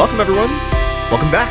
Welcome, everyone. Welcome back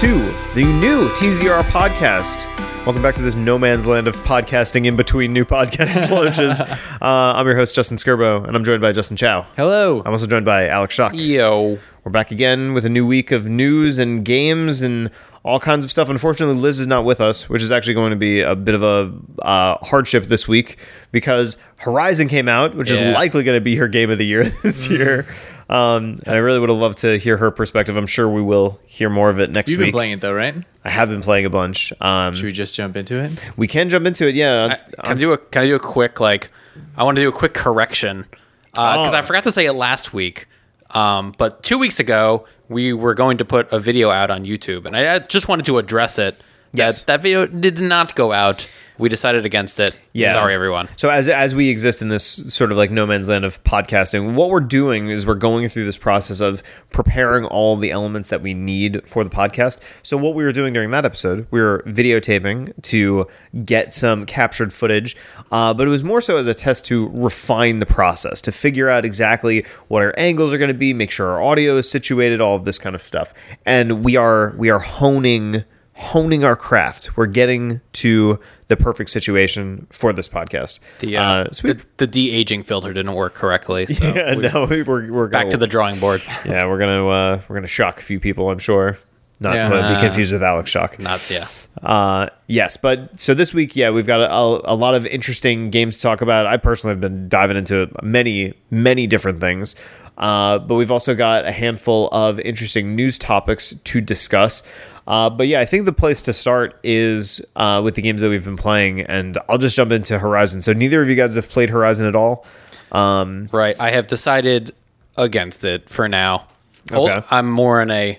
to the new TZR podcast. Welcome back to this no man's land of podcasting in between new podcast launches. Uh, I'm your host, Justin Skirbo, and I'm joined by Justin Chow. Hello. I'm also joined by Alex Shock. Yo. We're back again with a new week of news and games and all kinds of stuff. Unfortunately, Liz is not with us, which is actually going to be a bit of a uh, hardship this week because Horizon came out, which is likely going to be her game of the year this year. Um, and I really would have loved to hear her perspective. I'm sure we will hear more of it next You've week. been playing it though, right? I have been playing a bunch. Um, Should we just jump into it? we can jump into it, yeah. Can I do a Can I do a quick like? I want to do a quick correction because Oh. I forgot to say it last week. Um, but two weeks ago, we were going to put a video out on YouTube, and I I just wanted to address it. That Yes. that video did not go out. We decided against it. Yeah. Sorry, everyone. So as as we exist in this sort of like no man's land of podcasting, what we're doing is we're going through this process of preparing all the elements that we need for the podcast. So what we were doing during that episode, we were videotaping to get some captured footage, uh, but it was more so as a test to refine the process, to figure out exactly what our angles are going to be, make sure our audio is situated, all of this kind of stuff. And we are we are honing honing our craft. We're getting to the perfect situation for this podcast. The uh, Uh, so the, the de aging filter didn't work correctly. So yeah, we- no, we- we're we're back gonna, to the drawing board. yeah. We're gonna uh, we're gonna shock a few people. I'm sure. Not to be confused with Alex Shock. Not yeah. Uh, yes, but so this week, yeah, we've got a, a lot of interesting games to talk about. I personally have been diving into many, many different things. Uh, but we've also got a handful of interesting news topics to discuss. Uh, but yeah, I think the place to start is uh, with the games that we've been playing, and I'll just jump into Horizon. So neither of you guys have played Horizon at all. Um, Right. I have decided against it for now. Okay. I'm more in a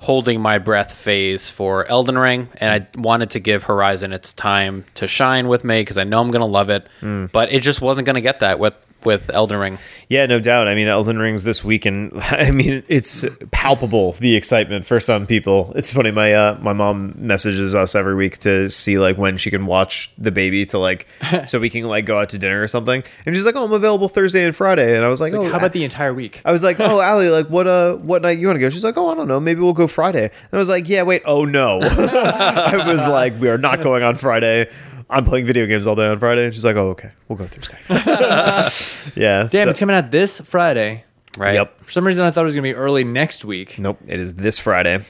holding my breath phase for Elden Ring, and I wanted to give Horizon its time to shine with me because I know I'm going to love it. Hmm. But it just wasn't going to get that with with Elden Ring. Yeah, no doubt. I mean, Elden Ring's this week, and I mean, it's palpable the excitement for some people. It's funny. My uh, my mom messages us every week to see like when she can watch the baby to like so we can like go out to dinner or something. And she's like, "Oh, I'm available Thursday and Friday." And I was like, "Oh, How about the entire week? I was like, "Oh, Allie, like what uh what night you want to go?" She's like, "Oh, I don't know. Maybe we'll go Friday." And I was like, "Yeah, wait. Oh no." I was like, "We are not going on Friday." I'm playing video games all day on Friday. And she's like, "Oh, okay. We'll go Thursday." yeah. Damn, so- it's coming out this Friday. Right. Yep. For some reason, I thought it was gonna be early next week. Nope, it is this Friday.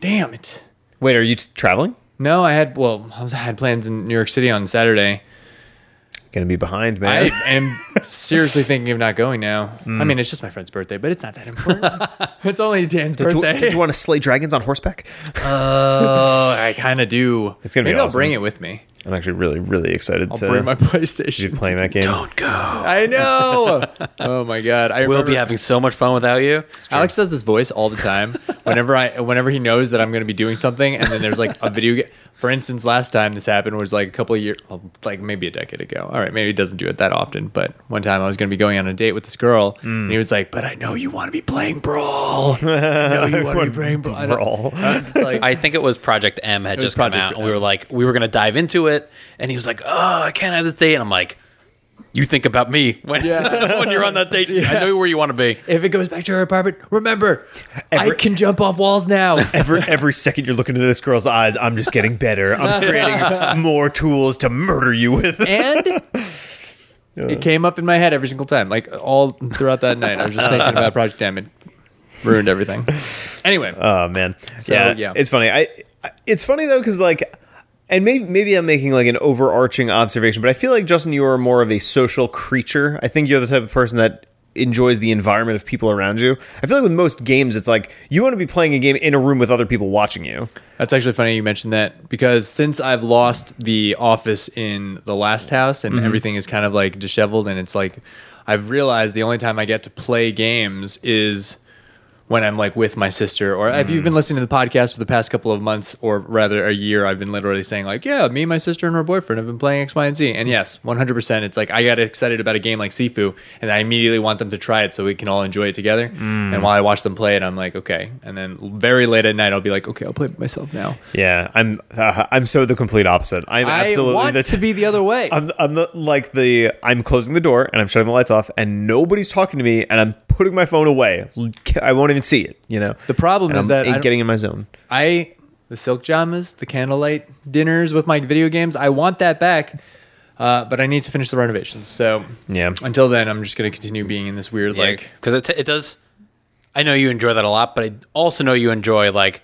Damn it. Wait, are you t- traveling? No, I had well, I was I had plans in New York City on Saturday. Gonna be behind, man. I am seriously thinking of not going now. Hmm. I mean, it's just my friend's birthday, but it's not that important. it's only Dan's Did you, birthday. did you want to slay dragons on horseback? Oh, I kind of do. It's gonna be Maybe I'll bring it with me. I'm actually really, really excited I'll to bring my be playing that game. Don't go. I know. oh my god! I We'll be having so much fun without you. Alex does this voice all the time. Whenever I, whenever he knows that I'm going to be doing something, and then there's like a video. game. For instance, last time this happened was like a couple of years, oh, like maybe a decade ago. All right, maybe he doesn't do it that often, but one time I was going to be going on a date with this girl, and he mm. was like, "But I know you want to be playing Brawl. I know you want to be playing Brawl." I Brawl. It's like, I think it was Project M had just come Project out, and we were like, we were going to dive into it, and he was like, "Oh, I can't have this date," and I'm like, "You think about me when Yeah. when you're on that date. I know where you want to be." if it goes back to her apartment, remember, I can jump off walls now. Every every second you're looking into this girl's eyes, I'm just getting better. I'm creating more tools to murder you with. and it came up in my head every single time, like all throughout that night. I was just thinking about Project M. It ruined everything. Anyway, Oh man, So, yeah, yeah. it's funny. I, I- it's funny though because like, and maybe maybe I'm making like an overarching observation, but I feel like Justin, you are more of a social creature. I think you're the type of person that enjoys the environment of people around you. I feel like with most games, it's like you want to be playing a game in a room with other people watching you. that's actually funny you mentioned that because since I've lost the office in the last house and mm-hmm. everything is kind of like disheveled, and it's like I've realized the only time I get to play games is when I'm like with my sister, or if you've been listening to the podcast for the past couple of months, or rather a year, I've been literally saying like, yeah, me, and my sister, and her boyfriend have been playing X, Y, and Z. And yes, 100%. It's like I got excited about a game like Sifu, and I immediately want them to try it so we can all enjoy it together. And while I watch them play it, I'm like, okay. And then very late at night, I'll be like, okay, I'll play it myself now. Yeah, I'm uh, I'm so the complete opposite. I'm I absolutely want the to be the other way. I'm, I'm the, like the I'm closing the door and I'm shutting the lights off and nobody's talking to me and I'm putting my phone away. I won't even see it. You know, The problem And is I'm that I don't- getting in my zone. I the silk jamas, the candlelight dinners with my video games. I want that back, uh, but I need to finish the renovations. So Yeah. until then, I'm just going to continue being in this weird like. because it, it does. I know you enjoy that a lot, but I also know you enjoy like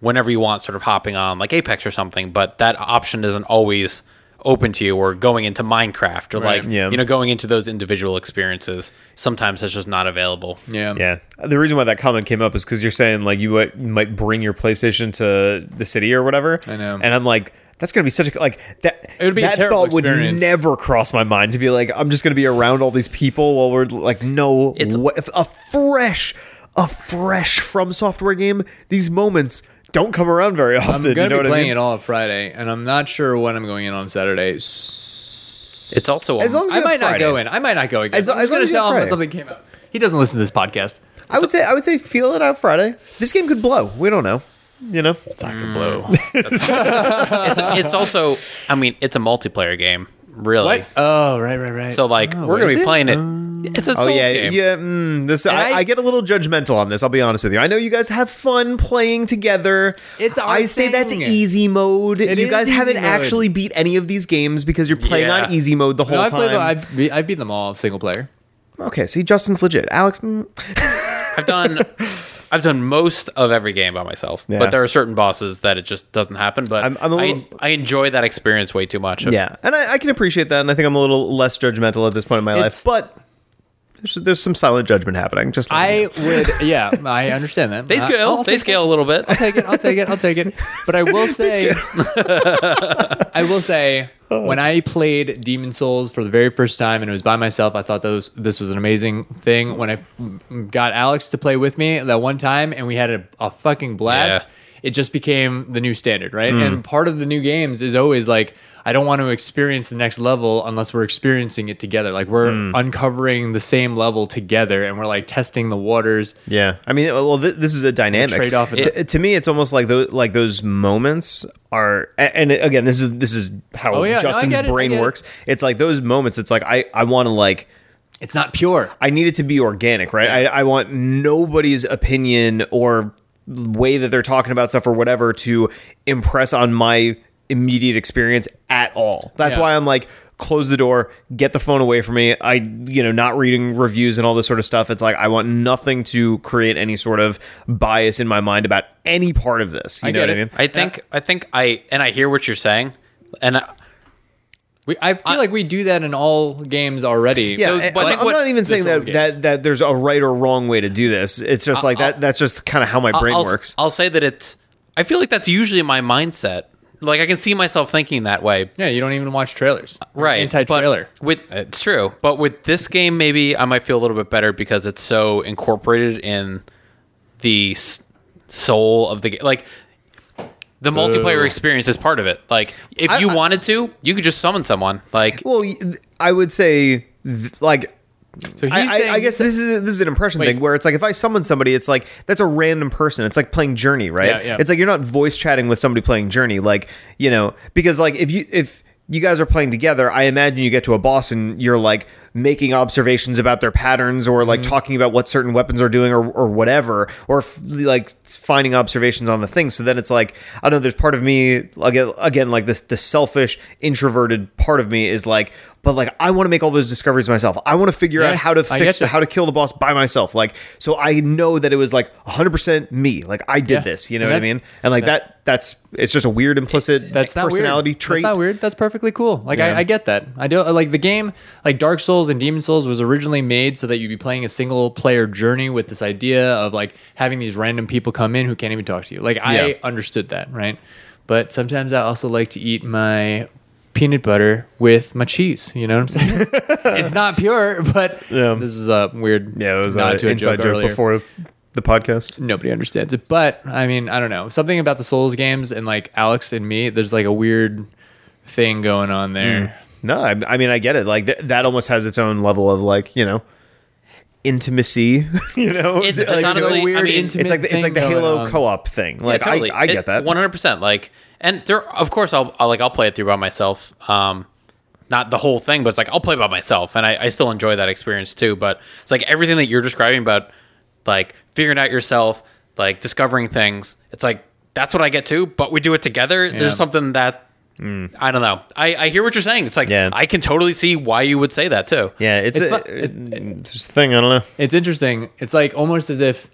whenever you want, sort of hopping on like Apex or something. But that option isn't always open to you, or going into Minecraft, or Right. like Yeah. you know going into those individual experiences. Sometimes that's just not available. Yeah. Yeah, the reason why that comment came up is because you're saying like you might, might bring your PlayStation to the city or whatever. I know. and I'm like, that's gonna be such a like that. It would be a that terrible thought would never cross my mind to be like, I'm just gonna be around all these people while we're like, no, It's- what, a fresh, a fresh FromSoftware game. These moments don't come around very often. I'm going you to know be what I playing mean? it all on Friday, and I'm not sure when I'm going in on Saturday. It's also As long as I you have might not go in. I might not go again. As- I'm as going to tell him Friday. that something came out. He doesn't listen to this podcast. I would say, I would say, feel it out Friday. This game could blow. We don't know. You know, It's not going to blow. Mm. it's, it's also. I mean, it's a multiplayer game, really. what? Oh, right, right, right. So like Oh, we're gonna be it? playing it. Oh. It's a Oh Souls yeah, game. yeah. Mm, this I, I- I get a little judgmental on this. I'll be honest with you. I know you guys have fun playing together. It's our I say that's easy mode. It you guys haven't mode. actually beat any of these games because you're playing Yeah. on easy mode the whole No, I played. time. I've, be- I beat them all single player. okay, see, Justin's legit. Alex, mm, I've done I've done most of every game by myself, Yeah. but there are certain bosses that it just doesn't happen. But I'm- I'm a I- little- I, enjoy that experience way too much. yeah, and I, I can appreciate that, and I think I'm a little less judgmental at this point in my It's- life. But there's, there's some silent judgment happening. Just letting you I would, yeah, I understand that. They uh, scale. I'll they take scale a little bit. I'll take it. I'll take it. I'll take it. But I will say, I will say, when I played Demon Souls for the very first time and it was by myself, I thought those this was an amazing thing. When I got Alex to play with me that one time and we had a, a fucking blast, Yeah. it just became the new standard, right? And mm. part of the new games is always like. I don't want to experience the next level unless we're experiencing it together. Like we're mm. uncovering the same level together and we're like testing the waters. Yeah, I mean, well, th- this is a dynamic trade-off. To, to me, it's almost like those like those moments are, and again, this is this is how Oh, yeah, Justin's it, I brain it. works. It's like those moments. It's like I I want to like It's not pure. I need it to be organic, right? I, I want nobody's opinion or way that they're talking about stuff or whatever to impress on my immediate experience at all. That's Yeah. why I'm like, close the door, get the phone away from me. I, you know, not reading reviews and all this sort of stuff. It's like I want nothing to create any sort of bias in my mind about any part of this. You I know get what I mean? I think. I think I and I hear what you're saying, and I, We, I feel like we do that in all games already. Yeah, So, and- but I think I'm what- not even saying that, that that there's a right or wrong way to do this. It's just like that. That's just kind of how my brain I'll, works. I'll say that it's. I feel like that's usually my mindset. Like I can see myself thinking that way. yeah, you don't even watch trailers. right Anti-trailer. with it's true but with this game maybe i might feel a little bit better because it's so incorporated in the s- soul of the game like the multiplayer experience is part of it like if I- you I- wanted to you could just summon someone like Well, I would say th- like. So he's I, I, I guess this is this is an impression Wait. thing where it's like if I summon somebody, it's like that's a random person. It's like playing Journey, right? Yeah, yeah. It's like you're not voice chatting with somebody playing Journey, like you know, because like if you if you guys are playing together, I imagine you get to a boss and you're like making observations about their patterns or like Mm-hmm. talking about what certain weapons are doing or, or whatever or f- like finding observations on the thing so then it's like i don't know there's part of me again, again like this the selfish introverted part of me is like but like i want to make all those discoveries myself i want to figure Yeah, out how to fix you. how to kill the boss by myself like so i know that it was like 100% me like i did Yeah. this you know And what i mean and like that that's it's just a weird implicit That's not personality weird. trait That's not weird. That's perfectly cool. Like Yeah. I, I get that. I do like the game. Like Dark Souls and Demon Souls was originally made so that you'd be playing a single player journey with this idea of like having these random people come in who can't even talk to you. Like Yeah. I understood that, right? But sometimes I also like to eat my peanut butter with my cheese. You know what I'm saying? it's not pure, but Yeah. this was a weird. yeah it was nod an to a inside joke, earlier before the podcast nobody understands it. But I mean, I don't know. Something about the Souls games and like Alex and me, there's like a weird thing going on there. No, I, I mean I get it. Like th- that almost has its own level of like you know intimacy. you know, It's- it's like, honestly- so weird I mean- it's like the, it's like the Halo on. co-op thing. Like Yeah, totally. I, I get that. One hundred percent. Like, and there, of course, I'll, I'll like I'll play it through by myself. Um, not the whole thing, but it's like I'll play by myself, and I, I still enjoy that experience too. But it's like everything that you're describing about like figuring out yourself, like discovering things. It's like that's what I get too, but we do it together. Yeah. There's something that I don't know. I, I hear what you're saying. It's like Yeah. I can totally see why you would say that too. Yeah, it's, It's a, fu- it- it's a thing. I don't know. It's interesting. It's like almost as if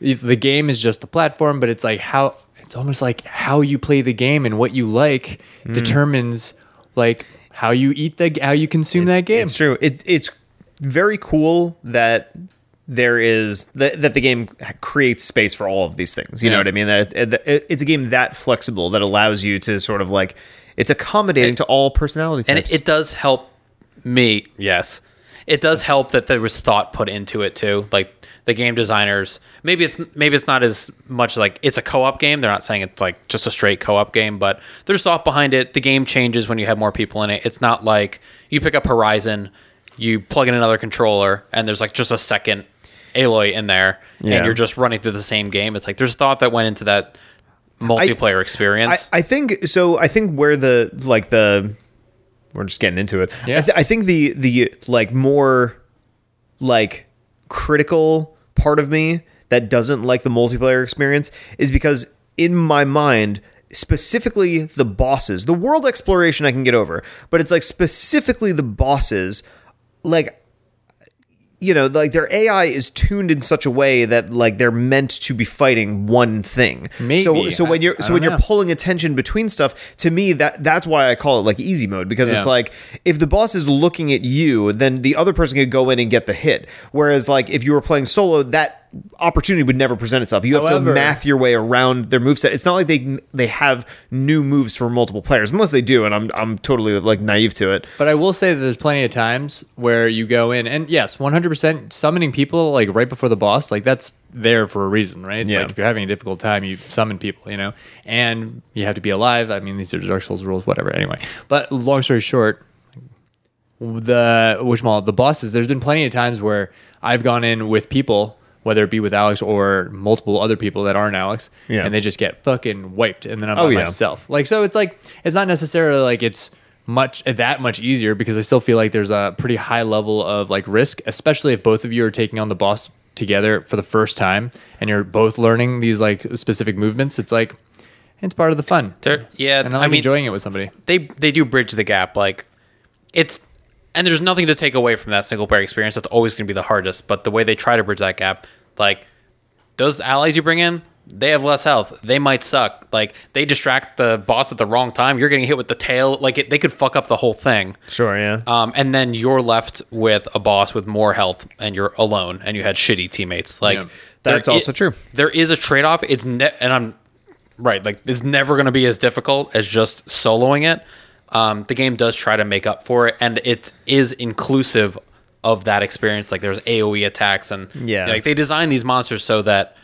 if the game is just a platform, but it's like how it's almost like how you play the game and what you like Hmm. determines like how you eat the how you consume that game. It's true. It, it's very cool that there is that, that the game creates space for all of these things. You know what I mean? That it, it- it's a game that flexible that allows you to sort of like it's accommodating to all personality and types. it, it does help me yes it does help that there was thought put into it too like the game designers maybe it's maybe it's not as much like it's a co-op game they're not saying it's like just a straight co-op game but there's thought behind it the game changes when you have more people in it it's not like you pick up horizon you plug in another controller and there's like just a second aloy in there Yeah. and you're just running through the same game it's like there's a thought that went into that multiplayer experience I, I think so. I think where the like the we're just getting into it. Yeah. I, th- I think the the like more like critical part of me that doesn't like the multiplayer experience is because in my mind specifically the bosses the world exploration i can get over but it's like specifically the bosses like you know, like their AI is tuned in such a way that like they're meant to be fighting one thing. Maybe. So so when you're I so when you're pulling attention between stuff, to me that that's why I call it like easy mode because it's like if the boss is looking at you, then the other person could go in and get the hit. Whereas like if you were playing solo, that opportunity would never present itself. You have However- to math your way around their moveset. It's not like they they have new moves for multiple players unless they do, and I'm I'm totally like naive to it. But I will say that there's plenty of times where you go in and yes, 100% summoning people like right before the boss, like that's there for a reason, right? It's Yeah. like if you're having a difficult time, you summon people, you know, and you have to be alive. I mean, these are Dark Souls rules, whatever. Anyway, but long story short, the which mall the bosses. There's been plenty of times where I've gone in with people, whether it be with Alex or multiple other people that aren't Alex, Yeah. and they just get fucking wiped, and then I'm Oh, by yeah. myself. Like so, it's like it's not necessarily like it's much that much easier because I still feel like there's a pretty high level of like risk, especially if both of you are taking on the boss together for the first time and you're both learning these like specific movements. It's like it's part of the fun. There- yeah, and I I like mean- enjoying it with somebody. they they do bridge the gap. Like it's and there's nothing to take away from that single player experience. That's always going to be the hardest. But the way they try to bridge that gap, like those allies you bring in, they have less health. They might suck. Like they distract the boss at the wrong time. You're getting hit with the tail. Like it, they could fuck up the whole thing. Sure, yeah. Um, and then you're left with a boss with more health, and you're alone, and you had shitty teammates. Like Yeah. there That's also i- true. There is a trade off. It's ne- and I'm right. Like it's never going to be as difficult as just soloing it. Um, the game does try to make up for it, and it is inclusive of that experience. Like there's AOE attacks, and Yeah. like they design these monsters so that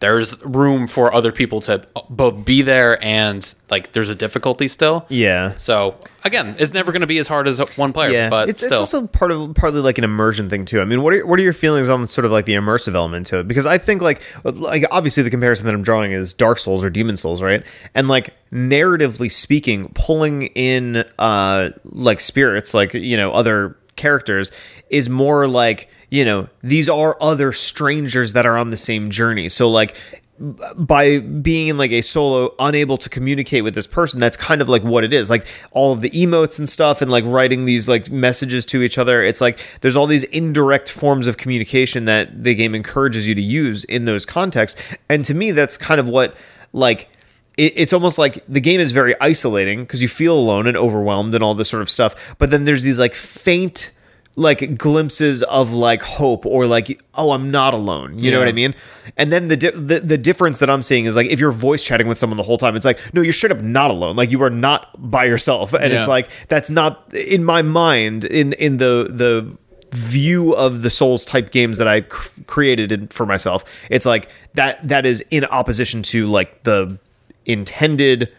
there's room for other people to both be there and like there's a difficulty still. yeah. So again, it's never going to be as hard as one player, Yeah, but it's, still. it's also part of partly like an immersion thing too. I mean, what are what are your feelings on sort of like the immersive element to it? Because I think like like obviously the comparison that I'm drawing is Dark Souls or Demon Souls, right? And like narratively speaking, pulling in uh like spirits, like you know other characters, is more like you know these are other strangers that are on the same journey. So like by being in like a solo unable to communicate with this person that's kind of like what it is. Like all of the emotes and stuff and like writing these like messages to each other it's like there's all these indirect forms of communication that the game encourages you to use in those contexts. And to me that's kind of what like it's almost like the game is very isolating because you feel alone and overwhelmed and all this sort of stuff. But then there's these like faint like glimpses of like hope or like oh I'm not alone you know what I mean and then the, di- the the difference that I'm seeing is like if you're voice chatting with someone the whole time it's like no you're straight up not alone like you are not by yourself and it's like that's not in my mind in in the the view of the souls type games that I cr- created in, for myself it's like that that is in opposition to like the intended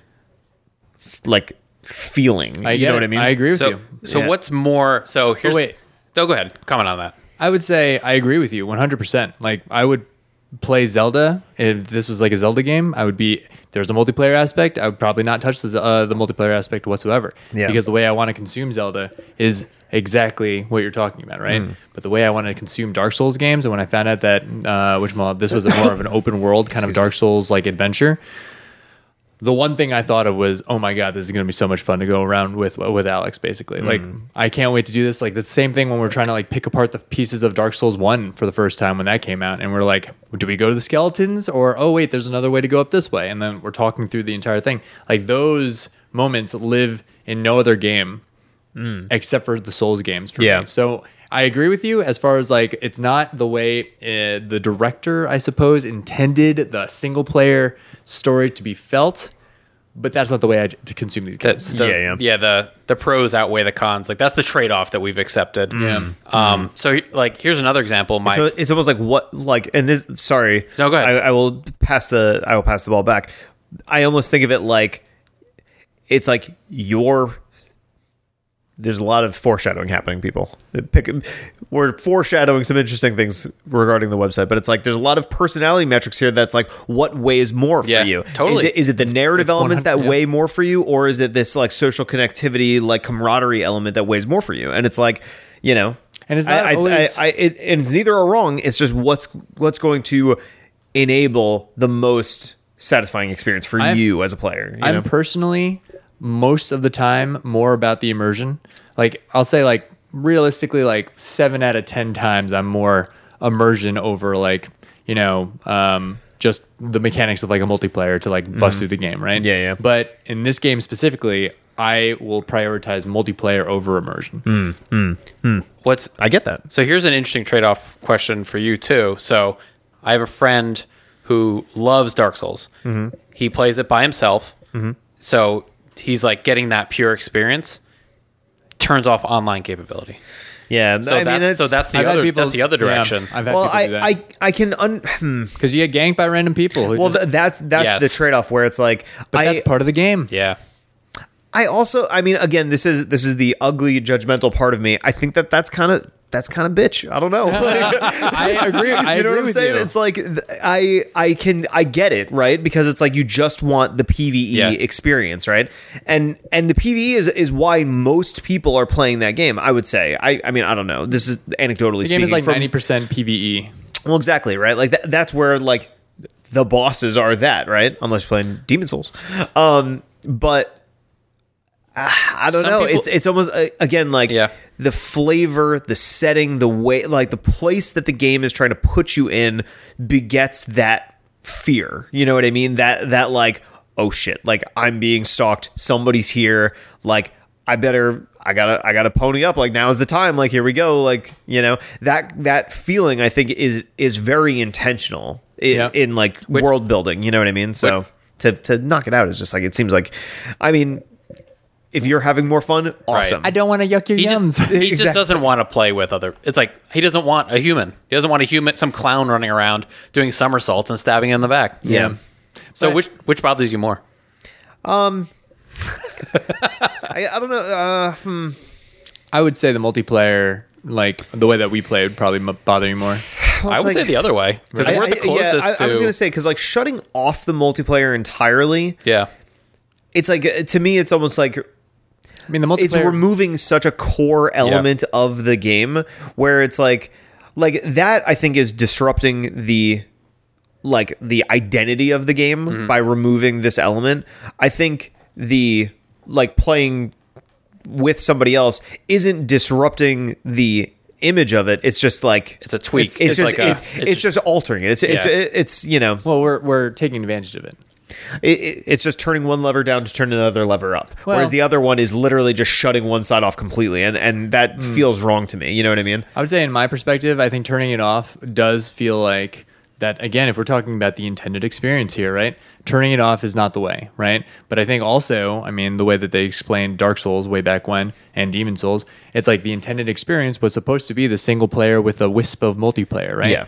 like feeling I you know it. what I mean I agree with so you. so Yeah. what's more? So here's. wait. Oh, go ahead. Comment on that. I would say I agree with you 100%. Like I would play Zelda if this was like a Zelda game. I would be there's a multiplayer aspect. I would probably not touch the uh, the multiplayer aspect whatsoever. Yeah. Because the way I want to consume Zelda is exactly what you're talking about, right? Hmm. But the way I want to consume Dark Souls games, and when I found out that uh, which this was a more of an open world kind of Dark Souls like adventure, the one thing I thought of was, oh my god, this is going to be so much fun to go around with with Alex. Basically, like I can't wait to do this. Like the same thing when we're trying to like pick apart the pieces of Dark Souls One for the first time when that came out, and we're like, do we go to the skeletons or oh wait, there's another way to go up this way, and then we're talking through the entire thing. Like those moments live in no other game except for the Souls games for Yeah. me. So I agree with you as far as like it's not the way uh, the director, I suppose, intended the single player story to be felt, but that's not the way I to consume these The, games. the- Yeah, yeah. the the pros outweigh the cons. Like that's the trade off that we've accepted. Yeah. Um. So like, here's another example. My So it's almost like what like and this sorry. No, go ahead. I, I will pass the I will pass the ball back. I almost think of it like it's like your there's a lot of foreshadowing happening, people. Pick, we're foreshadowing some interesting things regarding the website, but it's like there's a lot of personality metrics here that's like what weighs more for Yeah, you. totally. Is it, is it the narrative it's elements that yeah. weigh more for you, or is it this like social connectivity, like camaraderie element that weighs more for you? And it's like, you know, And it's I- not I, always- I, I, it, and it's neither or wrong. It's just what's what's going to enable the most satisfying experience for I'm- you as a player. You I'm know? personally most of the time more about the immersion. Like I'll say like realistically like 7 out of 10 times I'm more immersion over like, you know, um just the mechanics of like a multiplayer to like bust through the game, right? Mm-hmm. Yeah, yeah. But in this game specifically, I will prioritize multiplayer over immersion. Mm. what's I get that. So here's an interesting trade-off question for you too. So I have a friend who loves Dark Souls. Mm-hmm. He plays it by himself. So he's like getting that pure experience. Turns off online capability. Yeah, So I that's it's- so that's the I've other people- that's the other yeah, direction. I've had well, people I, do that. I I can un. hmm. because you get ganked by random people. Who Well, just, th- that's that's Yes. the trade off where it's like but I that's part of the game. yeah. I also I mean again this is this is the ugly judgmental part of me. I think that that's kind of that's kind of bitch. I don't know. I agree. I you know agree what I'm saying? you. It's like I I can I get it right because it's like you just want the PVE Yeah. experience, right? And and the PVE is is why most people are playing that game. I would say. I I mean I don't know. This is anecdotally the speaking. game is like ninety percent PVE. well, exactly right. Like that, that's where like the bosses are. That right, unless you're playing Demon Souls. Um, but I don't Some know. people- it's it's almost uh, again like Yeah. the flavor, the setting, the way, like the place that the game is trying to put you in begets that fear. You know what I mean? That that like oh shit, like I'm being stalked. Somebody's here. Like I better. I gotta, I gotta pony up. Like now is the time. Like here we go. Like you know that that feeling. I think is is very intentional in, Yeah. in like world building. You know what I mean? So to to knock it out is just like it seems like. I mean, if you're having more fun, awesome. I don't want to yuck your He yums. just, he just doesn't want to play with other. It's like he doesn't want a human. He doesn't want a human, some clown running around doing somersaults and stabbing him in the back. Yeah. So But- which which bothers you more? I, I don't know. Uh, hmm. I would say the multiplayer, like the way that we play, would probably m- bother you more. I would like- say the other way because I- we're the I- closest yeah, I, to. I was gonna say because like shutting off the multiplayer entirely, yeah. it's like uh, to me, it's almost like I mean, the multiplayer. it's removing such a core element of the game where it's like like that I think is disrupting the like the identity of the game Mm-hmm. by removing this element. I think the like playing with somebody else isn't disrupting the image of it. It's just like It's a tweak. It's, It's just like a- it's, it's it's just altering it. It's it's Yeah. it's you know well, we're we're taking advantage of it. It, it- it's just turning one lever down to turn another lever up. Well- Whereas the other one is literally just shutting one side off completely, and and that Hmm. feels wrong to me. You know what I mean? I would say, in my perspective, I think turning it off does feel like that. Again, if we're talking about the intended experience here, right? Turning it off is not the way, right? But I think also, I mean, the way that they explained Dark Souls way back when and Demon Souls, it's like the intended experience was supposed to be the single player with a wisp of multiplayer, right? Yeah.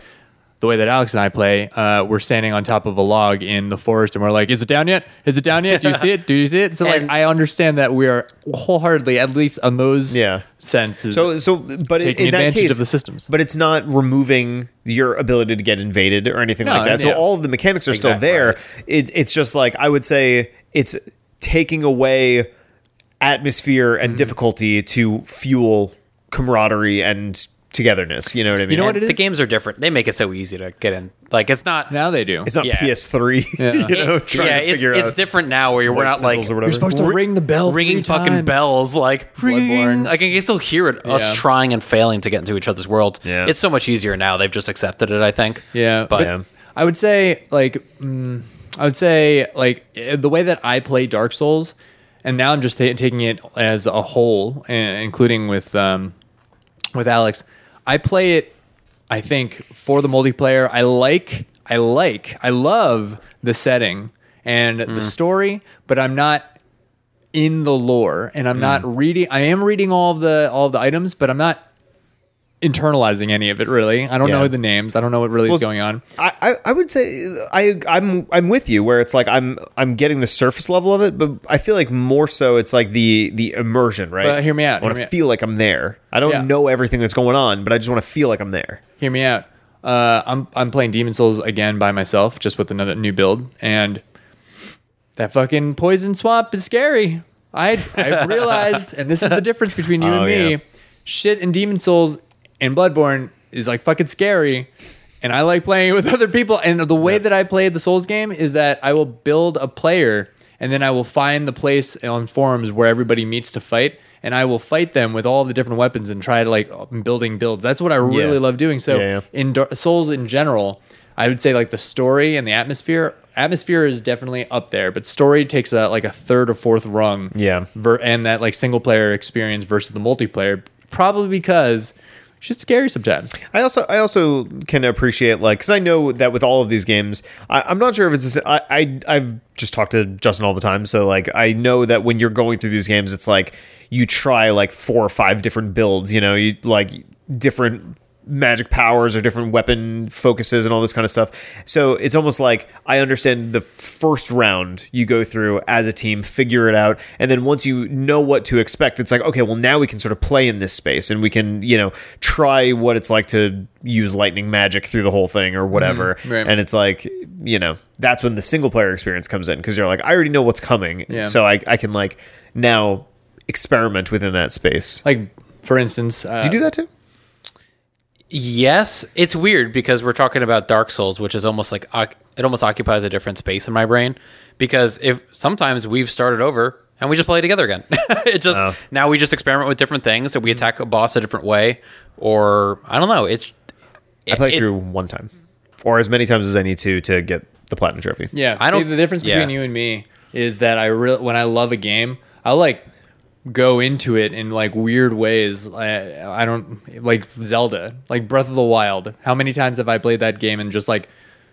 The way that Alex and I play, uh, we're standing on top of a log in the forest, and we're like, "Is it down yet? Is it down yet? Do you see it? Do you see it?" So, like, And- I understand that we are wholeheartedly, at least on those Yeah. senses, So so, but in, Taking in that advantage case, of the systems. But it's not removing your ability to get invaded or anything No, like that. So yeah. all of the mechanics are still there. It, it's just like I would say it's taking away atmosphere Mm-hmm. and difficulty to fuel camaraderie and togetherness. You know what I mean? You know what And it the games are different. They make it so easy to get in. Like it's not. Now they do. It's not Yeah. PS3. Yeah, you know, It- trying yeah, to it's, figure it's out different now where we're not like sizzles or whatever. You're supposed to ring the bell ringing three fucking times. bells like Bloodborne. Like I can still hear it. Us Yeah. trying and failing to get into each other's world. Yeah. it's so much easier now. They've just accepted it. I think. Yeah, but Yeah. I would say like mm, I would say like eh, the way that I play Dark Souls, and now I'm just ta- taking it as a whole, including with um, with Alex. I play it. I think for the multiplayer, I like, I like, I love the setting and the mm. story, but I'm not in the lore, and I'm not mm. reading. I am reading all of the all of the items, but I'm not internalizing any of it really. I don't Yeah. know the names. I don't know what really Well, is going on. I, I, I would say I I'm I'm with you where it's like I'm I'm getting the surface level of it, but I feel like more so it's like the the immersion, right? But hear me out, I want to out. feel like I'm there. I don't Yeah. know everything that's going on, but I just want to feel like I'm there. Hear me out. Uh, I'm I'm playing Demon Souls again by myself, just with another new build, and that fucking poison swamp is scary. I I realized, and this is the difference between you Oh, and me. yeah. Shit in Demon Souls and Bloodborne is like fucking scary, and I like playing it with other people. And the way that I play the Souls game is that I will build a player, and then I will find the place on forums where everybody meets to fight. And I will fight them with all the different weapons and try to like building builds. That's what I really Yeah. love doing. So Yeah, yeah. in Dar- Souls in general, I would say like the story and the atmosphere. Atmosphere is definitely up there, but story takes a like a third or fourth rung. Yeah. Ver- and that like single player experience versus the multiplayer, probably because shit's scary sometimes. I also I also can appreciate like because I know that with all of these games, I, I'm not sure if it's I, I I've just talked to Justin all the time, so like I know that when you're going through these games, it's like you try like four or five different builds, you know, you like different magic powers or different weapon focuses and all this kind of stuff. So it's almost like I understand the first round you go through as a team, figure it out, and then once you know what to expect, it's like okay, well now we can sort of play in this space and we can you know try what it's like to use lightning magic through the whole thing or whatever. Mhm, right. And it's like you know that's when the single player experience comes in because you're like I already know what's coming, Yeah. so I I can like now experiment within that space. Like for instance, uh, Do you do that too? Yes, it's weird because we're talking about Dark Souls, which is almost like it almost occupies a different space in my brain. Because if sometimes we've started over and we just play together again, it just Oh. now we just experiment with different things and we mm-hmm. attack a boss a different way, or I don't know. It's I played it- through one time, or as many times as I need to to get the platinum trophy. Yeah, I I don't- See, the difference between yeah. you and me is that I really when I love a game, I like go into it in like weird ways. I, I don't like Zelda, like Breath of the Wild. How many times have I played that game and just like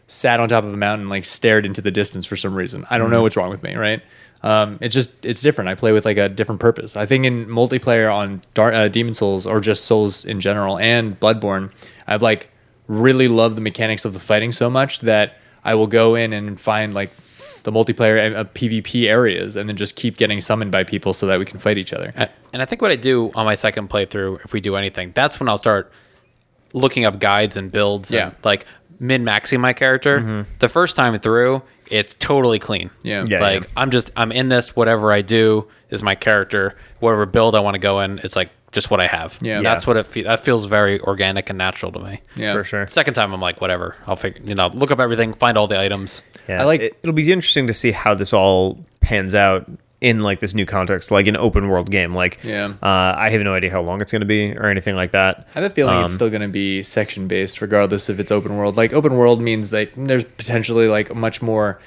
sat on top of a mountain, like stared into the distance for some reason? I don't know what's wrong with me, right? Um, it's just it's different. I play with like a different purpose. I think in multiplayer on Dar- uh, Demon Souls or just Souls in general and Bloodborne, I've like really loved the mechanics of the fighting so much that I will go in and find like the multiplayer uh, PvP areas and then just keep getting summoned by people so that we can fight each other. And I think what I do on my second playthrough, if we do anything, that's when I'll start looking up guides and builds. Yeah. And like min maxing my character. The first time through, it's totally clean. Yeah. Yeah, like yeah. I'm just I'm in this. Whatever I do is my character. Whatever build I want to go in, it's like just what I have. Yeah. That's what it fe- that feels very organic and natural to me. Yeah. for sure. Second time, I'm like, whatever. I'll figure, you know, look up everything, find all the items. Yeah, I like- it, it'll be interesting to see how this all pans out in like this new context, like an open world game. Like, Yeah. uh, I have no idea how long it's going to be or anything like that. I have a feeling Um, it's still going to be section based, regardless if it's open world. Like open world means like there's potentially like much more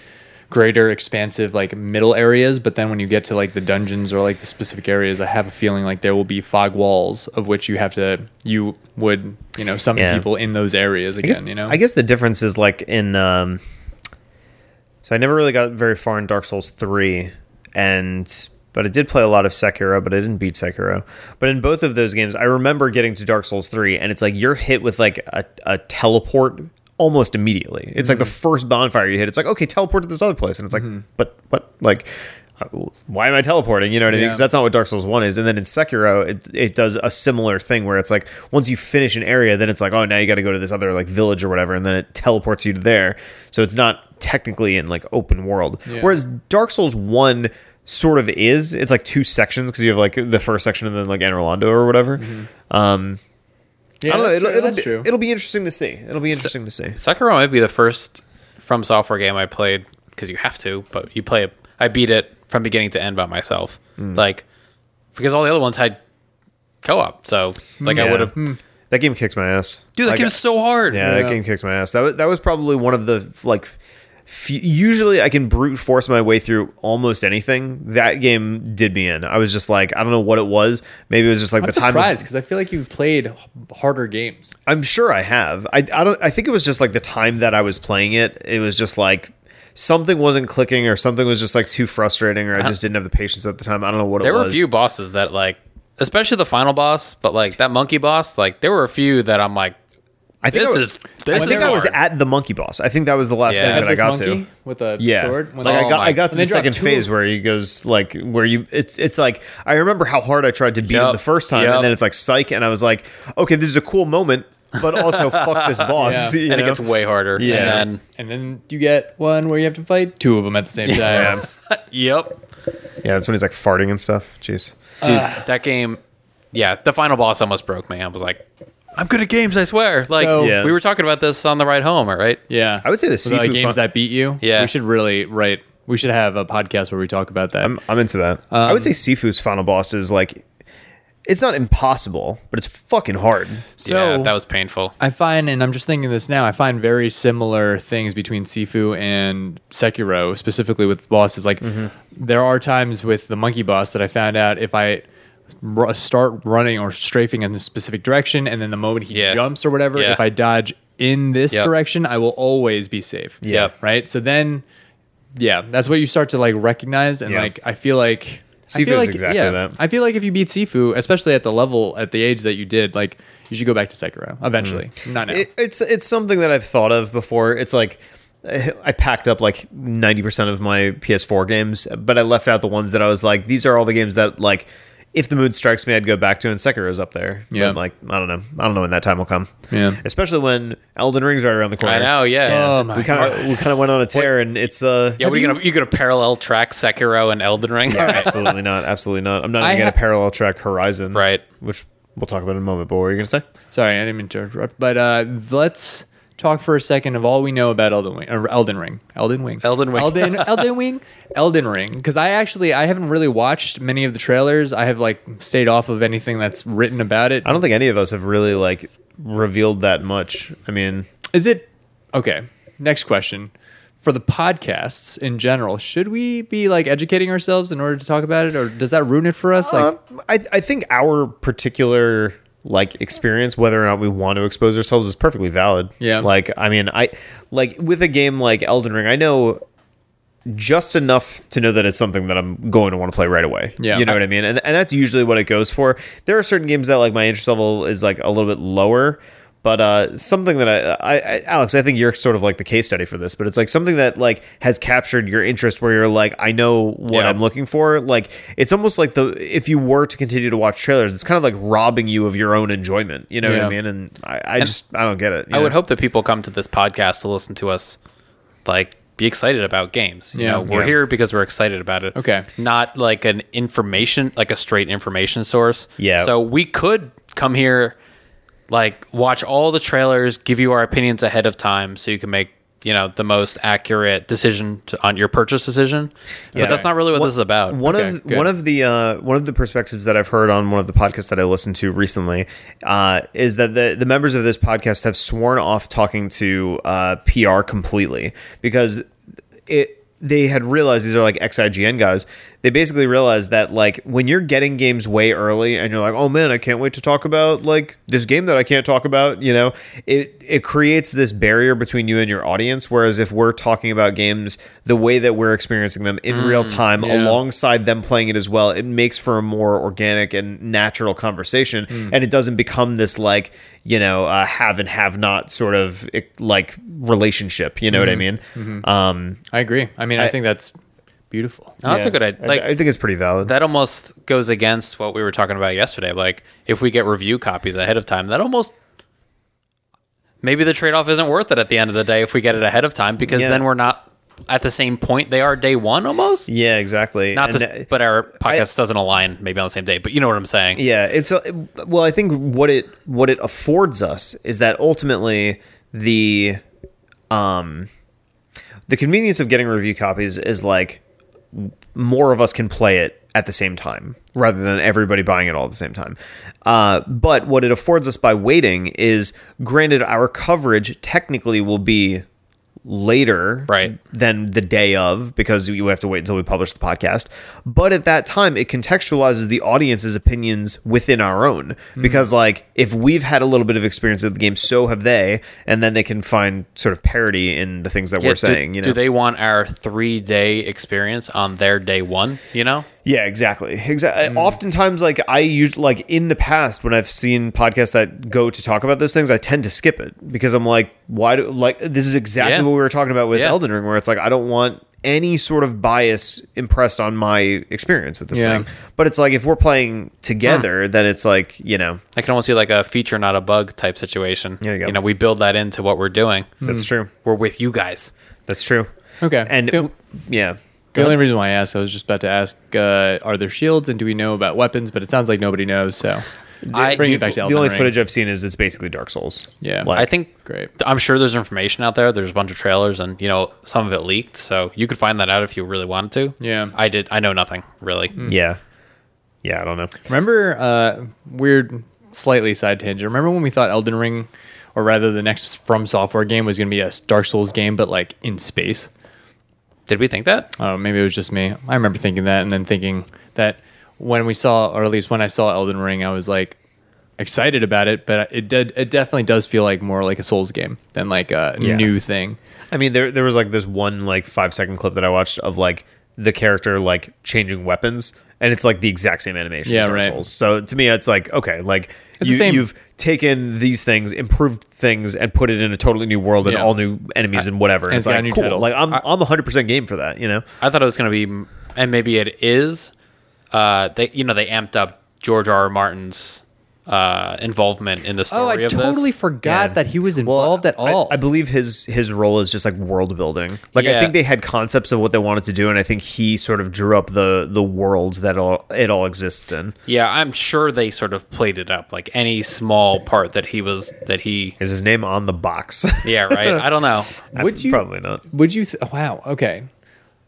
greater, expansive like middle areas. But then when you get to like the dungeons or like the specific areas, I have a feeling like there will be fog walls of which you have to you would you know summon Yeah. people in those areas again. guess, you know, I guess the difference is like in. Um, so I never really got very far in Dark Souls three, and but I did play a lot of Sekiro, but I didn't beat Sekiro. But in both of those games, I remember getting to Dark Souls three, and it's like you're hit with like a, a teleport almost immediately. It's like the first bonfire you hit. It's like okay, teleport to this other place, and it's like, but what like. uh, Why am I teleporting? You know what I mean? Yeah. Because that's not what Dark Souls One is. And then in Sekiro, it, it does a similar thing where it's like once you finish an area, then it's like oh now you got to go to this other like village or whatever, and then it teleports you to there. So it's not technically in like open world. Yeah. Whereas Dark Souls One sort of is. It's like two sections because you have like the first section and then like Anor Londo or whatever. Um, Yeah, I don't know. It'll, true, it'll, be, true. it'll be interesting to see. It'll be interesting to see. Sekiro might be the first FromSoftware game I played because you have to, but you play it. I beat it from beginning to end by myself, Hmm. like because all the other ones had co-op. So like I would have. That game kicks my ass. Dude, that Like, game's so hard. Yeah, Yeah. that game kicked my ass. That was that was probably one of the like. F- usually, I can brute force my way through almost anything. That game did me in. I was just like, I don't know what it was. Maybe it was just like I'm the time. surprised because I feel like you've played harder games. I'm sure I have. I, I don't. I think it was just like the time that I was playing it. It was just like something wasn't clicking, or something was just like too frustrating, or I uh-huh. just didn't have the patience at the time. I don't know what There it was. There were a few bosses that like, especially the final boss, but like that monkey boss, like there were a few that I'm like, I think this I was, is this I think is I was at the monkey boss. I think that was the last Yeah. thing that I got monkey to. with a Yeah, sword. When like they- I got, Oh I got to the second phase where he goes like where you it's it's like I remember how hard I tried to beat him the first time, yup. and then it's like psych, and I was like, okay, this is a cool moment, but also fuck this boss. Yeah. you and it gets way harder. Yeah. And and then you get one where you have to fight two of them at the same time. yeah, then, yep. yeah. That's when he's like farting and stuff. Jeez. Dude, uh. that game, yeah, the final boss almost broke me. I was like, I'm good at games, I swear. Like, So- Yeah. we were talking about this on the ride home, right? Yeah, I would say the For the Sifu games fun- that beat you. Yeah. we should really write. We should have a podcast where we talk about that. I'm, I'm into that. I would say Sifu's final boss is like, it's not impossible, but it's fucking hard. so yeah, that was painful. I find, and I'm just thinking this now, I find very similar things between Sifu and Sekiro, specifically with bosses. Like, Mm-hmm. there are times with the monkey boss that I found out if I r- start running or strafing in a specific direction, and then the moment he Yeah. jumps or whatever, Yeah. if I dodge in this Yep. direction, I will always be safe. Yep. Right? So then, yeah, that's what you start to like recognize. And Yeah. like, I feel like. I Sifu feel is like, exactly yeah, that. I feel like if you beat Sifu, especially at the level, at the age that you did, like, you should go back to Sekiro eventually. Mm. Not now. It, it's it's something that I've thought of before. It's like I packed up like ninety percent of my PS4 games, but I left out the ones that I was like, these are all the games that like. If the mood strikes me, I'd go back to, and Sekiro's up there. Yeah. But like I don't know, I don't know when that time will come. Yeah. especially when Elden Ring's right around the corner. I know, yeah. Oh my We kind of we kind of went on a tear, and it's uh yeah, we're gonna you gonna parallel track Sekiro and Elden Ring, absolutely not, absolutely not. I'm not I even gonna ha- parallel track Horizon, right? Which we'll talk about in a moment. But what were you gonna say? Sorry, I didn't mean to interrupt. But uh, let's talk for a second of all we know about Elden Ring. Elden Ring. Elden Ring. Elden Ring. Elden, Elden Ring. Elden Ring. Because I actually I haven't really watched many of the trailers. I have like stayed off of anything that's written about it. I don't think any of us have really like revealed that much. I mean, Is it okay? Next question. For the podcasts in general, should we be like educating ourselves in order to talk about it, or does that ruin it for us? Like, Um, I, I think our particular like experience, whether or not we want to expose ourselves, is perfectly valid. Yeah. Like, I mean, I like with a game like Elden Ring, I know just enough to know that it's something that I'm going to want to play right away. Yeah. You know what I mean? And, and that's usually what it goes for. There are certain games that like my interest level is like a little bit lower. But uh, something that I, I, I, Alex, I think you're sort of like the case study for this. But it's like something that like has captured your interest, where you're like, I know what Yeah. I'm looking for. Like it's almost like the if you were to continue to watch trailers, it's kind of like robbing you of your own enjoyment. You know what I mean? And I, I just I don't get it. you I would hope that people come to this podcast to listen to us, like be excited about games. You Yeah. know, we're Yeah. here because we're excited about it. Okay. not like an information, like a straight information source. Yeah. So we could come here, like watch all the trailers, give you our opinions ahead of time, so you can make you know the most accurate decision to, on your purchase decision. But that's not really what this is about. One Okay, of good. one of the uh, one of the perspectives that I've heard on one of the podcasts that I listened to recently uh, is that the the members of this podcast have sworn off talking to uh, PR completely because it they had realized these are like ex-IGN guys. They basically realized that like when you're getting games way early and you're like, oh man, I can't wait to talk about like this game that I can't talk about. You know, it it creates this barrier between you and your audience. Whereas if we're talking about games the way that we're experiencing them in real time, yeah. alongside them playing it as well, it makes for a more organic and natural conversation, and it doesn't become this like you know uh, have and have not sort of like relationship. You know what I mean? Um, I agree. I mean, I, I- think that's beautiful. Oh, that's a good idea. I- Like I, think it's pretty valid. that almost goes against what we were talking about yesterday. Like if we get review copies ahead of time, that almost maybe the trade off isn't worth it at the end of the day if we get it ahead of time because Yeah. then we're not at the same point they are day one almost. Yeah, exactly. Not And, this, uh, but our podcast doesn't align maybe on the same day. But you know what I'm saying? Yeah, it's a, well. I think what it what it affords us is that ultimately the um the convenience of getting review copies is like more of us can play it at the same time rather than everybody buying it all at the same time. Uh, but what it affords us by waiting is, granted, our coverage technically will be later Right. than the day of because you have to wait until we publish the podcast. But at that time, it contextualizes the audience's opinions within our own Mm-hmm. because, like, if we've had a little bit of experience with the game, so have they, and then they can find sort of parity in the things that Yeah, we're do- saying. You know, do they want our three day experience on their day one? You know, Yeah, exactly. Exactly. Mm. Oftentimes, like I use, like in the past, when I've seen podcasts that go to talk about those things, I tend to skip it because I'm like, why do like this is exactly Yeah. what we were talking about with Yeah. Elden Ring, where it's like I don't want any sort of bias impressed on my experience with this Yeah. thing. But it's like if we're playing together, then it's like you know I can almost be like a feature, not a bug type situation. Yeah, you. You know, we build that into what we're doing. that's true. We're with you guys. That's true. Okay. And Cool. yeah, The only reason why I asked, I was just about to ask, uh, are there shields and do we know about weapons? But it sounds like nobody knows. So I- bring it back to the only Ring. footage I've seen is it's basically Dark Souls. Yeah. Like- I think Great. I'm sure there's information out there. There's a bunch of trailers, and you know some of it leaked, so you could find that out if you really wanted to. Yeah. I did. I know nothing really. Yeah, yeah. I don't know. Remember, uh, weird, slightly side tangent. Remember when we thought Elden Ring, or rather the next FromSoftware game, was going to be a Dark Souls game, but like in space? Did we think that? Oh, maybe it was just me. I remember thinking that, and then thinking that when we saw, or at least when I saw Elden Ring, I was like excited about it, but it did. It definitely does feel like more like a Souls game than like a Yeah. new thing. I mean, there there was like this one like five second clip that I watched of like the character like changing weapons, and it's like the exact same animation. Yeah, as Dark right. Souls. So to me, it's like okay, like It's you, you've taken these things, improved things, and put it in a totally new world and Yeah. all new enemies and whatever. And and it's it's got a like cool. title. Like I'm I'm 100 percent game for that. You know. I thought it was going to be, and maybe it is. Uh, they, you know, they amped up George R. R. Martin's uh, involvement in the story Oh, I of totally this. forgot Yeah. that he was involved at all. I, believe his his role is just like world building. Like I think they had concepts of what they wanted to do, and I think he sort of drew up the the worlds that all, it all exists in. Yeah, I'm sure they sort of played it up, like any small part that he was that he. Is his name on the box? Yeah, right. I don't know. Would you- Probably not. Would you? Th- wow. Okay.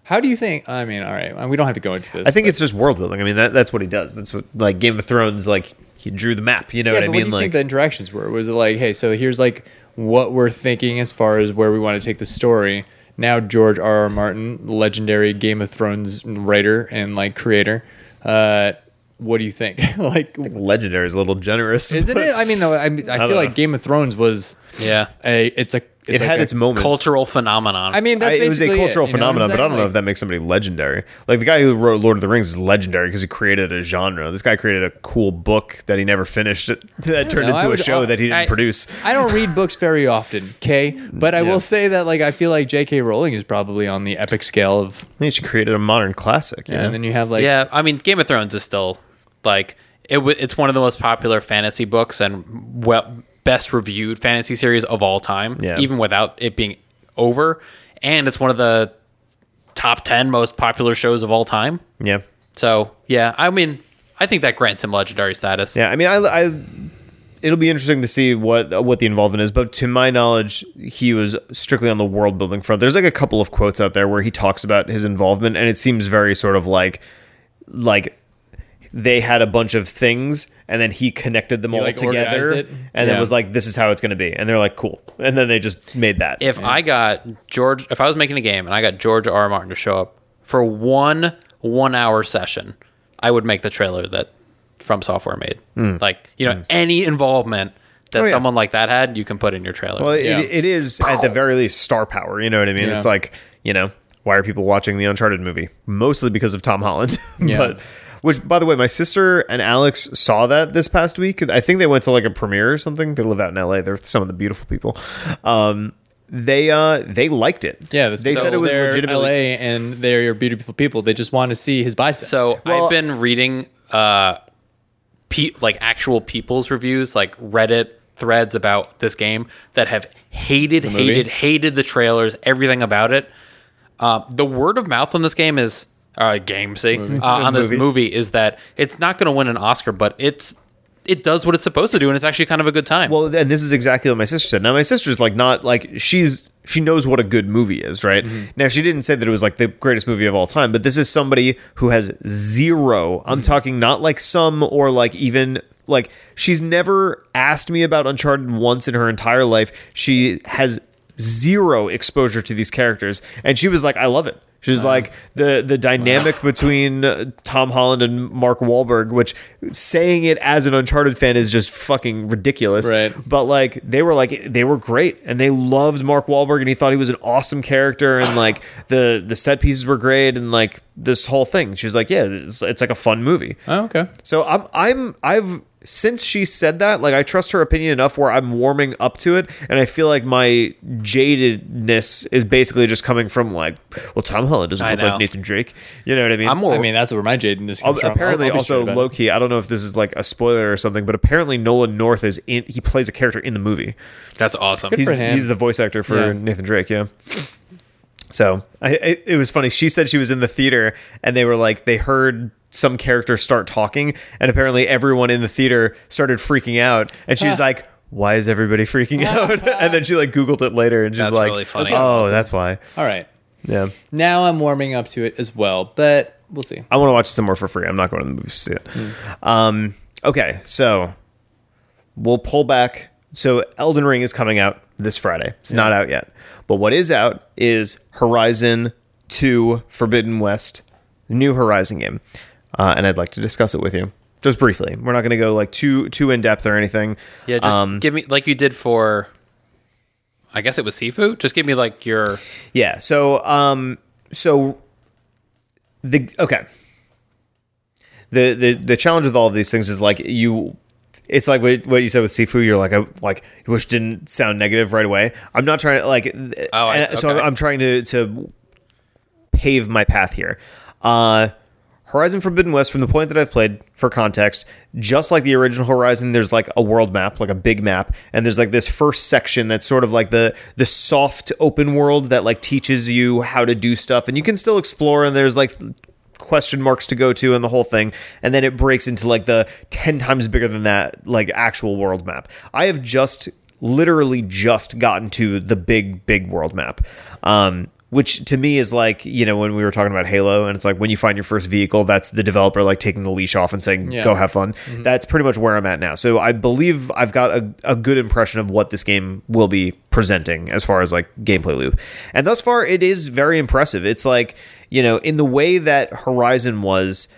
How do you think? I mean, all right. We don't have to go into this. I think but- it's just world building. I mean, that, that's what he does. That's what like Game of Thrones. Like he drew the map. You know Yeah, what I mean? what do you like think the interactions were? Was it like, hey, so here's like what we're thinking as far as where we want to take the story. Now George R. R. Martin, legendary Game of Thrones writer and like creator, uh, what do you think? like, legendary is a little generous. isn't it? I mean, no, I, mean, I feel like. Game of Thrones was Yeah, a. It's a. It like had a- its moment. cultural phenomenon. I mean, I- it was a cultural it, you know phenomenon, but I don't know if that makes somebody legendary. Like the guy who wrote Lord of the Rings is legendary because he created a genre. This guy created a cool book that he never finished that turned know, I into a show uh, that he didn't I- produce. I don't read books very often, okay? But I Yeah. will say that like I feel like J.K. Rowling is probably on the epic scale of, He she created a modern classic. You know? and then you have like yeah, I mean, Game of Thrones is still like it. W- it's one of the most popular fantasy books and well best reviewed fantasy series of all time. Yeah. even without it being over, and it's one of the top ten most popular shows of all time. yeah. So yeah, I mean, I think that grants him legendary status. Yeah, I mean, I, I it'll be interesting to see what what the involvement is. But to my knowledge, he was strictly on the world building front. There's like a couple of quotes out there where he talks about his involvement, and it seems very sort of like like they had a bunch of things and then he connected them all like, together organized it? and then was like this is how it's going to be and they're like cool and then they just made that If I got George, if I was making a game and I got George R. R. Martin to show up for one one hour session, I would make the trailer that FromSoftware made. Hmm. Like you know, hmm. any involvement that. Oh, yeah. someone like that had, you can put in your trailer. Well, Yeah. it, it is at the very least star power. You know what I mean? Yeah. It's like you know why are people watching the Uncharted movie? Mostly because of Tom Holland. Yeah. but which, by the way, my sister and Alex saw that this past week. I think they went to like a premiere or something. They live out in L.A. They're some of the beautiful people. Um, they uh they liked it. Yeah, that's they said it was they're legitimately. LA and they're beautiful people. They just want to see his biceps. So Well- I've been reading uh, pe- like actual people's reviews, like Reddit threads about this game that have hated, hated, hated the trailers, everything about it. Uh, the word of mouth on this game is uh, game, see, uh, on this Movie. movie is that it's not going to win an Oscar, but it's it does what it's supposed to do, and it's actually kind of a good time. Well, and this is exactly what my sister said. Now, my sister's like not like she's she knows what a good movie is, right? Now, she didn't say that it was like the greatest movie of all time, but this is somebody who has zero. I'm talking not like some or like even like she's never asked me about Uncharted once in her entire life. She has zero exposure to these characters, and she was like, "I love it." She's like the the dynamic between uh, Tom Holland and Mark Wahlberg, which saying it as an Uncharted fan is just fucking ridiculous. Right. But like they were like they were great, and they loved Mark Wahlberg, and he thought he was an awesome character, and like the the set pieces were great, and like this whole thing. She's like, yeah, it's, it's like a fun movie. Oh, okay. So I'm I'm I've since she said that, like I trust her opinion enough where I'm warming up to it, and I feel like my jadedness is basically just coming from like, well, Tom Holland doesn't I look know. like Nathan Drake. You know what I mean? I'm more. I mean, that's where my jadedness comes from. apparently, I'll- I'll also straight about it. low key. I don't know if this is like a spoiler or something, but apparently Nolan North is in. He plays a character in the movie. that's awesome. He's for him. he's the voice actor for Yeah. Nathan Drake. Yeah. So I, I, it was funny. She said she was in the theater, and they were like, they heard some character start talking, and apparently everyone in the theater started freaking out, and she was like. Why is everybody freaking out? and then she like Googled it later, and she's That's like, really funny. "Oh, that's why." All right. Yeah, Now I'm warming up to it as well, but we'll see. I want to watch it some more for free. I'm not going to the movies to see it. Um, okay, so we'll pull back. So Elden Ring is coming out this Friday. It's not out yet, but what is out is Horizon Two: Forbidden West, new Horizon game, uh, and I'd like to discuss it with you just briefly. We're not going to go like too too in depth or anything. Yeah, just Um, give me like you did for. I guess it was Sifu. Just give me like your. Yeah. So, um, so the okay. The the the challenge with all of these things is like you. It's like what, what you said with Sifu. You're like, I, like, which didn't sound negative right away. I'm not trying to like. Oh, I see. so I'm, I'm trying to to pave my path here. Uh, Horizon Forbidden West, from the point that I've played, for context, just like the original Horizon, there's like a world map, like a big map, and there's like this first section that's sort of like the the soft open world that like teaches you how to do stuff, and you can still explore. And there's like question marks to go to and the whole thing and then it breaks into like the 10 times bigger than that like actual world map. I have just literally just gotten to the big big world map. Um which to me is like you know when we were talking about halo and it's like when you find your first vehicle that's the developer like taking the leash off and saying Yeah. go have fun. Mm-hmm. That's pretty much where i'm at now. So i believe i've got a, a good impression of what this game will be presenting as far as like gameplay loop. And thus far it is very impressive. It's like you know in the way that horizon was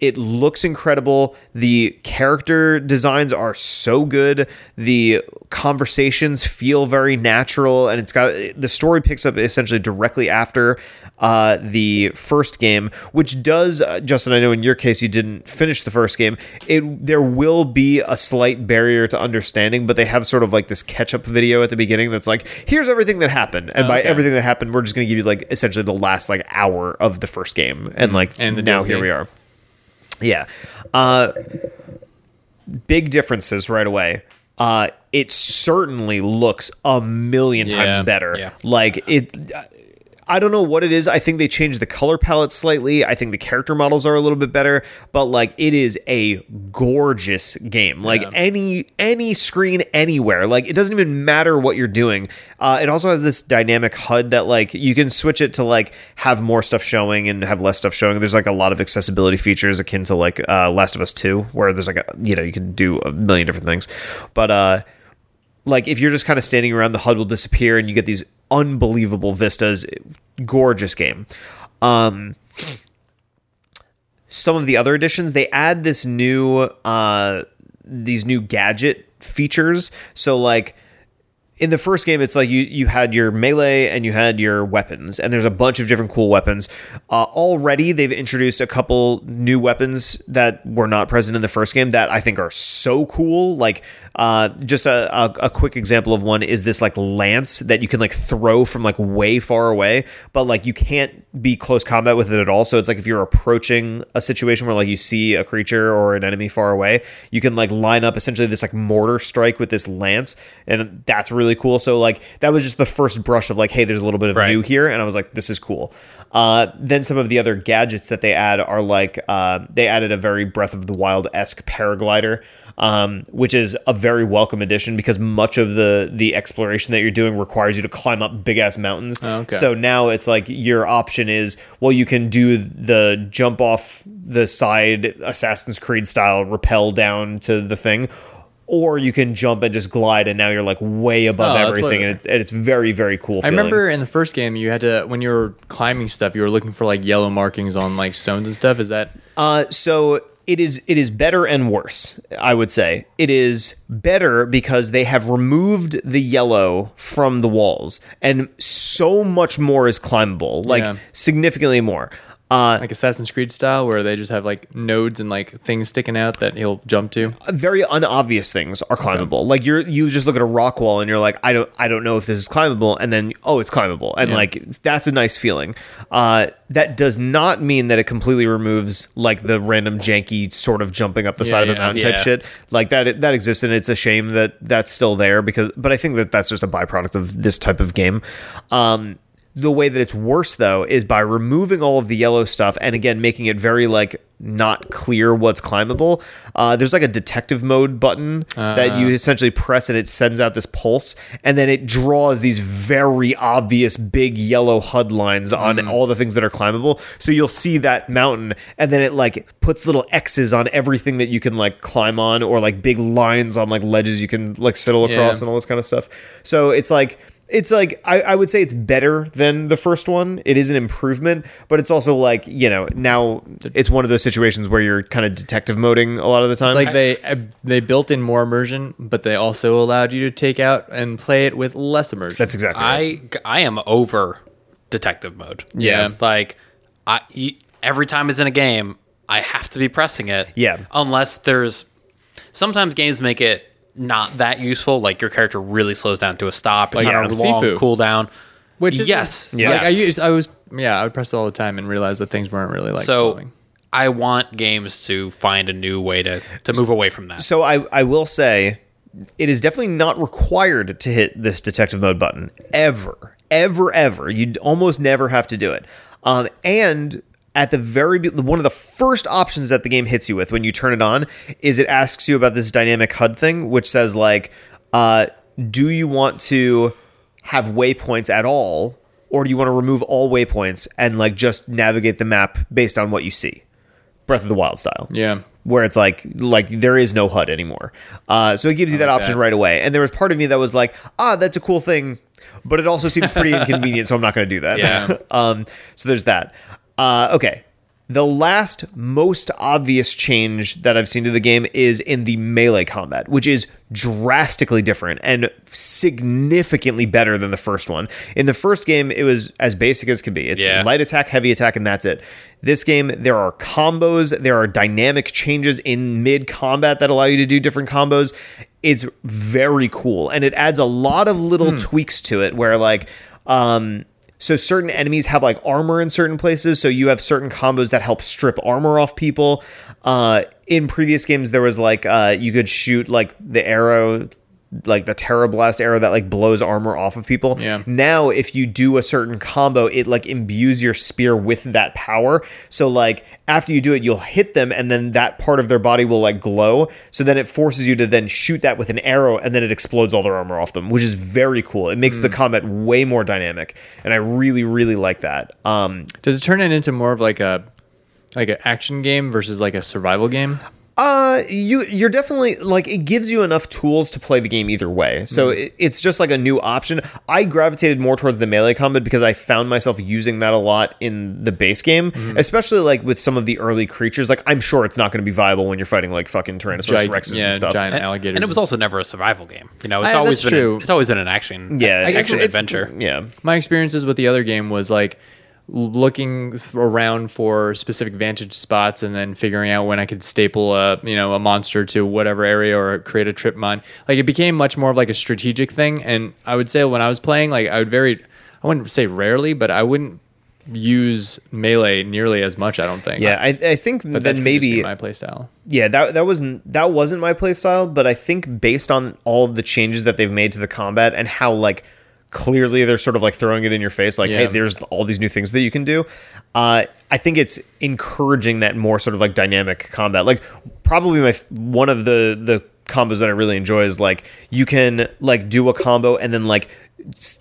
it looks incredible. The character designs are so good. The conversations feel very natural, and it's got the story picks up essentially directly after uh, the first game, which does, uh, Justin. I know in your case you didn't finish the first game. It there will be a slight barrier to understanding, but they have sort of like this catch up video at the beginning that's like, here's everything that happened, and by okay. everything that happened, we're just going to give you like essentially the last like hour of the first game, and like And now DLC. here we are. Yeah. Uh, big differences right away. Uh, it certainly looks a million times Yeah, better. yeah. Like it. I don't know what it is. I think they changed the color palette slightly. I think the character models are a little bit better, but like it is a gorgeous game. Like any any screen anywhere. Like it doesn't even matter what you're doing. Uh, it also has this dynamic HUD that like you can switch it to like have more stuff showing and have less stuff showing. There's like a lot of accessibility features akin to like uh, Last of Us Two, where there's like a you know you can do a million different things, but uh like if you're just kind of standing around the HUD will disappear and you get these unbelievable vistas gorgeous game. Um some of the other additions they add this new uh these new gadget features. So like in the first game it's like you you had your melee and you had your weapons and there's a bunch of different cool weapons. Uh, already they've introduced a couple new weapons that were not present in the first game that i think are so cool. Like uh, just a, a, a quick example of one is this like lance that you can like throw from like way far away but like you can't be close combat with it at all. So it's like if you're approaching a situation where like you see a creature or an enemy far away you can like line up essentially this like mortar strike with this lance and that's really really cool. So like that was just the first brush of like, hey, there's a little bit of Right. new here, and I was like, this is cool. Uh, then some of the other gadgets that they add are like uh, they added a very Breath of the Wild esque paraglider. Um, which is a very welcome addition because much of the the exploration that you're doing requires you to climb up big ass mountains. okay. So now it's like your option is well, you can do the jump off the side Assassin's Creed style rappel down to the thing, or you can jump and just glide, and now you're like way above Oh, everything, and it's, and it's very very cool. I Feeling. remember in the first game you had to when you were climbing stuff you were looking for like yellow markings on like stones and stuff. Is that Uh, so it is it is better and worse. I would say it is better because they have removed the yellow from the walls, and so much more is climbable, like Yeah. significantly more. Uh, like Assassin's Creed style where they just have like nodes and like things sticking out that he'll jump to? very unobvious things are climbable. Like you're you just look at a rock wall and you're like, I don't I don't know if this is climbable, and then oh, it's climbable, and Yeah. like that's a nice feeling. Uh, that does not mean that it completely removes like the random janky sort of jumping up the side of a yeah, mountain type shit. Like that that exists, and it's a shame that that's still there because. But I think that that's just a byproduct of this type of game. Um, the way that it's worse though is by removing all of the yellow stuff and again making it very like not clear what's climbable. Uh, there's like a detective mode button that you essentially press and it sends out this pulse and then it draws these very obvious big yellow HUD lines on all the things that are climbable. So you'll see that mountain and then it like puts little X's on everything that you can like climb on or like big lines on like ledges you can like settle across Yeah. and all this kind of stuff. So it's like it's like I, I would say it's better than the first one. It is an improvement, but it's also like you know now it's one of those situations where you're kind of detective moding a lot of the time. It's like they uh, they built in more immersion, but they also allowed you to take out and play it with less immersion. that's exactly right. I I am over detective mode. Yeah. like I y- every time it's in a game, I have to be pressing it. Yeah. unless there's sometimes games make it not that useful. Like your character really slows down to a stop. It's Like not a long Sifu. cooldown. Which is yes, Yeah. Like I used, I was yeah, I would press it all the time and realize that things weren't really like so going. I want games to find a new way to to move away from that. So I I will say it is definitely not required to hit this detective mode button ever, ever, ever. You'd almost never have to do it. Um, and at the very one of the first options that the game hits you with when you turn it on is it asks you about this dynamic HUD thing, which says like, uh, do you want to have waypoints at all, or do you want to remove all waypoints and like just navigate the map based on what you see? Breath of the Wild style Yeah. where it's like like there is no HUD anymore. Uh, so it gives you that like option that. right away. And there was part of me that was like, ah, that's a cool thing, but it also seems pretty inconvenient, so I'm not going to do that. Yeah. um, so there's that. Uh, okay. The last most obvious change that I've seen to the game is in the melee combat, which is drastically different and significantly better than the first one. In the first game, it was as basic as could be. It's Yeah. light attack, heavy attack, and that's it. This game, there are combos, there are dynamic changes in mid combat that allow you to do different combos. It's very cool, and it adds a lot of little tweaks to it where, like, um, so certain enemies have like armor in certain places, so you have certain combos that help strip armor off people. Uh, in previous games, there was like uh, you could shoot like the arrow like the Tearblast arrow that like blows armor off of people. Yeah. Now, if you do a certain combo, it like imbues your spear with that power. So like after you do it, you'll hit them, and then that part of their body will like glow. So then it forces you to then shoot that with an arrow, and then it explodes all their armor off them, which is very cool. It makes the combat way more dynamic, and I really really like that. Um, Does it turn it into more of like a like an action game versus like a survival game? Uh, you you're definitely like it gives you enough tools to play the game either way. So it, it's just like a new option. I gravitated more towards the melee combat because I found myself using that a lot in the base game, especially like with some of the early creatures. Like I'm sure it's not going to be viable when you're fighting like fucking Tyrannosaurus Gi- Rexes yeah, and stuff. giant alligators. and it was also never a survival game. You know, it's I- always been true. it's always been an action. Yeah, action actually, adventure. Yeah, my experiences with the other game was like l- looking around for specific vantage spots and then figuring out when I could staple a you know a monster to whatever area or create a trip mine. Like it became much more of like a strategic thing. And I would say when I was playing, like I would very, I wouldn't say rarely, but I wouldn't use melee nearly as much. I don't think. Yeah, I, I think but that then could just be maybe my playstyle. yeah that that wasn't that wasn't my playstyle, but I think based on all of the changes that they've made to the combat and how like clearly they're sort of like throwing it in your face, like Yeah. hey, there's all these new things that you can do. Uh, I think it's encouraging that more sort of like dynamic combat. Like probably my one of the the combos that I really enjoy is like you can like do a combo and then like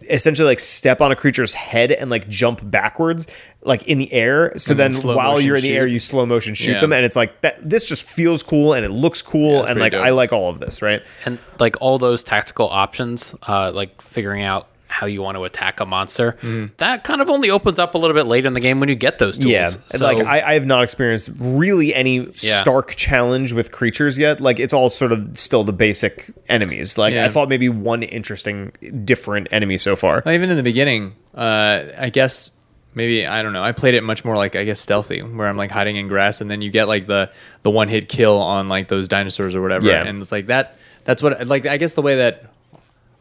essentially like step on a creature's head and like jump backwards like in the air so And then then while you're in the air you slow motion shoot Yeah. them and it's like that this just feels cool and it looks cool it's and like dope. I like all of this right and like all those tactical options, uh, like figuring out how you want to attack a monster, that kind of only opens up a little bit later in the game when you get those tools. yeah So, like I, I have not experienced really any Yeah. stark challenge with creatures yet like it's all sort of still the basic enemies like Yeah. I thought maybe one interesting different enemy so far Well, even in the beginning, uh, I guess maybe I don't know. I played it much more like I guess stealthy, where I'm like hiding in grass, and then you get like the the one hit kill on like those dinosaurs or whatever. Yeah. and it's like that. That's what like I guess the way that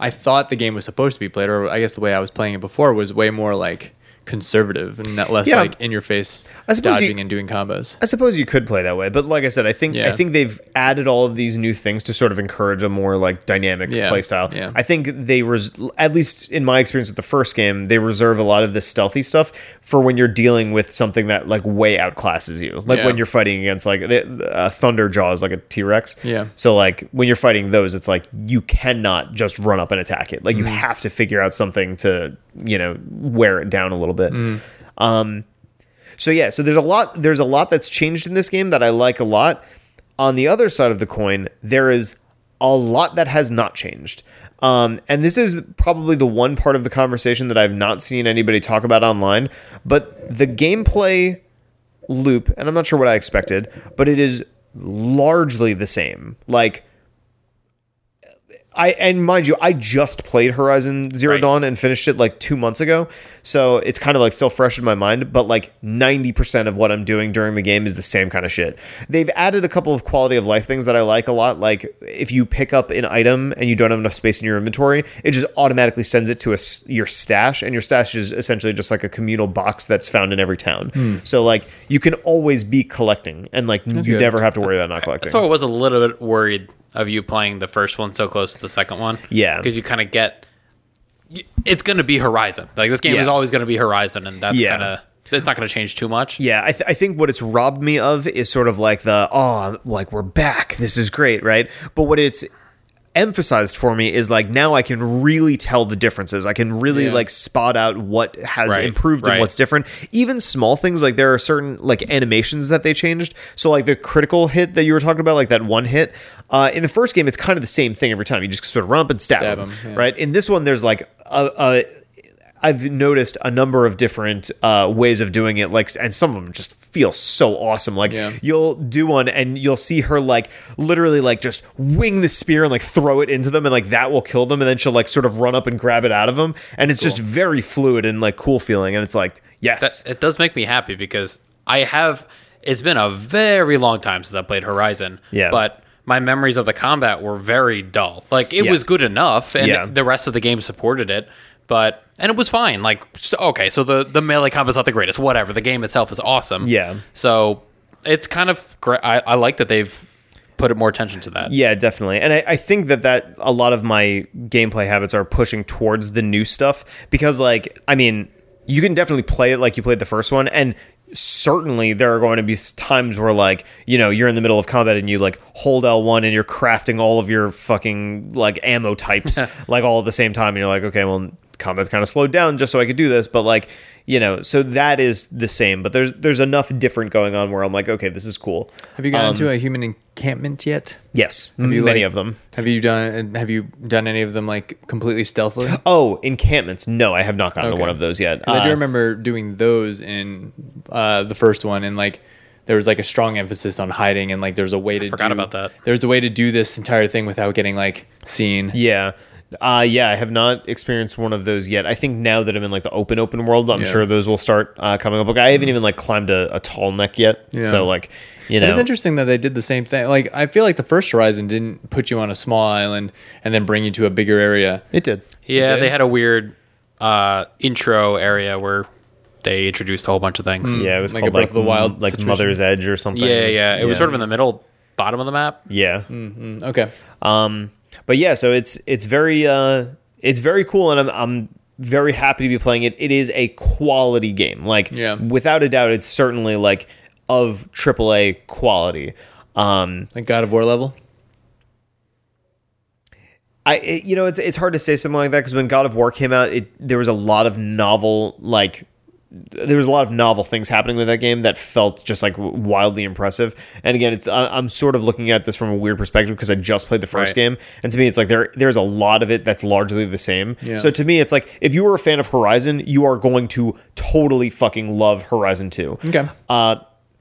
I thought the game was supposed to be played, or I guess the way I was playing it before was way more like conservative and not less Yeah. like in your face I suppose you- dodging and doing combos. I suppose you could play that way, but like I said, I think I think they've added all of these new things to sort of encourage a more like dynamic Yeah, play style. yeah. I think they res- at least in my experience with the first game, they reserve a lot of this stealthy stuff for when you're dealing with something that like way outclasses you. Like Yeah. when you're fighting against like uh, Thunder Jaw is like a T-Rex. Yeah. So like when you're fighting those, it's like you cannot just run up and attack it. Like you have to figure out something to, you know, wear it down a little bit. Um so yeah, so there's a lot there's a lot that's changed in this game that I like a lot. On the other side of the coin, there is a lot that has not changed. Um, and this is probably the one part of the conversation that I've not seen anybody talk about online. But the gameplay loop, and I'm not sure what I expected, but it is largely the same. Like I and mind you, I just played Horizon Zero Right. Dawn and finished it like two months ago, so it's kind of like still fresh in my mind. But like ninety percent of what I'm doing during the game is the same kind of shit. They've added a couple of quality of life things that I like a lot. Like if you pick up an item and you don't have enough space in your inventory, it just automatically sends it to a s your stash, and your stash is essentially just like a communal box that's found in every town. Hmm. So like you can always be collecting, and like you good. never have to worry about not collecting. So I was a little bit worried of you playing the first one so close to the second one. Yeah. because you kind of get it's going to be Horizon. Like this game is always going to be Horizon, and that's Yeah. kind of it's not going to change too much. Yeah, I, th- I think what it's robbed me of is sort of like the oh, like we're back. This is great, right? But what it's emphasized for me is like now I can really tell the differences. I can really Yeah. like spot out what has Right, improved and what's different. Even small things like there are certain like animations that they changed. So like the critical hit that you were talking about, like that one hit. Uh, in the first game, it's kind of the same thing every time. You just sort of run up and stab, Stab them, 'em, yeah. right? In this one, there's like a, a I've noticed a number of different uh, ways of doing it, like, and some of them just feel so awesome. Like, Yeah. you'll do one, and you'll see her like literally like just wing the spear and like throw it into them, and like that will kill them, and then she'll like sort of run up and grab it out of them, and it's just very fluid and like cool feeling, and it's like yes, That, it does make me happy because I have. It's been a very long time since I played Horizon. Yeah. but my memories of the combat were very dull. Like it Yeah. was good enough, and Yeah. the rest of the game supported it. But and it was fine. Like just, okay, so the the melee combat's not the greatest. Whatever. The game itself is awesome. Yeah. So it's kind of great. I, I like that they've put more attention to that. Yeah, definitely. And I, I think that that a lot of my gameplay habits are pushing towards the new stuff because, like, I mean, you can definitely play it like you played the first one, and certainly there are going to be times where, like, you know, you're in the middle of combat and you like hold L1 and you're crafting all of your fucking like ammo types like all at the same time, and you're like, okay, well, combat kind of slowed down just so I could do this, but like. You know, so that is the same, but there's there's enough different going on where I'm like, okay, this is cool. Have you gotten Um, to a human encampment yet? Yes, Have you, many like- of them. Have you done? Have you done any of them like completely stealthily? Oh, encampments. No, I have not gotten to one of those yet. 'Cause I do Uh, remember doing those in uh, the first one, and like there was like a strong emphasis on hiding, and like there's a way to forgot do, about that. There's a way to do this entire thing without getting like seen. Yeah. Uh, yeah, I have not experienced one of those yet. I think now that I'm in like the open open world, I'm Yeah. sure those will start uh, coming up. Like I haven't even like climbed a, a tall neck yet, Yeah. so like you know, It's interesting that they did the same thing. Like I feel like the first Horizon didn't put you on a small island and then bring you to a bigger area. it did. Yeah, did? they had a weird uh, intro area where they introduced a whole bunch of things. Yeah, it was Like called Breath like of the Wild like situation? Mother's Edge or something. Yeah, yeah. It was sort of in the middle, bottom of the map. yeah. Mm, okay. Um, but yeah, so it's it's very uh, it's very cool, and I'm I'm very happy to be playing it. It is a quality game, like Yeah. without a doubt, it's certainly like of AAA quality. Um, Like God of War level. I it, you know it's it's hard to say something like that because when God of War came out, it there was a lot of novel like there was a lot of novel things happening with that game that felt just like wildly impressive. And again, it's I- I'm sort of looking at this from a weird perspective because I just played the first Right. game, and to me, it's like there there's a lot of it that's largely the same. Yeah. So to me, it's like if you were a fan of Horizon, you are going to totally fucking love Horizon Two. Okay. Uh,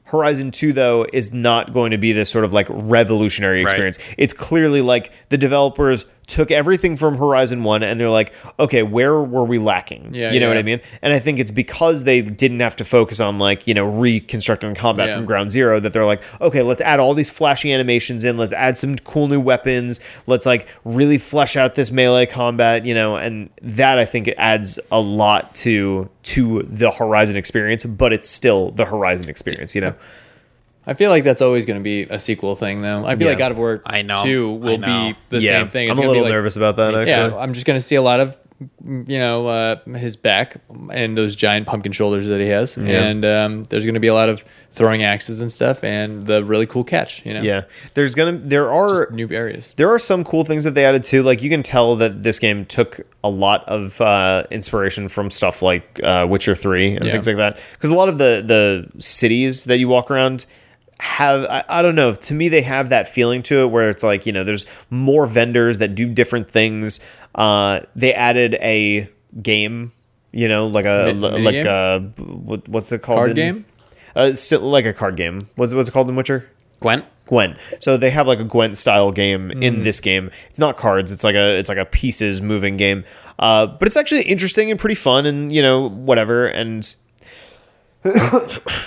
Horizon 2, though, is not going to be this sort of like revolutionary experience. It's clearly like the developers took everything from Horizon 1 and they're like, okay, where were we lacking? Yeah, you know yeah. what I mean? And I think it's because they didn't have to focus on like, you know, reconstructing combat Yeah. from ground zero that they're like, okay, let's add all these flashy animations in. Let's add some cool new weapons. Let's like really flesh out this melee combat, you know, and that I think it adds a lot to to the Horizon experience, but it's still the Horizon experience, you know. I feel like that's always going to be a sequel thing, though. I feel Yeah. like God of War I know. 2 I will know. be the yeah, same thing. I'm a gonna be little like- nervous about that. Actually, Yeah, I'm just going to see a lot of, you know, uh, his back and those giant pumpkin shoulders that he has. And um, there's going to be a lot of throwing axes and stuff and the really cool catch, you know? yeah. There's gonna there are New areas. there are some cool things that they added too. Like you can tell that this game took a lot of uh, inspiration from stuff like uh, Witcher Three and Yeah. things like that. Because a lot of the the cities that you walk around have I, I don't know to me they have that feeling to it where it's like you know there's more vendors that do different things uh they added a game you know like a like game? a what, what's it called Card in- game? uh, like a card game what's, what's it called in witcher Gwent. Gwent. So they have like a Gwent style game Mm. in this game. It's not cards. It's like a it's like a pieces moving game. Uh, but it's actually interesting and pretty fun and you know whatever. And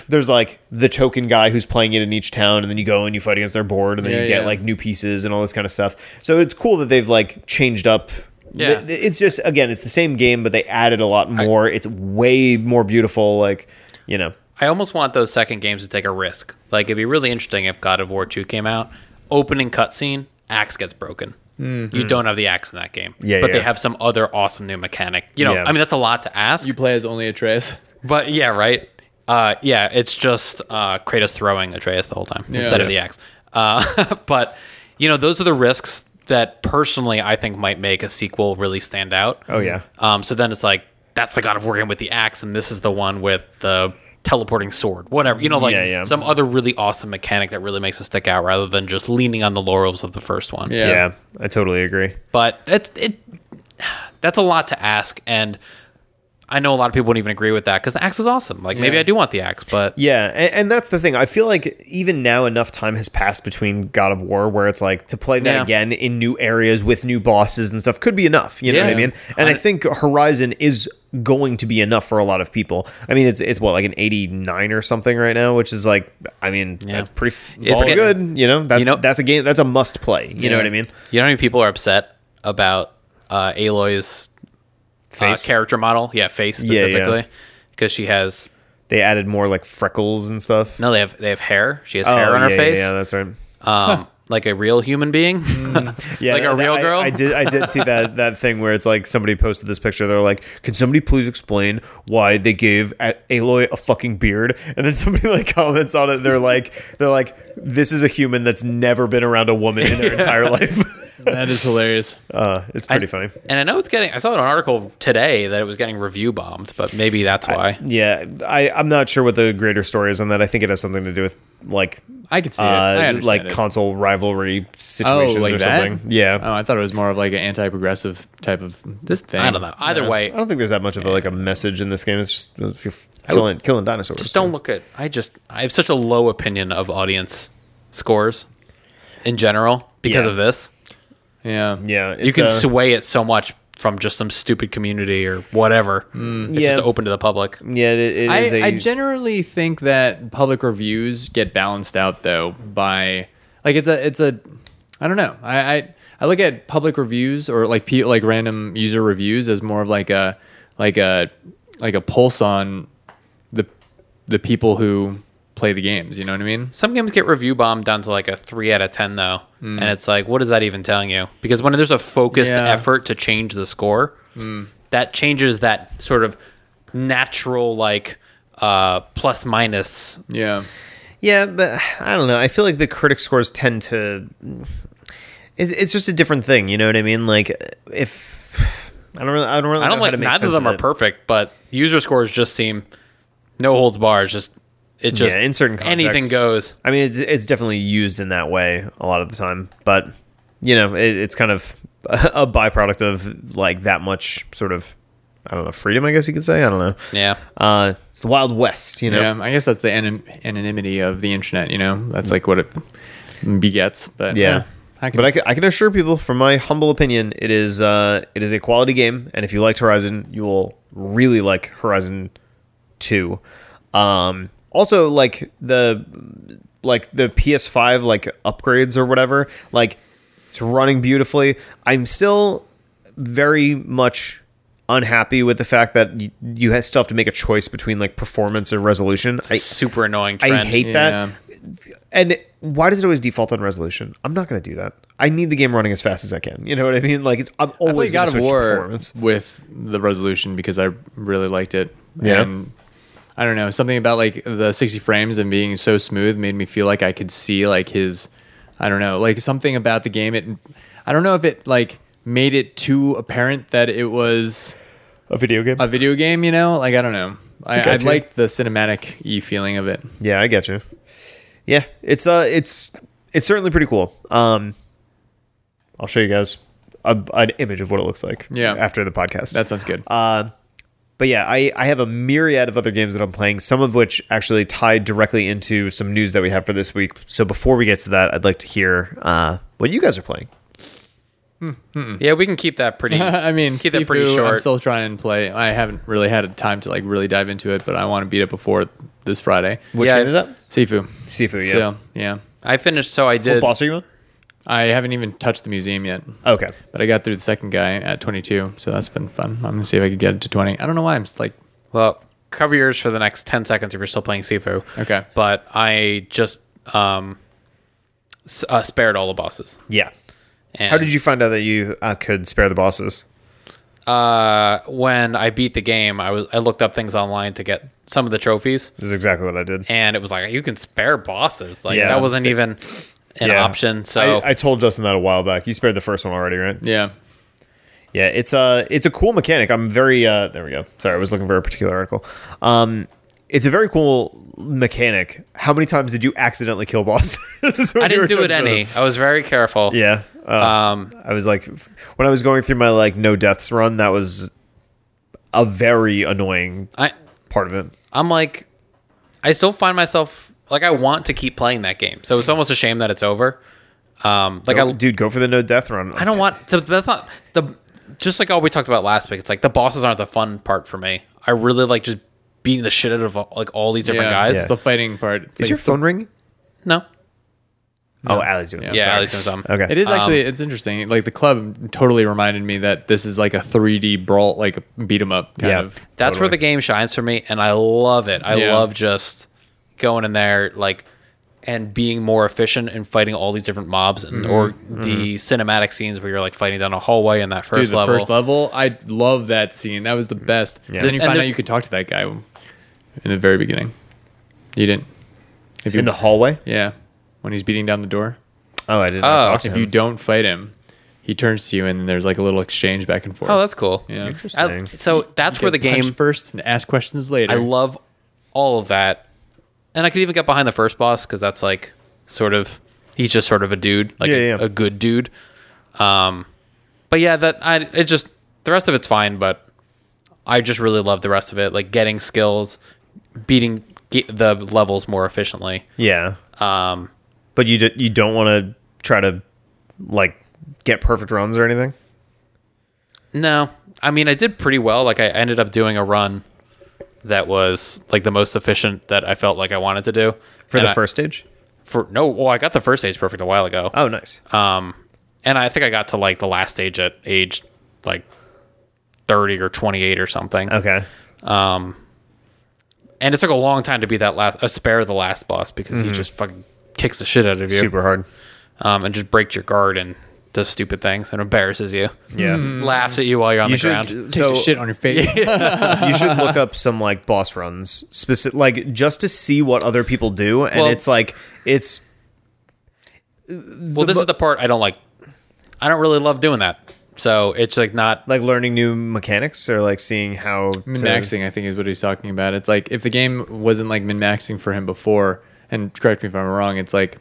there's like the token guy who's playing it in each town, and then you go and you fight against their board, and then Yeah, you get yeah. like new pieces and all this kind of stuff. So it's cool that they've like changed up. Yeah. Th- th- It's just again, it's the same game, but they added a lot more. it's way more beautiful. Like you know. I almost want those second games to take a risk. Like it'd be really interesting if God of War 2 came out, opening cutscene, axe gets broken. You don't have the axe in that game. Mm-hmm. Yeah, but they have some other awesome new mechanic. You know, Yeah. I mean that's a lot to ask. You play as only Atreus. but yeah, right. Uh, yeah, it's just uh, Kratos throwing Atreus the whole time instead of the axe. Uh, but you know, those are the risks that personally I think might make a sequel really stand out. Oh yeah. Um, so then it's like that's the God of War game with the axe, and this is the one with the teleporting sword, whatever. You know, like Yeah, yeah. some other really awesome mechanic that really makes it stick out, rather than just leaning on the laurels of the first one. Yeah. yeah. I totally agree. But it's it. That's a lot to ask, and I know a lot of people wouldn't even agree with that because the axe is awesome. Like maybe I do want the axe, but Yeah, and, and that's the thing. I feel like even now enough time has passed between God of War where it's like to play that Yeah. again in new areas with new bosses and stuff could be enough. You know what I mean? And I think Horizon is going to be enough for a lot of people. I mean, it's it's what like an eighty nine or something right now, which is like I mean Yeah. that's pretty It's all good. You know, that's know- that's a game that's a must play. You know what I mean? you know how many people are upset about uh, Aloy's uh, character model? Yeah, face Yeah, yeah. specifically, because she has They added more like freckles and stuff. no, they have they have hair. She has Oh, hair on her face. Yeah, yeah, that's right. um, like a real human being. Yeah, Like a real I- girl? I, did. I did see that that thing where it's like somebody posted this picture. They're like, "Can somebody please explain why they gave A- Aloy a fucking beard?" And then somebody like comments on it. They're like, "They're like, this is a human that's never been around a woman in their entire life." That is hilarious. uh, it's pretty I- funny. And I know it's getting. I saw an article today that it was getting review bombed, but maybe that's why. Yeah, I I'm not sure what the greater story is on that. I think it has something to do with like I could see it. I uh, like it. console rivalry situations like or that? something. Yeah. Oh, I thought it was more of like an anti-progressive type of this thing. I don't know. Either way, I don't think there's that much of a, like a message in this game. It's just if you're killing killing dinosaurs. just don't look at. I just I have such a low opinion of audience scores in general because Yeah. of this. Yeah. Yeah, you can uh, sway it so much from just some stupid community or whatever. It's Yeah. just open to the public. Yeah, it, it I, is a. I generally think that public reviews get balanced out though by like it's a it's a I don't know I I, I look at public reviews or like pe- like random user reviews as more of like a like a like a pulse on the the people who play the games. You know what I mean? Some games get review bombed down to like a three out of ten though, and it's like, what is that even telling you? Because when there's a focused Yeah. effort to change the score, that changes that sort of natural like uh, plus minus. Yeah. Yeah, but I don't know. I feel like the critic scores tend to. It's, it's just a different thing. You know what I mean? Like if I don't really, I don't really. I don't know how like to make neither sense of them are it. perfect, but user scores just seem no holds bars. Just it just Yeah, in certain contexts. anything goes. I mean, it's it's definitely used in that way a lot of the time, but you know, it, it's kind of a byproduct of like that much sort of I don't know freedom. I guess you could say. I don't know. Yeah. Uh, it's the Wild West. You know. Yeah. I guess that's the anon- anonymity of the internet. You know, that's like what it begets. But Yeah. I can, But I can, I can assure people, from my humble opinion, it is uh, it is a quality game, and if you liked Horizon, you will really like Horizon Two. Um, also, like the like the PS5 like upgrades or whatever, like it's running beautifully. I'm still very much unhappy with the fact that you, you still have to make a choice between like performance or resolution. I, Super annoying trend. I hate Yeah. that. And why does it always default on resolution? I'm not going to do that. I need the game running as fast as I can. You know what I mean? Like it's I'm always going to switch War performance. with the resolution because I really liked it. Yeah. And I don't know, something about like the 60 frames and being so smooth made me feel like I could see like his I don't know, like something about the game it I don't know if it like made it too apparent that it was A video game. a video game, you know? Like I don't know. I, I liked the cinematic e feeling of it. yeah, I get you. Yeah, it's uh, it's it's certainly pretty cool. Um, I'll show you guys a, an image of what it looks like. Yeah. after the podcast. That sounds good. Uh, but yeah, I, I have a myriad of other games that I'm playing, some of which actually tied directly into some news that we have for this week. So before we get to that, I'd like to hear uh, what you guys are playing. Yeah, we can keep that pretty. I mean, keep that pretty Sifu, I'm still trying to play. I haven't really had time to like really dive into it, but I want to beat it before this Friday. Which Yeah, game is that? Sifu. Sifu, yeah. So yeah, I finished, so I did. What did. boss are you on? I haven't even touched the museum yet, Okay. but I got through the second guy at 22, so that's been fun. I'm gonna see if I can get it to 20. I don't know why I'm just like Well, cover yours for the next ten seconds if you're still playing Sifu. okay. But I just um, s- uh, spared all the bosses. Yeah. And How did you find out that you uh, could spare the bosses? Uh, when I beat the game, I was I looked up things online to get some of the trophies, This is exactly what I did. and it was like you can spare bosses. Like Yeah. that wasn't even an Yeah. option. So I, I told Justin that a while back. You spared the first one already, right? Yeah, Yeah, it's a it's a cool mechanic. I'm very uh there we go. Sorry, I was looking for a particular article. Um it's a very cool mechanic. How many times did you accidentally kill bosses? I didn't do it any. I was very careful. Yeah. Uh, Um, I was like when I was going through my like no deaths run, that was a very annoying I part of it. I'm like, I still find myself like I want to keep playing that game. So it's almost a shame that it's over. Um, like Go- I, dude, go for the no death run. I don't want. So that's not the. Just like all we talked about last week, it's like the bosses aren't the fun part for me. I really like just beating the shit out of like all these different yeah. guys. It's the fighting part. It's Is like your phone ringing? No, Oh, Ali's doing something. yeah, Sorry. at least doing something. Okay. It is actually Um, it's interesting. Like the club totally reminded me that this is like a 3D brawl, like a beat 'em up kind Yeah. of. That's where the game shines for me, and I love it. I Yeah. love just going in there, like, and being more efficient in fighting all these different mobs, and or mm-hmm. Mm-hmm. the cinematic scenes where you're like fighting down a hallway in that Dude, first the level. first level, I love that scene. That was the best. Yeah. Then you And find the- out you could talk to that guy in the very beginning. You didn't. If you In the hallway? yeah, when he's beating down the door. Oh, I didn't Oh. talk to If him. you don't fight him, he turns to you and there's like a little exchange back and forth. Oh, that's cool. yeah. Interesting. I- so that's where the Get punched game. first and ask questions later. I love all of that, and I could even get behind the first boss because that's like sort of he's just sort of a dude, like Yeah, a, yeah. a good dude. Um, but yeah, that I it just the rest of it's fine, but I just really love the rest of it, like getting skills, beating ge- the levels more efficiently. yeah. Um, But you d- you don't want to try to like get perfect runs or anything? no, I mean I did pretty well. Like I ended up doing a run that was like the most efficient that I felt like I wanted to do For And the I- first stage? For no, well, I got the first stage perfect a while ago. Oh, nice. Um, and I think I got to like the last stage at age like 30 or 28 or something. Okay. Um, and it took a long time to be that last, a spare the last boss because he just fucking kicks the shit out of you, Super hard. um, and just breaks your guard and does stupid things and embarrasses you, Yeah. Hmm. laughs at you while you're on You the ground. should, Takes so your shit on your face. you should look up some like boss runs, specific, like just to see what other people do, and Well- it's like it's Well, this is the part I don't like. I don't really love doing that. So it's like not. like learning new mechanics or like seeing how to- Min maxing, I think, is what he's talking about. It's like if the game wasn't like min maxing for him before, and correct me if I'm wrong, it's like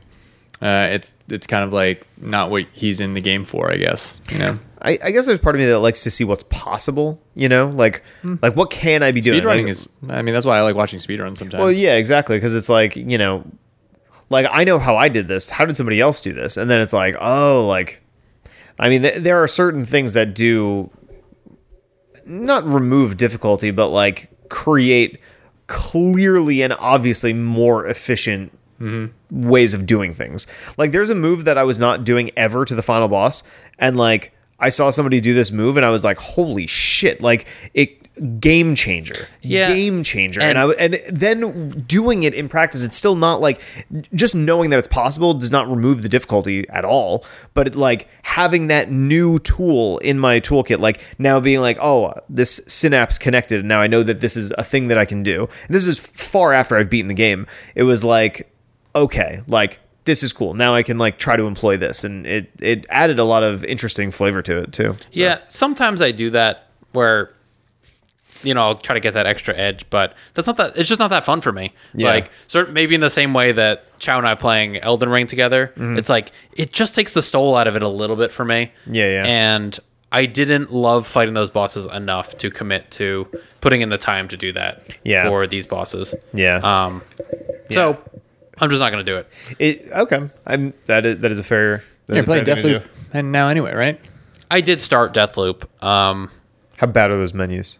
uh, it's it's kind of like not what he's in the game for, I guess. You know, I, I guess there's part of me that likes to see what's possible. You know, like like what can I be doing? speedrunning Like- is. I mean, that's why I like watching speedruns sometimes. Well, yeah, exactly. Because it's like you know, like I know how I did this. How did somebody else do this? And then it's like, oh, like, I mean, th- there are certain things that do not remove difficulty, but like create clearly and obviously more efficient ways of doing things. Like, there's a move that I was not doing ever to the final boss, and like. I saw somebody do this move and I was like, "Holy shit!" Like it, game changer, Yeah. game changer. And, And- I and then doing it in practice, it's still not like just knowing that it's possible does not remove the difficulty at all. But it, like having that new tool in my toolkit, like now being like, oh, this synapse connected, and now I know that this is a thing that I can do. And this is far after I've beaten the game. It was like, okay, like this is cool. Now I can like try to employ this, and it it added a lot of interesting flavor to it too. So- Yeah, sometimes I do that where, you know, I'll try to get that extra edge, but that's not that. It's just not that fun for me. Yeah. Like, sort maybe in the same way that Chow and I playing Elden Ring together, Mm-hmm. it's like it just takes the soul out of it a little bit for me. Yeah, yeah. And I didn't love fighting those bosses enough to commit to putting in the time to do that. Yeah. For these bosses. yeah. Um. So I'm just not going to do it. It okay. I'm that is that is a fair. that you're is a playing fair thing to Deathloop, do. and now anyway, right? I did start Deathloop. Um. How bad are those menus?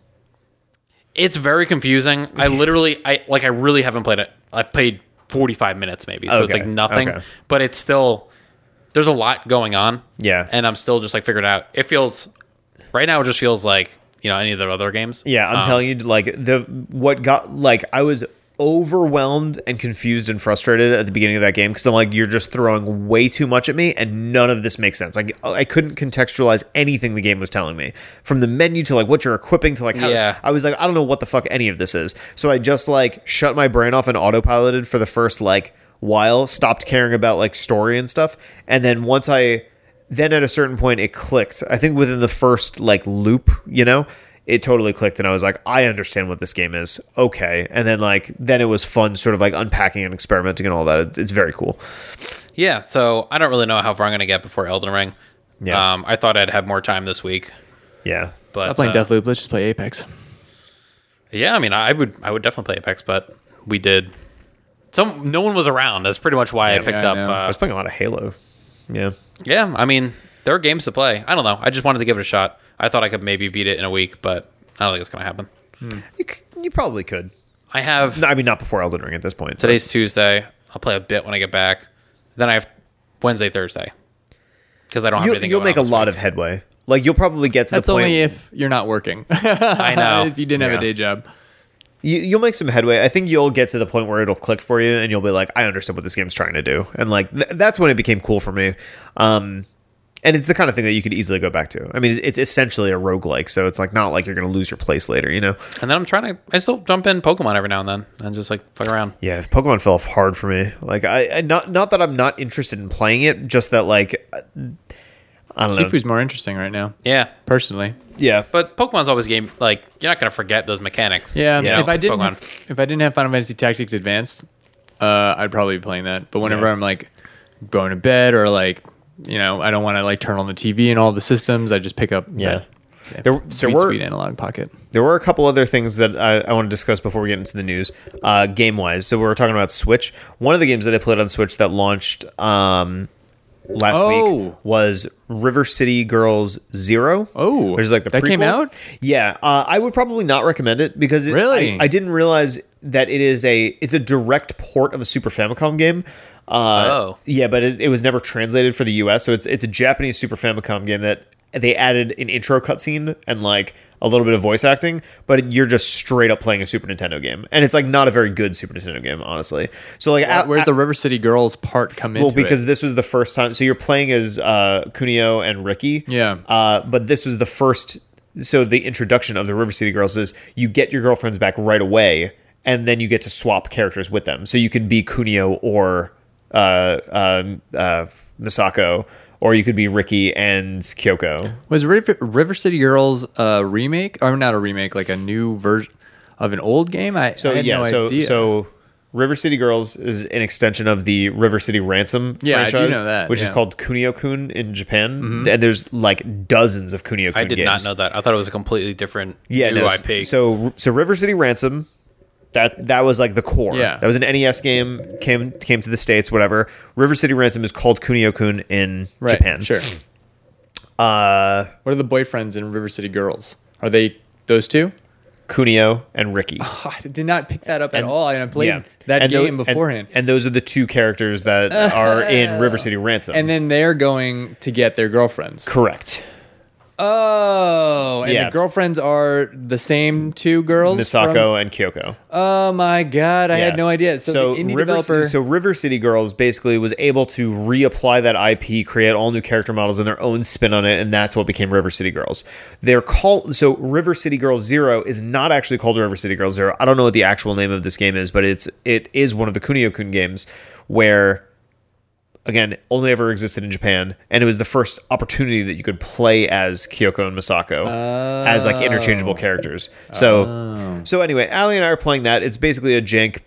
It's very confusing. I literally, I like, I really haven't played it. I played 45 minutes maybe, so it's like nothing. okay. But it's still there's a lot going on. Yeah. and I'm still just like figuring it out. It feels right now. It just feels like you know any of the other games. Yeah, I'm Um, telling you, like the what got like I was overwhelmed and confused and frustrated at the beginning of that game because I'm like, you're just throwing way too much at me, and none of this makes sense. Like uh, I couldn't contextualize anything the game was telling me, from the menu to like what you're equipping to like how Yeah. I was like, I don't know what the fuck any of this is. So I just like shut my brain off and autopiloted for the first like while, stopped caring about like story and stuff, and then once I then at a certain point it clicked. I think within the first like loop, you know, it totally clicked and I was like, I understand what this game is. Okay. And then like then it was fun sort of like unpacking and experimenting and all that. It's very cool. Yeah, so I don't really know how far I'm gonna get before Elden Ring. Yeah. Um, I thought I'd have more time this week, Yeah. but Stop playing uh, Deathloop. Let's just play Apex. Yeah, I mean, I would, I would definitely play Apex, but we did. Some no one was around. That's pretty much why I picked yeah, up. I Uh, was playing a lot of Halo. Yeah. yeah, I mean, there are games to play. I don't know. I just wanted to give it a shot. I thought I could maybe beat it in a week, but I don't think it's gonna happen. You, c- you probably could. I have No, I mean, not before Elden Ring at this point. today's Tuesday. I'll play a bit when I get back. Then I have Wednesday, Thursday because I don't have You'll, anything. you'll going make on a this lot week. of headway. Like you'll probably get to That's the point. It's only if you're not working. I know. if you didn't have a day job. you, you'll make some headway. I think you'll get to the point where it'll click for you, and you'll be like, "I understand what this game's trying to do," and like th- that's when it became cool for me. Um, and it's the kind of thing that you could easily go back to. I mean, it's essentially a roguelike, so it's like not like you're going to lose your place later, you know? And then I'm trying to. I still jump in Pokemon every now and then and just like fuck around. Yeah, if Pokemon fell off hard for me. Like I, I not not that I'm not interested in playing it, just that like I don't know. Sifu's more interesting right now, Yeah, personally. Yeah, but Pokemon's always game. Like you're not gonna forget those mechanics. Yeah, you know, if I didn't, Pokemon. if I didn't have Final Fantasy Tactics Advanced, uh, I'd probably be playing that. But whenever Yeah. I'm like going to bed or like, you know, I don't want to like turn on the TV and all the systems, I just pick up. Yeah. that- that There- there sweet, were- sweet Analogue Pocket. There were a couple other things that I, I want to discuss before we get into the news, uh, game wise. So we were talking about Switch. One of the games that I played on Switch that launched um, last Oh. week was River City Girls Zero. Oh, which is like the that came out? Yeah, uh, I would probably not recommend it because it, Really? I, I didn't realize that it is a it's a direct port of a Super Famicom game. Uh, Oh. yeah, but it, it was never translated for the U.S. So it's it's a Japanese Super Famicom game that they added an intro cutscene and like a little bit of voice acting, but you're just straight up playing a Super Nintendo game, and it's like not a very good Super Nintendo game, honestly. So like, at- Where's at- the River City Girls part come into well, because it? this was the first time. So you're playing as uh, Kunio and Ricky. Yeah. Uh, but this was the first. So the introduction of the River City Girls is you get your girlfriends back right away, and then you get to swap characters with them. So you can be Kunio or Uh, um, uh, Misako, or you could be Ricky and Kyoko. Was River, River City Girls a remake, or not a remake, like a new version of an old game? I, So I had yeah, no so idea. so River City Girls is an extension of the River City Ransom Yeah, I do franchise, know that, which is yeah. Mm-hmm. called Kunio-kun in Japan. Mm-hmm. And there's like dozens of Kunio-kun games. I did games. not know that. I thought it was a completely different Yeah, new no, IP. So so River City Ransom, that that was like the core. Yeah. that was an NES game. came came to the states. Whatever. River City Ransom is called Kunio-kun in right, Japan. Sure. Uh, What are the boyfriends in River City Girls? Are they those two? Kunio and Ricky. I did not pick that up at all. and I played that And game and- beforehand. And, those are the two characters that are in River City Ransom. And then they're going to get their girlfriends. correct. Oh, and Yeah. the girlfriends are the same two girls. Misako from- and Kyoko. oh my god, I Yeah. had no idea. So, the indie River, developer. so River City Girls basically was able to reapply that IP, create all new character models and their own spin on it, and that's what became River City Girls. They're called so River City Girls Zero is not actually called River City Girls Zero. I don't know what the actual name of this game is, but it's it is one of the Kunio-kun games where again only ever existed in Japan, and it was the first opportunity that you could play as Kyoko and Misako as like interchangeable characters. So so anyway, Ali and I are playing that. It's basically a jank,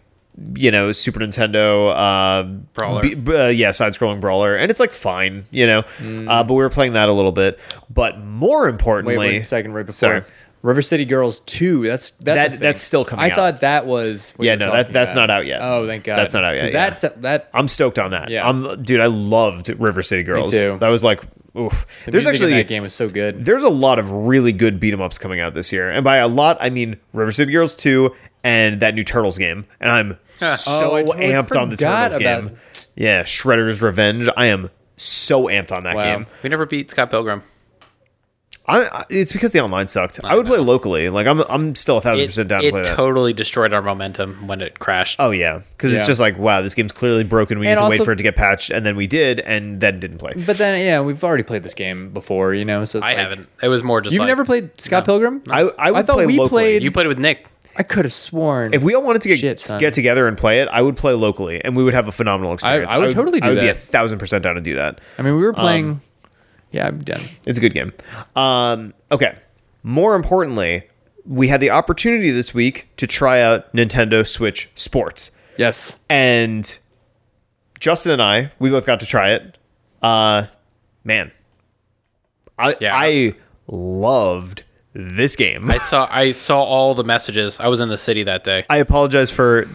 you know, Super Nintendo uh, Brawler. b- b- uh, yeah, side-scrolling brawler, and it's like fine, you know. Uh, but we were playing that a little bit. But more importantly, wait, wait a second, right before Sorry. River City Girls Two. That's that's That- that's still coming I out. thought that was. what Yeah, you were no, that- that's about. not out yet. Oh, thank God. That's not out yet, 'Cause yeah. That's that. I'm stoked on that. Yeah. I'm, dude, I loved River City Girls. Me too. That was like, oof. The There's music in actually that game was so good. there's a lot of really good beat 'em ups coming out this year, and by a lot I mean River City Girls 2 and that new Turtles game. And I'm oh, so Oh, totally amped on the Turtles about- game. Yeah, Shredder's Revenge. I am so amped on that Wow. game. we never beat Scott Pilgrim. I, I, it's because the online sucked. I, would play locally. Like I'm, I'm still a thousand percent down to it play that. totally destroyed our momentum when it crashed. Oh yeah, because it's just like wow, this game's clearly broken. We And need to wait for it to get patched, and then we did, and then didn't play. But then, yeah, we've already played this game before, you know. So it's I like- haven't. It was more just You've like, never played Scott Pilgrim? I, I would thought play we locally. played- You played it with Nick. I could have sworn. If we all wanted to get Shit, get together and play it, I would play locally, and we would have a phenomenal experience. I would totally do that. I would be a thousand percent down to do that. I mean, we Um, were playing. Yeah, I'm done. It's a good game. Um, okay. More importantly, we had the opportunity this week to try out Nintendo Switch Sports, Yes. and Justin and I, we both got to try it. Uh, man, I Yeah. I loved this game. I saw. I saw all the messages. I was in the city that day. I apologize for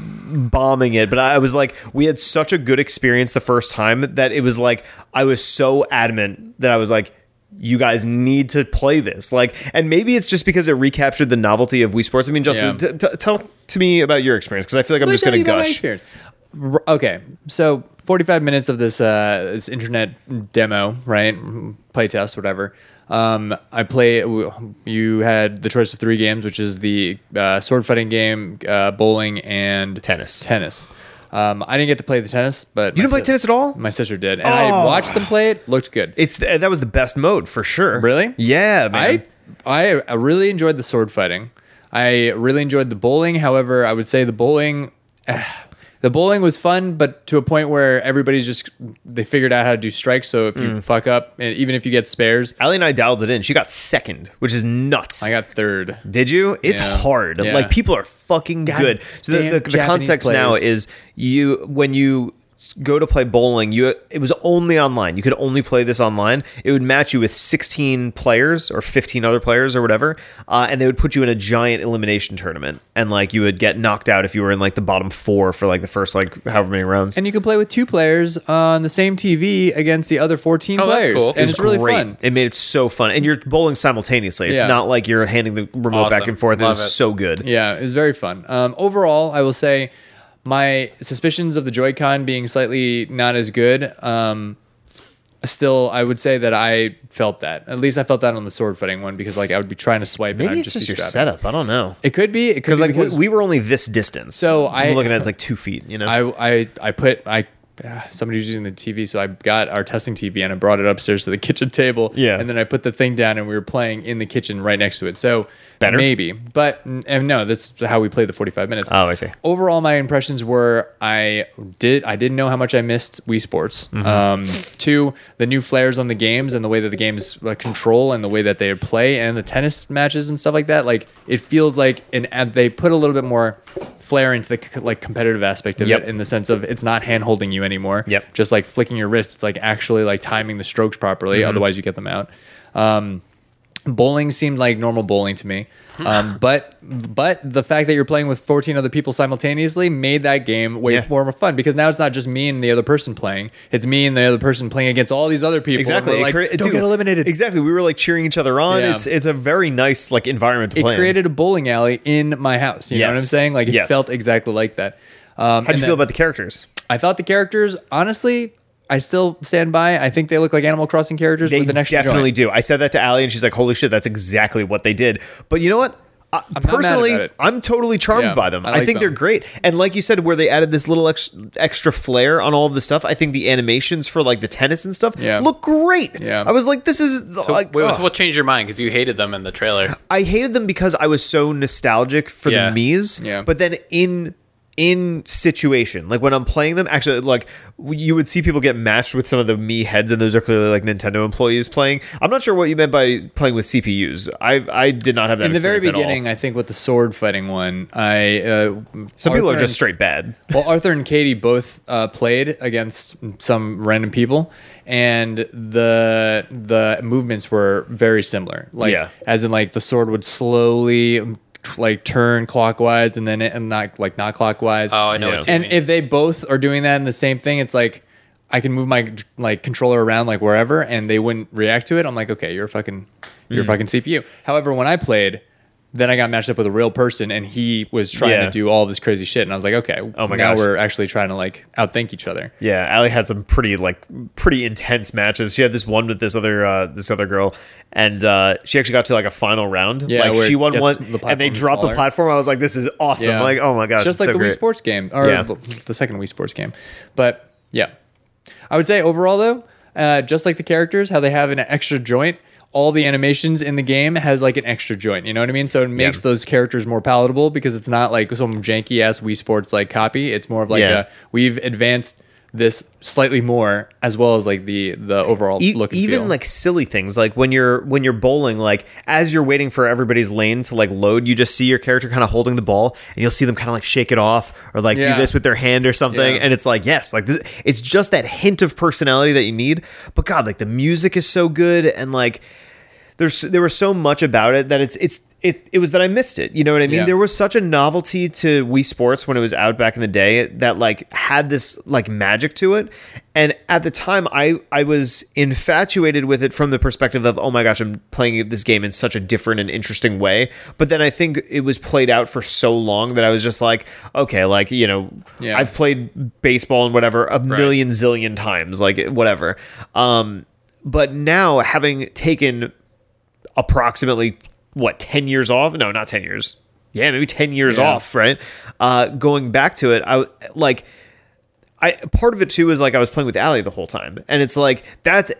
bombing it, but I was like, we had such a good experience the first time that it was like I was so adamant that I was like, you guys need to play this. Like, and maybe it's just because it recaptured the novelty of Wii Sports. I mean, Justin, Yeah. t- t- tell to me about your experience because I feel like I'm Let just going to about my gush. experience. R- Okay, so 45 minutes of this uh, this internet demo, right? Playtest, whatever. Um, I play. You had the choice of three games, which is the uh, sword fighting game, uh, bowling, and Tennis. Tennis. Um, I didn't get to play the tennis, but You didn't play tennis at all? My sister did, and I Oh. watched them play it. Looked good. It's th- that was the best mode for sure. Really? Yeah, man. I I really enjoyed the sword fighting. I really enjoyed the bowling. However, I would say the bowling, the bowling was fun, but to a point where everybody's just they figured out how to do strikes. So if Mm. you fuck up, and even if you get spares, Allie and I dialed it in. She got second, which is nuts. I got third. Did you? It's Yeah. hard. Yeah. Like people are fucking good. So the, the, the Japanese context now is you when you go to play bowling, you it was only online. You could only play this online. It would match you with 16 players or 15 other players or whatever, uh, and they would put you in a giant elimination tournament, and like you would get knocked out if you were in like the bottom four for like the first like however many rounds. And you can play with two players on the same TV against the other 14 Oh, that's players. cool. And It was it's really great. fun. It made it so fun, and you're bowling simultaneously. It's Yeah. not like you're handing the remote back and forth. It was it. so good. Yeah, it was very fun. Um, overall, I will say my suspicions of the Joy-Con being slightly not as good. Um, still, I would say that I felt that. At least I felt that on the sword fighting one because like I would be trying to swipe. and Maybe I'd it's just be your setup. I don't know. It could be. It could Because be like we, because we were only this distance. So I'm looking at like two feet. You know. I I I put I ah, somebody was using the TV, so I got our testing TV and I brought it upstairs to the kitchen table. Yeah. and then I put the thing down and we were playing in the kitchen right next to it. So Better? maybe, but and no, this is how we played the forty five minutes. oh, I see. Overall, my impressions were I did I didn't know how much I missed Wii Sports. Mm-hmm. Um, two, the new flares on the games and the way that the games uh, control and the way that they play and the tennis matches and stuff like that. Like it feels like an and they put a little bit more flair into the like competitive aspect of Yep. it in the sense of it's not hand holding you anymore. Yep. Just like flicking your wrist, it's like actually like timing the strokes properly. Mm-hmm. Otherwise, you get them out. Um, bowling seemed like normal bowling to me um, but but the fact that you're playing with 14 other people simultaneously made that game way Yeah. more fun because now it's not just me and the other person playing it's me and the other person playing against all these other people Exactly. Like crea- don't dude, get eliminated Exactly. We were like cheering each other on. Yeah. It's it's a very nice like environment to it play. in. created a bowling alley in my house you know what i'm saying like it Yes. felt exactly like that um, How'd you then- feel about the characters? i thought the characters honestly I still stand by. I think they look like Animal Crossing characters They with an extra definitely joint. do. I said that to Allie, and she's like, "Holy shit, that's exactly what they did." But you know what? Not mad personally. I'm totally charmed Yeah, by them. I I, like think they're great, and like you said, where they added this little ex- extra flair on all of the stuff, I think the animations for like the tennis and stuff Yeah. look great. Yeah. I was like, "This is So like." wait, so what changed your mind? Because you hated them in the trailer. I hated them because I was so nostalgic for Yeah. the Mii's. Yeah. But then in in situation, like when I'm playing them, actually, like you would see people get matched with some of the Mii heads, and those are clearly like Nintendo employees playing. I'm not sure what you meant by playing with CPUs. I I did not have that In the very experience at all. beginning, I think with the sword fighting one, I uh, Some people are just straight bad. well, Arthur and Katie both uh, played against some random people, and the the movements were very similar. Like, Yeah. as in, like the sword would slowly like turn clockwise, and then it, and not like not clockwise. Oh, I know Yeah. what you and mean. if they both are doing that in the same thing, it's like I can move my like controller around like wherever, and they wouldn't react to it. I'm like, okay, you're a fucking you're Mm. a fucking CPU. However, when I played. Then I got matched up with a real person, and he was trying Yeah. to do all this crazy shit, and I was like, "Okay, Oh my now gosh. we're actually trying to like outthink each other." Yeah, Allie had some pretty like pretty intense matches. She had this one with this other uh, this other girl, and uh, she actually got to like a final round. Yeah, like she won one, the and they dropped the platform. I was like, this is awesome. Yeah. Like, oh my gosh, just like so the great. Wii Sports game or Yeah. the, the second Wii Sports game. But yeah, I would say overall though, uh, just like the characters, how they have an extra joint. All the animations in the game has like an extra joint. You know what I mean? So it makes those characters more palatable because it's not like some janky ass Wii Sports like copy. It's more of like Yeah. a we've advanced this slightly more as well as like the the overall E- look and even feel. like silly things like when you're when you're bowling like as you're waiting for everybody's lane to like load you just see your character kind of holding the ball and you'll see them kind of like shake it off or like Yeah. do this with their hand or something Yeah. and it's like yes like this it's just that hint of personality that you need but god like the music is so good and like there's there was so much about it that it's it's it, it was that I missed it. You know what I mean? Yeah. There was such a novelty to Wii Sports when it was out back in the day that like had this like magic to it. And at the time I I was infatuated with it from the perspective of oh my gosh, I'm playing this game in such a different and interesting way. But then I think it was played out for so long that I was just like, okay, like, you know, Yeah. I've played baseball and whatever a million zillion times, like whatever. Um but now having taken approximately what 10 years off no not 10 years yeah maybe 10 years Yeah. off right uh going back to it i like i part of it too is like i was playing with ali the whole time and it's like that's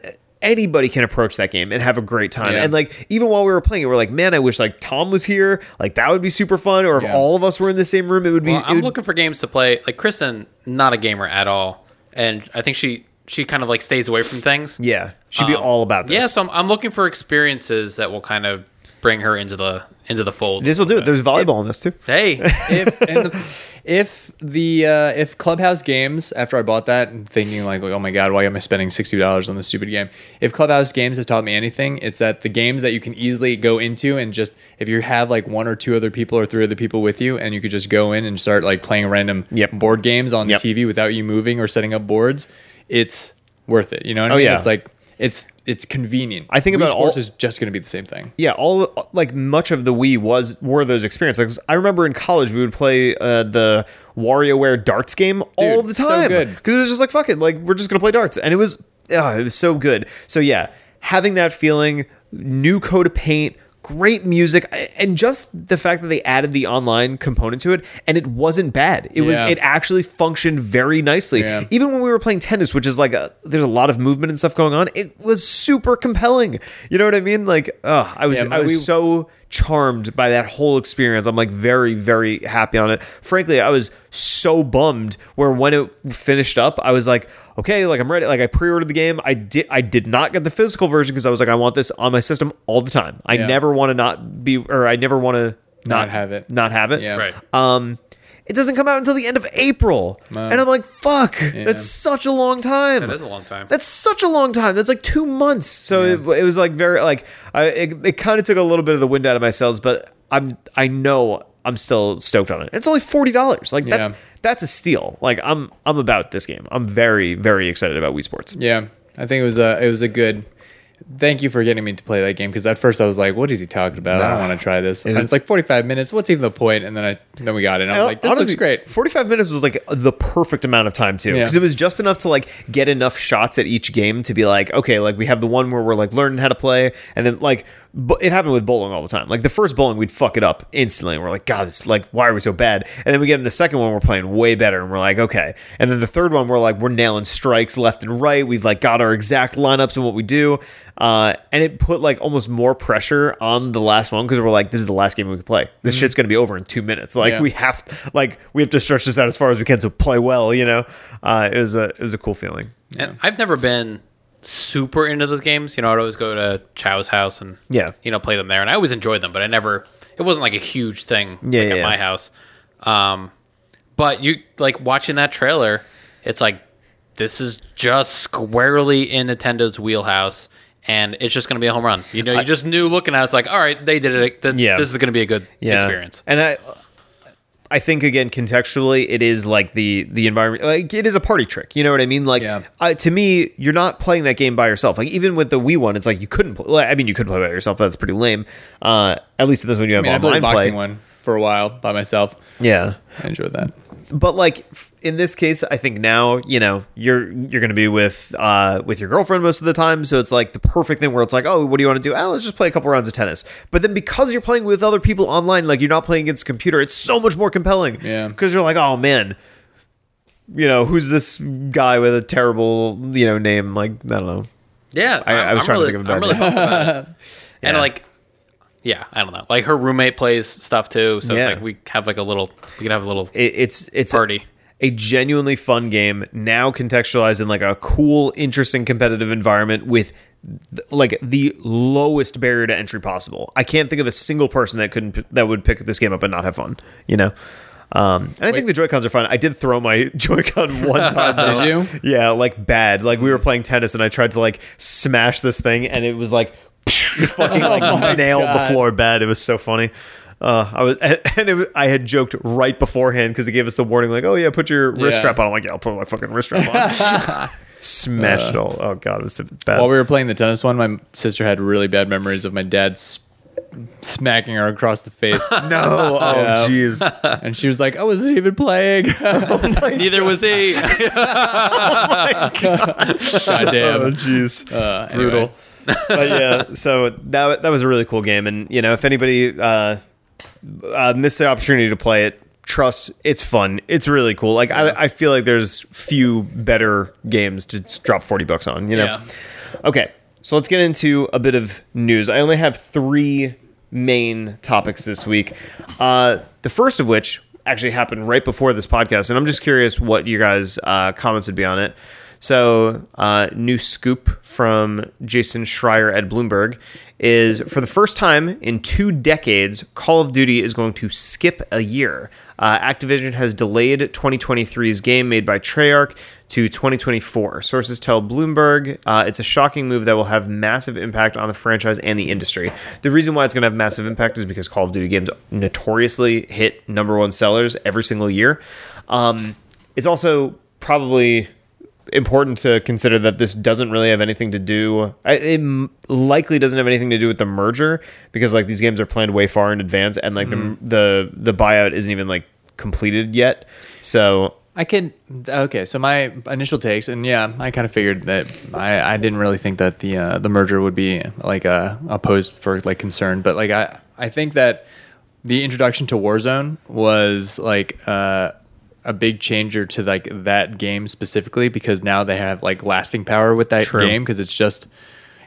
anybody can approach that game and have a great time Yeah. and like even while we were playing it we're like man i wish like tom was here like that would be super fun or if Yeah. all of us were in the same room it would be Well, I'm would- looking for games to play. Like Kristen, not a gamer at all, and I think she she kind of like stays away from things. yeah she'd be Um, all about this Yeah, so I'm, I'm looking for experiences that will kind of bring her into the into the fold. this will do it there's volleyball in this too Hey, if and the, if the uh, if Clubhouse Games after I bought that and thinking like oh my god why am I spending sixty dollars on this stupid game? If Clubhouse Games has taught me anything, it's that the games that you can easily go into and just if you have like one or two other people or three other people with you and you could just go in and start like playing random Yep. board games on Yep. the TV without you moving or setting up boards, it's worth it. You know what I Oh, mean? yeah. It's like it's it's convenient. I think Wii about sports all- is just going to be the same thing. yeah all like much of the wii was were those experiences Like i remember in college we would play uh, the WarioWare darts game all the time because it was just like fuck it, like we're just gonna play darts, and it was oh, it was so good. So yeah, having that feeling, new coat of paint. Great music and just the fact that they added the online component to it and it wasn't bad. It was it actually functioned very nicely. Yeah. Even when we were playing tennis, which is like a, there's a lot of movement and stuff going on, it was super compelling. You know what I mean? Like, oh, I was Yeah, I was we- so charmed by that whole experience. I'm like very very happy on it. Frankly, I was so bummed where when it finished up, I was like, okay, like I'm ready. Like I pre-ordered the game. I did I did not get the physical version because I was like I want this on my system all the time. I Yeah. never want to not be or I never want to Not have it. Not have it. Yeah. Right. Um, it doesn't come out until the end of April, and I'm like, "Fuck, that's such a long time." That is a long time. That's such a long time. That's like two months. So it, it was like very like I it, it kind of took a little bit of the wind out of my sails, but I'm I know I'm still stoked on it. It's only forty dollars. Like that, Yeah. that's a steal. Like I'm I'm about this game. I'm very very excited about Wii Sports. Yeah, I think it was a it was a good. Thank you for getting me to play that game because at first I was like, "What is he talking about? I don't want to try this." And it's like forty five minutes. What's even the point? And then I then we got it. And I was like, "This Honestly, looks great." 45 minutes was like the perfect amount of time too. Yeah. Because it was just enough to like get enough shots at each game to be like, okay, like we have the one where we're like learning how to play. And then like, bu- it happened with bowling all the time. Like the first bowling, we'd fuck it up instantly. And we're like, God, this, like, why are we so bad? And then we get in the second one, we're playing way better. And we're like, okay. And then the third one, we're like, we're nailing strikes left and right. We've like got our exact lineups and what we do. Uh, and it put like almost more pressure on the last one because we're like, this is the last game we can play. This shit's gonna be over in two minutes. Like Yeah. we have, like we have to stretch this out as far as we can to play well. You know, uh, it was a it was a cool feeling. And I've never been super into those games. You know, I'd always go to Chow's house and Yeah. you know, play them there, and I always enjoyed them. But I never, it wasn't like a huge thing Yeah, like, yeah, at my house. Um, but you like watching that trailer, it's like this is just squarely in Nintendo's wheelhouse. And it's just going to be a home run. You know, you just knew looking at it, it's like, all right, they did it. Th- Yeah. This is going to be a good Yeah, experience. And I, I think again contextually, it is like the the environment. Like it is a party trick. You know what I mean? Like Yeah. uh, to me, you're not playing that game by yourself. Like even with the Wii one, it's like you couldn't. Play, I mean, you could play by yourself, but that's pretty lame. Uh, at least this one you have I mean, I played online boxing play. one for a while by myself. Yeah. I enjoyed that. but like in this case i think now you know you're you're gonna be with uh with your girlfriend most of the time so it's like the perfect thing where it's like oh what do you want to do oh let's just play a couple rounds of tennis but then because you're playing with other people online like you're not playing against a computer it's so much more compelling Yeah. because you're like oh man you know who's this guy with a terrible you know name like i don't know Yeah, I- I was I'm trying to think of a I'm bad really name. about it. And like, yeah, I don't know. Like her roommate plays stuff too, so Yeah. it's like we have like a little, we can have a little. it, it's it's Party. A, genuinely fun game now contextualized in like a cool interesting competitive environment with like the lowest barrier to entry possible i can't think of a single person that couldn't that would pick this game up and not have fun you know um, and I think the Joy Cons are fun. I did throw my Joy-Con one time. Though. Did you? Yeah, like bad. Like we were playing tennis, and I tried to like smash this thing, and it was like fucking like nailed the floor bad. It was so funny. Uh, I was, and was, I had joked right beforehand because they gave us the warning, like, "Oh yeah, put your wrist Yeah. strap on." I'm like, "Yeah, I'll put my fucking wrist strap on." Smashed it all. Oh god, it was bad. While we were playing the tennis one, my sister had really bad memories of my dad smacking her across the face. no, oh Yeah. jeez. and she was like, I wasn't even playing. Neither was he. God damn. Oh jeez. Uh, brutal. anyway. but yeah, so that that was a really cool game, and you know, if anybody uh, uh, missed the opportunity to play it, trust it's fun. It's really cool. Like I, I feel like there's few better games to drop forty bucks on. You know. Yeah. Okay, so let's get into a bit of news. I only have three main topics this week. Uh, the first of which actually happened right before this podcast, and I'm just curious what your guys' uh, comments would be on it. So, uh, new scoop from Jason Schreier at Bloomberg is for the first time in two decades, Call of Duty is going to skip a year. Uh, Activision has delayed 2023's game made by Treyarch to 2024. Sources tell Bloomberg uh, it's a shocking move that will have massive impact on the franchise and the industry. The reason why it's going to have massive impact is because Call of Duty games notoriously hit number one sellers every single year. Um, it's also probably important to consider that this doesn't really have anything to do I- it likely doesn't have anything to do with the merger because like these games are planned way far in advance and like the the the buyout isn't even like completed yet. So I can okay. So my initial takes, and yeah, I kind of figured that I, I didn't really think that the uh, the merger would be like a opposed for like concern, but like I I think that the introduction to Warzone was like uh, a big changer to like that game specifically because now they have like lasting power with that True. game because it's just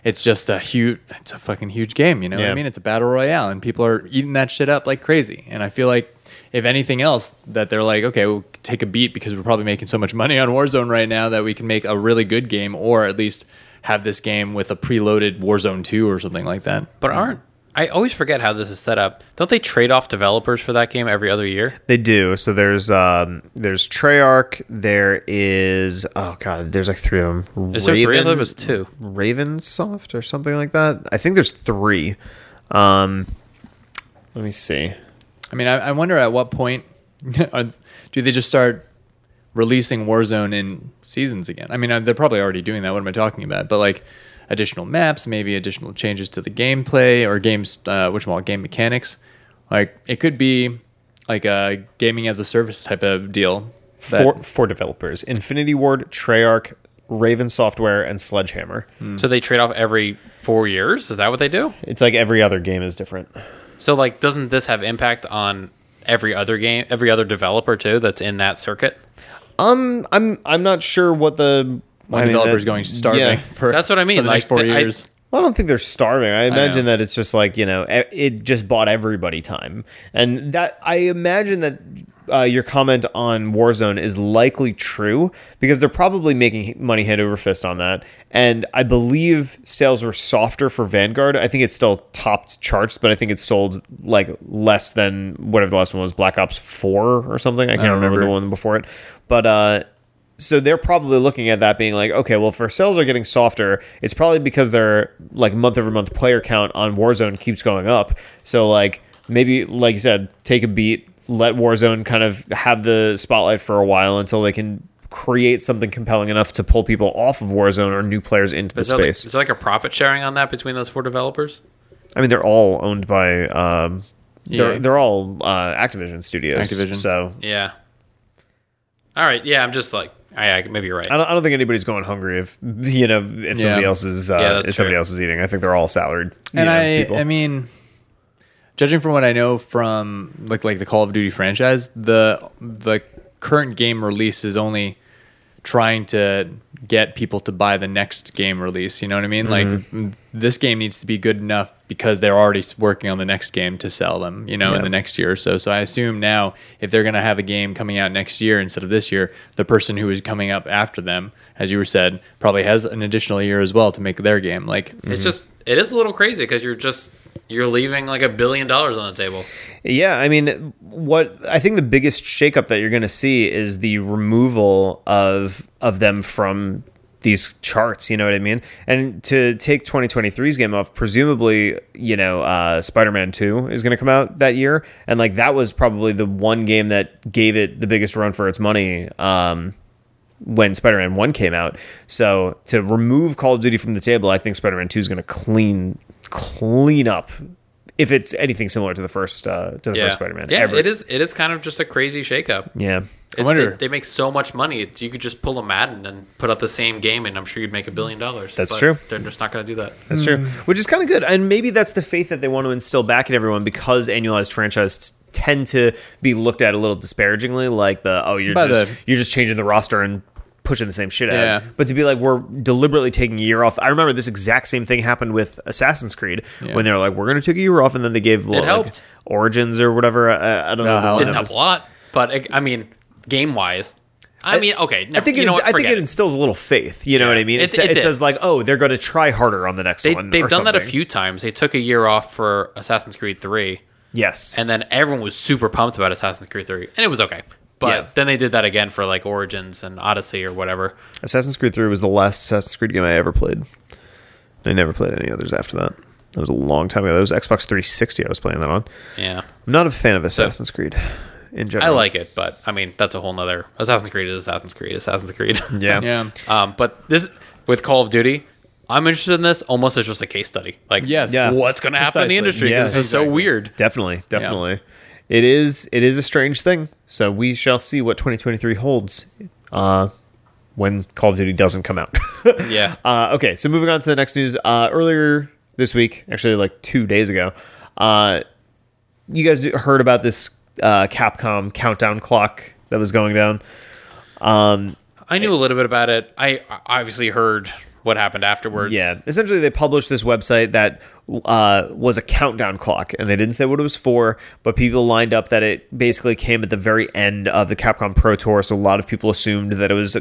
it's just a huge it's a fucking huge game you know what i mean? It's a battle royale and people are eating that shit up like crazy. And i feel like if anything else that they're like okay we'll take a beat because we're probably making so much money on warzone right now that we can make a really good game or at least have this game with a preloaded warzone 2 or something like that. But aren't I always forget how this is set up? Don't they trade off developers for that game every other year? They do. So there's um there's Treyarch. There is oh god. There's like three of them. Is there three? of them? Is was two. Ravensoft or something like that. I think there's three. Um, let me see. i mean i, I wonder at what point are, do they just start releasing warzone in seasons again i mean uh, they're probably already doing that what am i talking about but like additional maps maybe additional changes to the gameplay or games uh, which one game mechanics like it could be like a gaming as a service type of deal Four four developers: Infinity Ward, Treyarch, Raven Software, and Sledgehammer. So they trade off every four years? Is that what they do? It's like every other game is different. So like doesn't this have impact on every other game every other developer too that's in that circuit? Um, I'm I'm not sure what the one I mean, developer that- is going starving yeah. for That's what I mean, for the next four the- I- years Well, I don't think they're starving. I imagine know. that it's just like you know, e- it just bought everybody time, and that I imagine that uh, your comment on Warzone is likely true because they're probably making money hand over fist on that, and I believe sales were softer for Vanguard. I think it still topped charts, but I think it sold like less than whatever the last one was, Black Ops Four or something. I can't don't remember the one before it, but. uh so they're probably looking at that being like, okay, well, if our sales are getting softer, it's probably because their like month over month player count on Warzone keeps going up. So like maybe, like you said, take a beat, let Warzone kind of have the spotlight for a while until they can create something compelling enough to pull people off of Warzone or new players into the Is there, like, space. is there like a profit sharing on that between those four developers? I mean, they're all owned by. Um, they're EA. they're all uh, Activision studios. Activision. So Yeah. All right. Yeah, I'm just like I, I maybe you're right. I don't, I don't think anybody's going hungry if you know if Yeah. somebody else is uh, Yeah, that's if somebody else is eating. I think they're all salaried. and know, I, people. I mean, judging from what I know from like like the Call of Duty franchise, the the current game release is only trying to get people to buy the next game release. You know what I mean? Like mm-hmm. this game needs to be good enough because they're already working on the next game to sell them. You know, Yeah. in the next year or so. So I assume now if they're gonna have a game coming out next year instead of this year, the person who is coming up after them, as you were said, probably has an additional year as well to make their game. Like It's just it is a little crazy because you're just you're leaving like a billion dollars on the table. Yeah, I mean, what I think the biggest shakeup that you're going to see is the removal of of them from these charts. You know what I mean? And to take 2023's game off, presumably, you know, uh, Spider-Man 2 is going to come out that year, and like that was probably the one game that gave it the biggest run for its money. Um, when Spider-Man 1 came out. So to remove Call of Duty from the table, I think Spider-Man 2 is going to clean clean up if it's anything similar to the first uh, to the Yeah, first Spider-Man. yeah, ever. it is. It is kind of just a crazy shakeup. Yeah. It, wonder- they, they make so much money. It's- You could just pull a Madden and put out the same game, and I'm sure you'd make a billion dollars. That's But true. They're just not going to do that. That's true. Which is kind of good. And maybe that's the faith that they want to instill back in everyone because annualized franchises tend to be looked at a little disparagingly like the oh you're By just the- you're just changing the roster and pushing the same shit Yeah. But to be like we're deliberately taking a year off. I remember this exact same thing happened with Assassin's Creed Yeah. when they were like we're going to take a year off and then they gave like, helped. Origins or whatever. I, I don't know. No, it Didn't help was- a lot, but it, I mean, game wise, I, mean, okay. I think you it, know what? I think Forget it instills a little faith. You know Yeah. what I mean? It, It- it it says like, oh, they're going to try harder on the next They, one. they've or done that a few times. They took a year off for Assassin's Creed 3, Yes. and then everyone was super pumped about Assassin's Creed 3, and it was okay. But Yeah. then they did that again for like Origins and Odyssey or whatever. Assassin's Creed 3 was the last Assassin's Creed game I ever played. I never played any others after that. That was a long time ago. That was Xbox 360 I was playing that on. Yeah. I'm not a fan of Assassin's Creed in general. I like it, but I mean, that's a whole nother. Assassin's Creed is Assassin's Creed, Assassin's Creed. Yeah. yeah. Um, but this with Call of Duty, I'm interested in this almost as just a case study. Like, Yes. Yeah. what's going to happen in the industry? industry? 'Cause Yeah. this is so weird. Definitely. Definitely. It is it is a strange thing. So we shall see what 2023 holds uh, when Call of Duty doesn't come out. Yeah. Uh, okay, so moving on to the next news. Uh, earlier this week, actually like two days ago, uh, you guys heard about this uh, Capcom countdown clock that was going down. Um, I knew a little bit about it. I I obviously heard what happened afterwards. Yeah, essentially they published this website that uh, was a countdown clock, and they didn't say what it was for, but people lined up that it basically came at the very end of the Capcom Pro Tour, so a lot of people assumed that it was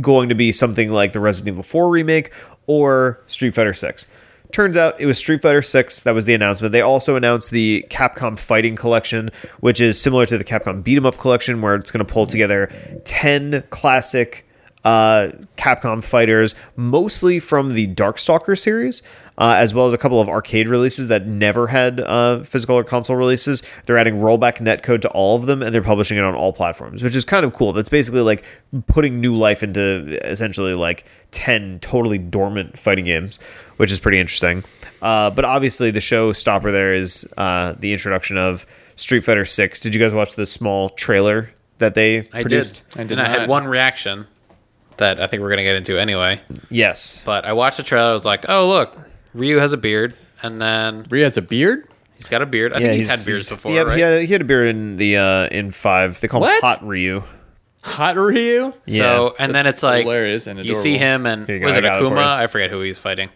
going to be something like the Resident Evil 4 remake or Street Fighter 6. Turns out it was Street Fighter 6 that was the announcement. They also announced the Capcom Fighting Collection, which is similar to the Capcom Beat 'em Up Collection, where it's going to pull together 10 classic uh, Capcom fighters, mostly from the Darkstalker series, uh, as well as a couple of arcade releases that never had uh, physical or console releases. They're adding rollback netcode to all of them, and they're publishing it on all platforms, which is kind of cool. That's basically like putting new life into essentially like 10 totally dormant fighting games, which is pretty interesting. Uh, but obviously, the showstopper there is uh, the introduction of Street Fighter 6. Did you guys watch the small trailer that they I produced? did. I did and I had one reaction that I think we're gonna get into anyway. Yes. But I watched the trailer. I was like, oh look, Ryu has a beard, and then Ryu has a beard. he's got a beard. I think he's, had beards before, Yeah, right? he had, he had a beard in the uh, in five. They call him Hot Ryu. Hot Ryu. Yeah. So and then it's like hilarious and you see him and Here you go, was it got it Akuma? I forget who he's fighting.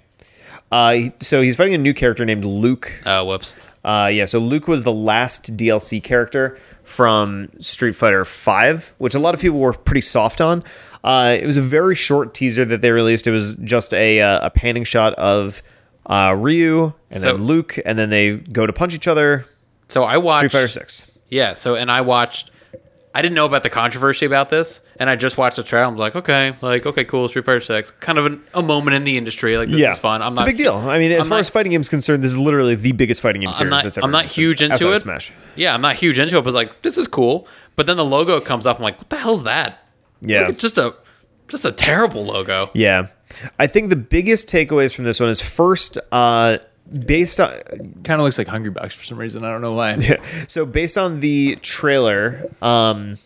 Uh, so he's fighting a new character named Luke. Oh, whoops. Uh, yeah, so Luke was the last DLC character from Street Fighter V, which a lot of people were pretty soft on. Uh, it was a very short teaser that they released. It was just a uh, a panning shot of uh, Ryu and So- then Luke, and then they go to punch each other. So I watched Street Fighter Six. Yeah, so and I watched I didn't know about the controversy about this, and I just watched the trailer. I'm like, okay, like okay, cool, Street Fighter Six, kind of an, a moment in the industry. Like this Yeah, is fun. I'm it's not a big deal. I mean, as I'm far not- as fighting games concerned, this is literally the biggest fighting game series not. that's ever I'm not existed, huge into it. Smash. Yeah, I'm not huge into it. But I was like, this is cool. But then the logo comes up. I'm like, what the hell's that? Yeah. Like, just a just a terrible logo. Yeah. I think the biggest takeaways from this one is first, uh, based on Kind of looks like Hungry Bucks for some reason. I don't know why. so based on the trailer, um,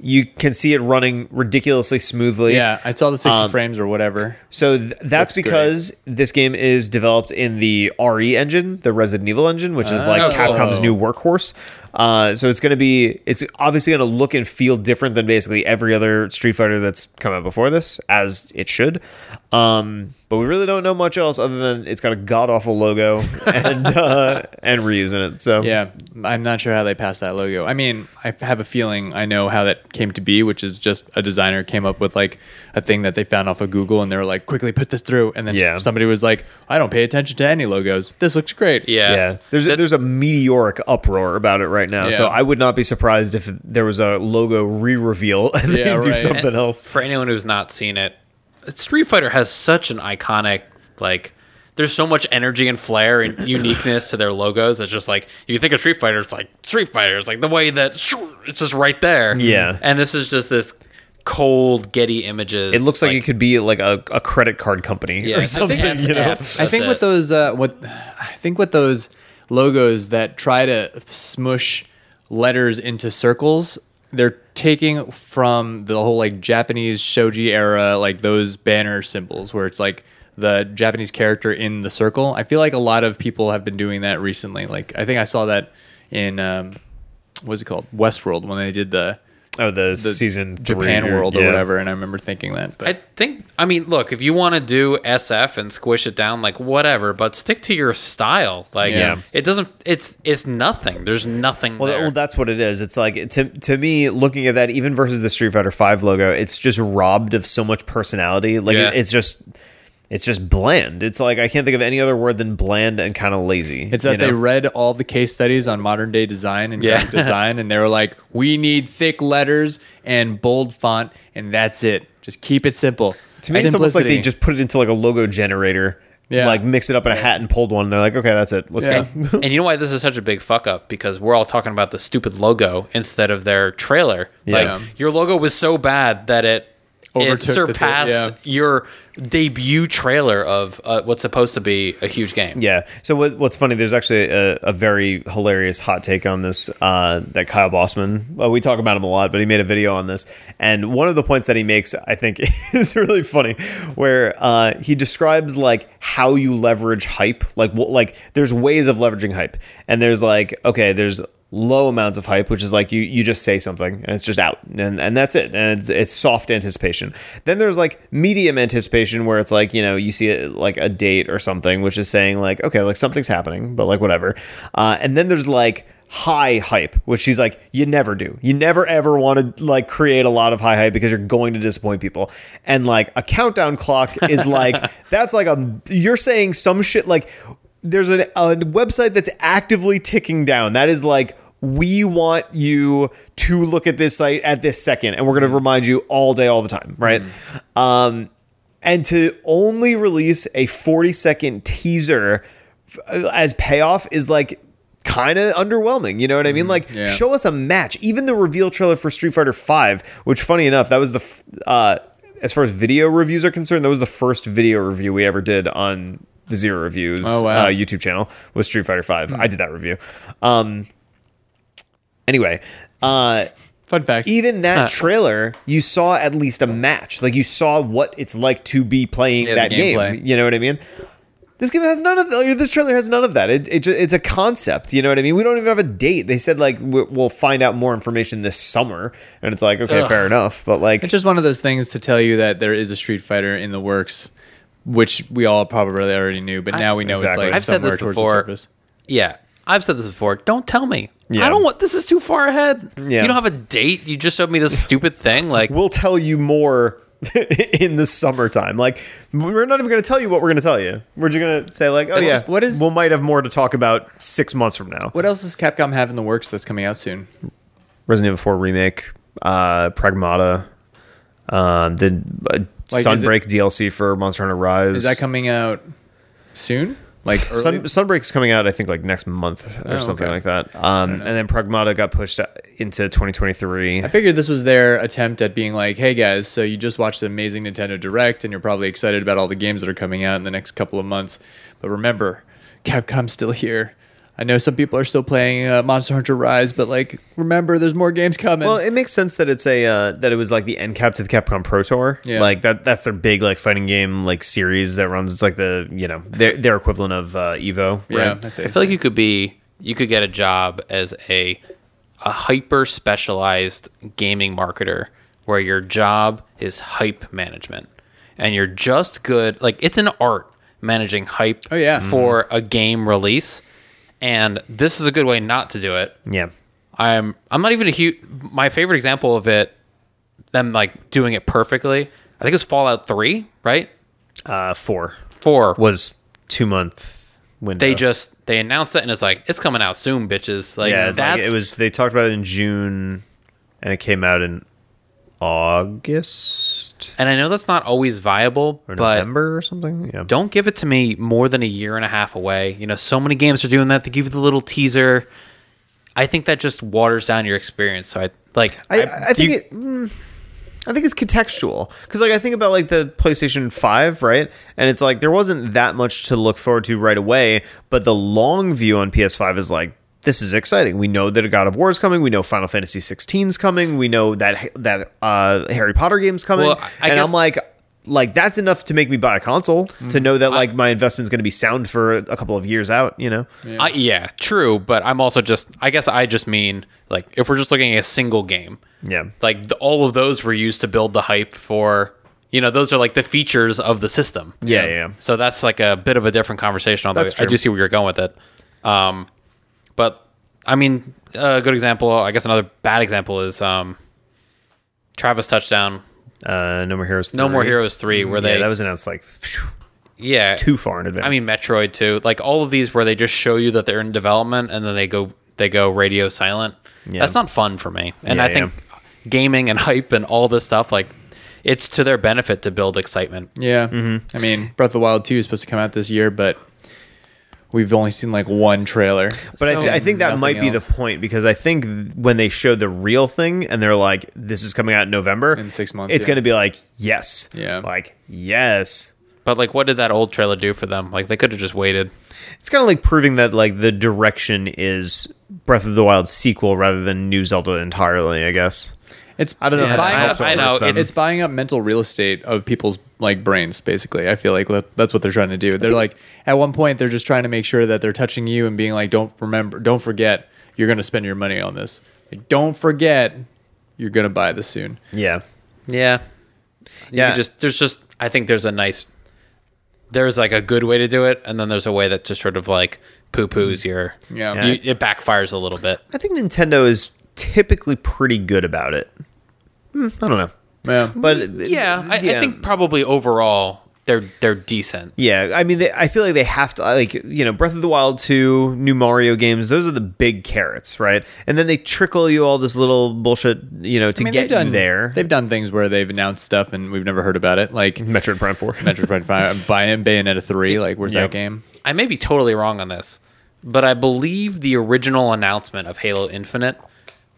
you can see it running ridiculously smoothly. Yeah, I saw the 60 Um, frames or whatever. So th- that's Looks because this game is developed in the RE engine, the Resident Evil engine, which is like Oh. Capcom's new workhorse. Uh, so it's going to be, it's obviously going to look and feel different than basically every other Street Fighter that's come out before this, as it should. Um, but we really don't know much else other than it's got a god awful logo and uh, and Ryu's in it. So Yeah, I'm not sure how they passed that logo. I mean, I have a feeling I know how that came to be, which is just a designer came up with like a thing that they found off of Google, and they were like, "Quickly put this through," and then Yeah. somebody was like, "I don't pay attention to any logos. This looks great." Yeah, Yeah, there's a, there's a meteoric uproar about it right now. So I would not be surprised if there was a logo re-reveal and Yeah, they do right. something And else. For anyone who's not seen it, Street Fighter has such an iconic like. There's so much energy and flair and uniqueness to their logos. It's just like you think of Street Fighter, it's like Street Fighter. It's like the way that it's just right there. Yeah. and this is just this cold Getty images. It looks like, it could be like a, a credit card company Yeah, or it's something. SF, You know? that's I think it. with those uh, what I think with those logos that try to smush letters into circles, they're taking from the whole like Japanese shoji era, like those banner symbols where it's like the Japanese character in the circle. I feel like a lot of people have been doing that recently. Like I think I saw that in um, what's it called Westworld when they did the Oh, the, the season Japan or- world or yeah. whatever, and I remember thinking that. But I think. I mean, look, if you want to do SF and squish it down, like whatever, but stick to your style. Like, Yeah. it doesn't. It's it's nothing. There's nothing Well, there. well, that's what it is. It's like to to me, looking at that, even versus the Street Fighter Five logo, it's just robbed of so much personality. Like Yeah. it, it's just, it's just bland. It's like I can't think of any other word than bland and kind of lazy. It's that you know? they read all the case studies on modern day design and Yeah. design, and they were like, "We need thick letters and bold font, and that's it. Just keep it simple." to me, it's almost like they just put it into like a logo generator. Yeah. Like mix it up in a hat and pulled one. And they're like, okay, that's it. Let's Yeah. go. and you know why this is such a big fuck up? Because we're all talking about the stupid logo instead of their trailer. Yeah. Like your logo was so bad that it Overtook the it surpassed yeah. your debut trailer of uh, what's supposed to be a huge game. Yeah. So what, what's funny? There's actually a, a very hilarious hot take on this uh, that Kyle Bosman. Well, we talk about him a lot, but he made a video on this, and one of the points that he makes, I think, is really funny, where uh, he describes like how you leverage hype. Like like there's ways of leveraging hype, and there's like okay, there's low amounts of hype, which is like you you just say something and it's just out and and that's it and it's, it's soft anticipation. Then there's like medium anticipation where it's like you know you see it like a date or something, which is saying like okay like something's happening, but like whatever. Uh, and then there's like high hype, which she's like you never do. You never ever want to like create a lot of high hype because you're going to disappoint people. And like a countdown clock is like that's like a you're saying some shit like there's a, a website that's actively ticking down. That is like, we want you to look at this site at this second, and we're going to remind you all day, all the time, right? Um, and to only release a 40 second teaser as payoff is like kind of underwhelming. You know what I mean? Like, yeah. show us a match. Even the reveal trailer for Street Fighter Five, which, funny enough, that was the f- uh, as far as video reviews are concerned, that was the first video review we ever did on the Zero Reviews Oh, wow. Uh, YouTube channel was Street Fighter Five. I did that review. Um, anyway, uh, Fun fact. even that trailer, you saw at least a match. Like you saw what it's like to be playing Yeah, that game. gameplay. You know what I mean? This game has none of or this trailer has none of that. It, it ju- it's a concept. You know what I mean? We don't even have a date. They said like we- we'll find out more information this summer, and it's like okay, Ugh. fair enough. But like, It's just one of those things to tell you that there is a Street Fighter in the works, which we all probably already knew, but now we know Exactly. it's like I've said somewhere this towards before. the surface. Yeah, I've said this before. Don't tell me. Yeah. I don't want. This is too far ahead. Yeah. You don't have a date. You just showed me this stupid thing. Like, we'll tell you more in the summertime. Like we're not even going to tell you what we're going to tell you. We're just going to say like, oh It's yeah, just- what is- we might have more to talk about six months from now. What else does Capcom have in the works that's coming out soon? Resident Evil 4 remake, uh, Pragmata, um, the uh, Like, is Sunbreak DLC for Monster Hunter Rise. Is that coming out soon? Like early? Sun, Sunbreak's coming out, I think, like next month or Oh, something okay. like that. Um, and then Pragmata got pushed into 2023. I figured this was their attempt at being like, hey guys, so you just watched the amazing Nintendo Direct and you're probably excited about all the games that are coming out in the next couple of months. But remember, Capcom's still here. I know some people are still playing uh, Monster Hunter Rise, but like, remember, there's more games coming. Well, it makes sense that it's a uh, that it was like the end cap to the Capcom Pro Tour. Yeah. Like that that's their big like fighting game like series that runs. It's like the you know their their equivalent of uh, Evo. yeah, right? I, see. I feel like you could be. You could get a job as a a hyper specialized gaming marketer, where your job is hype management, and you're just good. Like it's an art managing hype. Oh, yeah. for a game release, and this is a good way not to do it. Yeah. I'm I'm not even a huge. My favorite example of it, them like doing it perfectly. I think it was Fallout Three, right? Uh, four Four. was two month window. They just they announce it and it's like it's coming out soon, bitches. Like yeah, like, it was. They talked about it in June, and it came out in August and I know that's not always viable, or but November or something. Yeah. don't give it to me more than a year and a half away. You know, so many games are doing that. They give you the little teaser. I think that just waters down your experience. So I like I, I think you- it. mm, I think it's contextual because, like, I think about like the PlayStation Five, right? And it's like there wasn't that much to look forward to right away, but the long view on PS5 is like this is exciting. We know that a God of War is coming. We know Final Fantasy 16 is coming. We know that that uh, Harry Potter game's coming. Well, I and guess- I'm like. Like that's enough to make me buy a console to know that like my investment's going to be sound for a couple of years out. You know, I, yeah, true. But I'm also just I guess I just mean like if we're just looking at a single game, yeah, like the, all of those were used to build the hype for you know those are like the features of the system yeah, yeah. yeah. so that's like a bit of a different conversation although That's i do see where you're going with it um but i mean a good example i guess another bad example is um travis touchdown Uh, no more heroes. no more 3. heroes 3 where they that was announced like phew, yeah too far in advance. i mean metroid too like all of these where they just show you that they're in development and then they go they go radio silent Yeah. that's not fun for me and Yeah, i think gaming and hype and all this stuff like it's to their benefit to build excitement Yeah. Mm-hmm. I mean, Breath of the Wild 2 is supposed to come out this year, but we've only seen like one trailer. But I, th- I think that Nothing might be the point because I think when they showed the real thing and they're like, "This is coming out in November," In six months, it's yeah. going to be like, "Yes, Yeah. like yes." But like, what did that old trailer do for them? Like, they could have just waited. It's kind of like proving that like the direction is Breath of the Wild sequel rather than New Zelda entirely. I guess. It's I don't know It's how buying, helps up, I know, hurts them. it's buying up mental real estate of people's like brains. Basically, I feel like that's what they're trying to do. They're like at one point they're just trying to make sure that they're touching you and being like, "Don't remember, don't forget, you're going to spend your money on this. Like, don't forget, you're going to buy this soon." yeah. Yeah. You Yeah. just there's just I think there's a nice there's like a good way to do it, and then there's a way that just sort of like poo poos your Yeah. you, it backfires a little bit. I think Nintendo is typically pretty good about it. Hmm, I don't know, Yeah, but mm, uh, Yeah, I, I think probably overall they're they're decent. Yeah, I mean, they, I feel like they have to uh, like you know, Breath of the Wild two, new Mario games. Those are the big carrots, right? And then they trickle you all this little bullshit, you know, to I mean, get they've done you there. They've done things where they've announced stuff and we've never heard about it, like Metroid Prime four. Metroid Prime Five, Bay- Bayonetta three. Like, where's Yep. that game? I may be totally wrong on this, but I believe the original announcement of Halo Infinite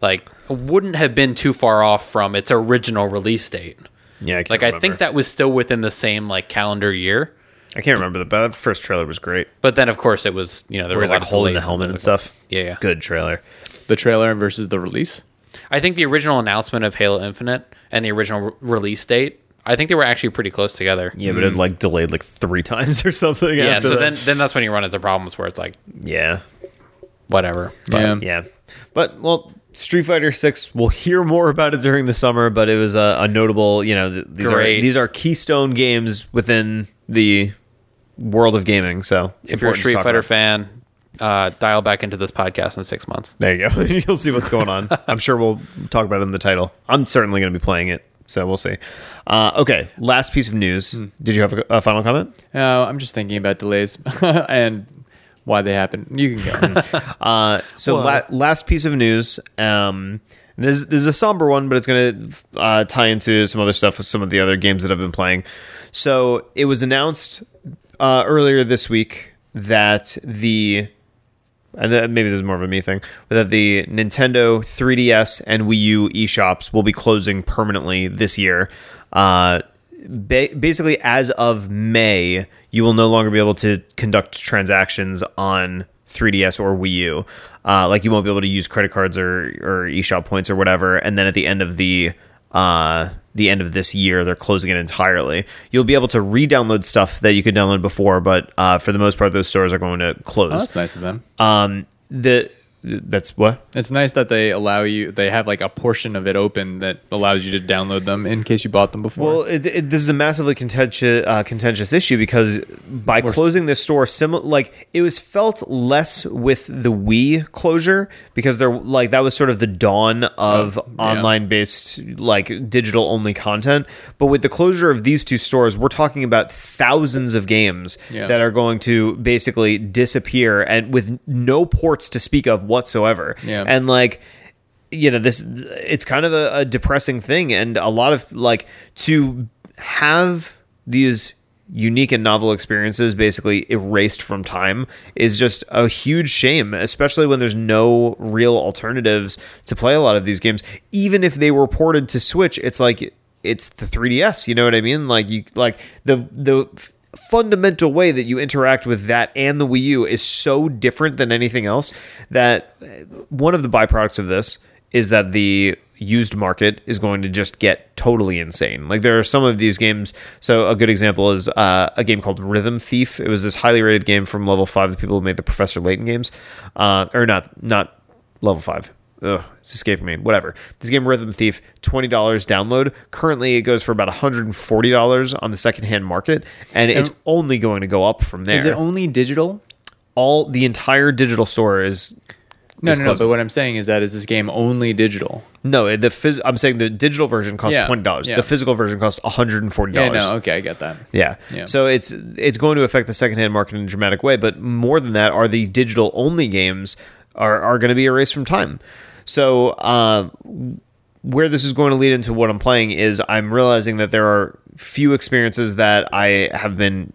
like wouldn't have been too far off from its original release date. yeah, I can't Like I think that was still within the same like calendar year. I can't remember the but that first trailer was great. But then of course it was, you know, there Where was like like holding the helmet and stuff. Yeah, yeah. Good trailer. The trailer versus the release. I think the original announcement of Halo Infinite and the original re- release date, I think they were actually pretty close together. Yeah, but it hmm. like delayed like three times or something. Yeah, after so that. then then that's when you run into problems where it's like yeah, whatever. But yeah. yeah, but well. Street Fighter Six. We'll hear more about it during the summer, but it was a, a notable. You know, th- these Great. are these are keystone games within the world of gaming. So if you're a Street Fighter about. fan, uh, dial back into this podcast in six months. there you go. You'll see what's going on. I'm sure we'll talk about it in the title. I'm certainly going to be playing it, so we'll see. Uh, okay, last piece of news. Hmm. Did you have a, a final comment? Uh, I'm just thinking about delays and why they happen. You can go. Uh, so la- last piece of news. Um, this, this is a somber one, but it's going to uh, tie into some other stuff with some of the other games that I've been playing. So it was announced uh, earlier this week that the and that maybe this is more of a me thing, but that the Nintendo 3DS and Wii U eShops will be closing permanently this year. Uh, ba- basically, as of May, you will no longer be able to conduct transactions on 3DS or Wii U. Uh, like you won't be able to use credit cards or or eShop points or whatever. And then at the end of the uh, the end of this year, they're closing it entirely. You'll be able to re-download stuff that you could download before, but uh, for the most part, those stores are going to close. Oh, that's nice of them. Um, the that's what It's nice that they allow you. They have like a portion of it open that allows you to download them in case you bought them before. Well, it, it, this is a massively contentious uh, contentious issue because by closing this store, similar like it was felt less with the Wii closure because they're like that was sort of the dawn of online based like digital only content. But with the closure of these two stores, we're talking about thousands of games Yeah. that are going to basically disappear and with no ports to speak of whatsoever. Yeah. and like you know this it's kind of a, a depressing thing and a lot of like to have these unique and novel experiences basically erased from time is just a huge shame especially when there's no real alternatives to play a lot of these games even if they were ported to switch it's like it's the 3ds you know what i mean like you like the the fundamental way that you interact with that and the Wii U is so different than anything else that one of the byproducts of this is that the used market is going to just get totally insane. Like there are some of these games. So a good example is uh, a game called Rhythm Thief. It was this highly rated game from Level Five, the people who made the Professor Layton games, uh, or not not Level Five. Ugh, it's escaping me. Whatever. This game, Rhythm Thief, twenty dollars download. Currently, it goes for about one hundred and forty dollars on the secondhand market, and it's only going to go up from there. is it only digital? All the entire digital store is No, is no, no. But what I'm saying is that is this game only digital? no. The phys- I'm saying the digital version costs Yeah, twenty dollars. yeah. The physical version costs one hundred and forty Yeah, dollars. no. Okay, I get that. Yeah. Yeah. So it's it's going to affect the secondhand market in a dramatic way, but more than that are the digital only games are are going to be erased from time. So uh, where this is going to lead into what I'm playing is I'm realizing that there are few experiences that I have been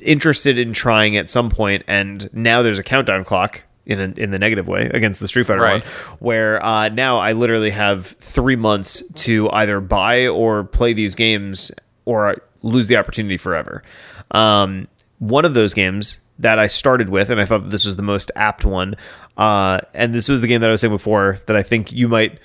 interested in trying at some point, and now there's a countdown clock in a, in the negative way against the Street Fighter Right. one, where uh, now I literally have three months to either buy or play these games or lose the opportunity forever. Um, one of those games that I started with, and I thought this was the most apt one, uh, and this was the game that I was saying before that I think you might.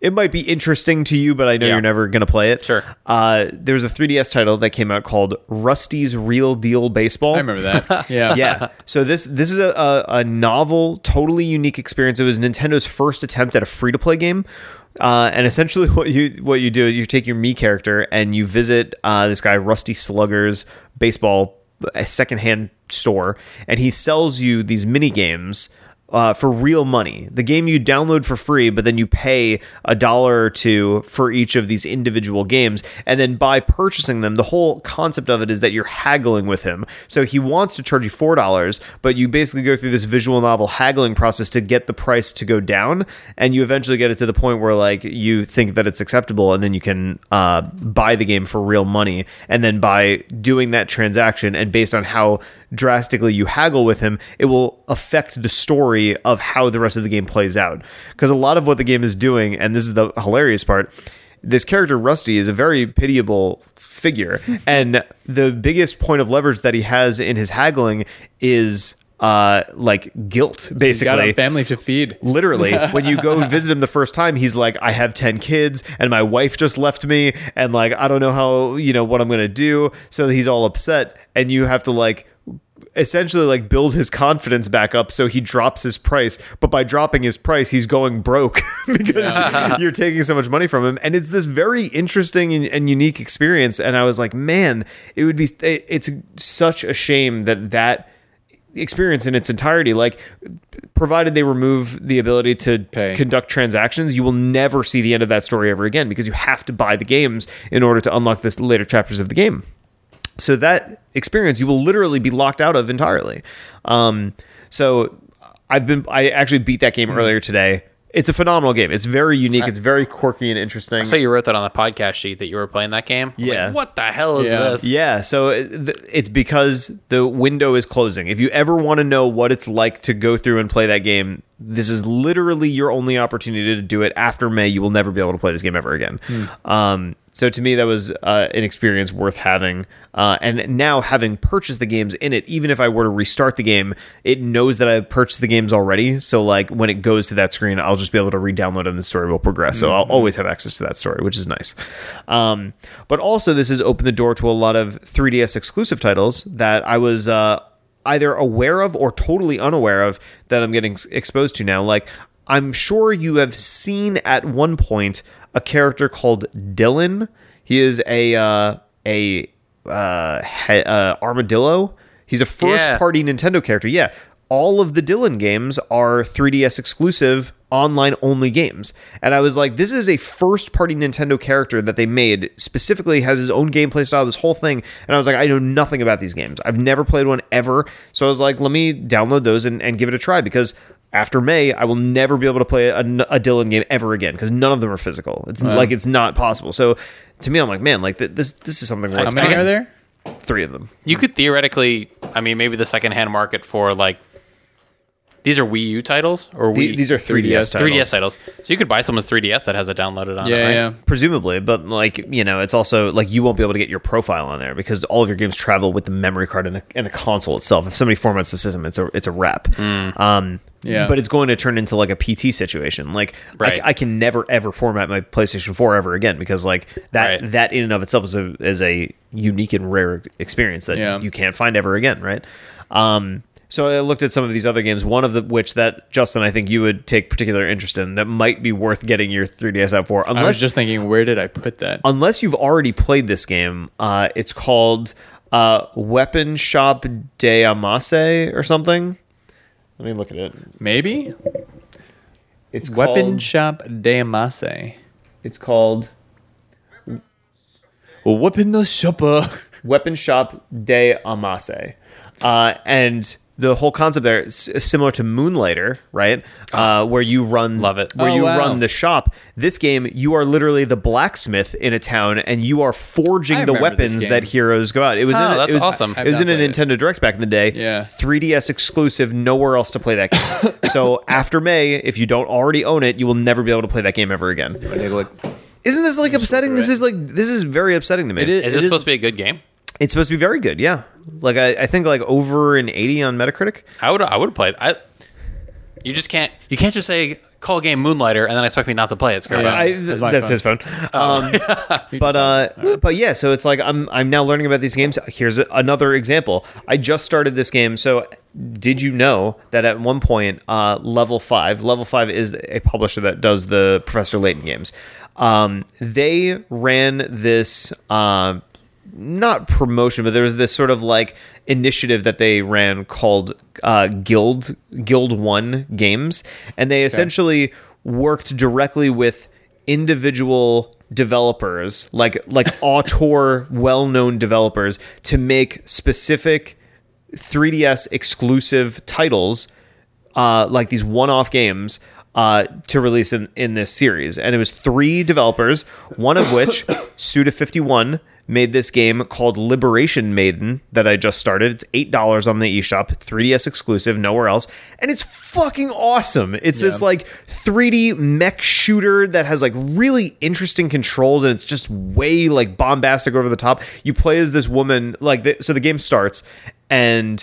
It might be interesting to you, but I know Yeah. you're never going to play it. Sure. Uh, there was a 3DS title that came out called Rusty's Real Deal Baseball I remember that. Yeah. yeah. So this this is a, a, a novel, totally unique experience. It was Nintendo's first attempt at a free to play game. Uh, and essentially, what you what you do is you take your me character and you visit uh, this guy Rusty Slugger's baseball a secondhand store, and he sells you these mini games uh, for real money. The game you download for free, but then you pay a dollar or two for each of these individual games. And then by purchasing them, the whole concept of it is that you're haggling with him. So he wants to charge you $4, but you basically go through this visual novel haggling process to get the price to go down. And you eventually get it to the point where, like, you think that it's acceptable, and then you can uh, buy the game for real money. And then by doing that transaction, and based on how drastically you haggle with him, it will affect the story of how the rest of the game plays out. Because a lot of what the game is doing, and this is the hilarious part, this character Rusty is a very pitiable figure, and the biggest point of leverage that he has in his haggling is uh like guilt He's basically got a family to feed. literally when you go visit him the first time he's like i have 10 kids and my wife just left me and like i don't know how you know what i'm gonna do so he's all upset and you have to like essentially like build his confidence back up so he drops his price. But by dropping his price he's going broke because you're taking so much money from him. And it's this very interesting and, and unique experience. And i was like man it would be it- it's such a shame that that experience in its entirety like provided they remove the ability to Pay. conduct transactions you will never see the end of that story ever again because you have to buy the games in order to unlock this later chapters of the game so that experience you will literally be locked out of entirely um, so i've been i actually beat that game Hmm. earlier today it's a phenomenal game it's very unique it's very quirky and interesting So you wrote that on the podcast sheet that you were playing that game. I'm Yeah. Like, what the hell is Yeah. this? Yeah, so it's because the window is closing. If you ever want to know what it's like to go through and play that game, this is literally your only opportunity to do it. After May, you will never be able to play this game ever again. Um, so to me, that was uh, an experience worth having. Uh, and now, having purchased the games in it, even if I were to restart the game, it knows that I purchased the games already. So, like when it goes to that screen, I'll just be able to re-download and the story will progress. So I'll always have access to that story, which is nice. Um, but also, this has opened the door to a lot of 3DS exclusive titles that I was uh, either aware of or totally unaware of that I'm getting exposed to now. Like, I'm sure you have seen at one point a character called Dillon. He is a uh, a uh, he- uh, armadillo. He's a first Yeah. party Nintendo character. Yeah, all of the Dillon games are 3DS exclusive online only games. And I was like, this is a first party Nintendo character that they made specifically has his own gameplay style, this whole thing. And I was like, I know nothing about these games. I've never played one ever. So I was like, let me download those and, and give it a try because after May, I will never be able to play a, a Dillon game ever again because none of them are physical. It's like it's not possible. So to me, I'm like, man, like th- this this is something worth How many are there? three of them. You could theoretically, I mean, maybe the secondhand market for like these are Wii U titles or The- Wii, these are 3DS, 3DS titles. 3DS titles. So you could buy someone's 3DS that has it downloaded on Yeah, it. Right? yeah. presumably but like you know it's also like you won't be able to get your profile on there because all of your games travel with the memory card and the, and the console itself if somebody formats the system it's a it's a wrap um Yeah. but it's going to turn into like a pt situation like Right. I, I can never ever format my playstation 4 ever again because like that Right. that in and of itself is a is a unique and rare experience that Yeah. you can't find ever again right um so I looked at some of these other games, one of the which that Justin, I think you would take particular interest in that might be worth getting your 3DS out for. Unless I was just thinking, where did I put that? unless you've already played this game, uh, it's called uh, Weapon Shop de Omasse or something. Let me look at it. Maybe It's Weapon called, Shop de Omasse. It's called Weapon shopper. Weapon Shop de Omasse, uh, and the whole concept there is similar to Moonlighter, right? Uh, where you run, Love it. where Oh, you wow. run the shop. This game, you are literally the blacksmith in a town, and you are forging the weapons that heroes go out. It was Oh, in, that's it was, awesome. It was I've in a not played Nintendo Direct back in the day. Yeah. 3DS exclusive, nowhere else to play that game. so after May, if you don't already own it, you will never be able to play that game ever again. Take a look. Isn't this like upsetting? This it. is like this is very upsetting to me. It is- Is this supposed to be a good game? It's supposed to be very good, yeah. Like I, I think like over an eighty on Metacritic. I would I would play it. I you just can't you can't just say call a game Moonlighter and then expect me not to play it. Screw Yeah. I, That's that's phone. his phone. Um, but uh, but yeah, so it's like I'm I'm now learning about these games. Here's a, another example. I just started this game. So did you know that at one point, uh, Level Five, Level Five is a publisher that does the Professor Layton games. Um, they ran this. Uh, not promotion, but there was this sort of like initiative that they ran called uh, Guild Guild One Games, and they essentially worked directly with individual developers, like like auteur, well-known developers, to make specific 3DS exclusive titles, uh, like these one-off games, uh, to release in, in this series. And it was three developers, one of which, Suda51, made this game called Liberation Maiden that I just started. It's eight dollars on the eShop, 3DS exclusive, nowhere else, and it's fucking awesome. It's this like 3D mech shooter that has like really interesting controls, and it's just way like bombastic over the top. You play as this woman, like the, so the game starts, and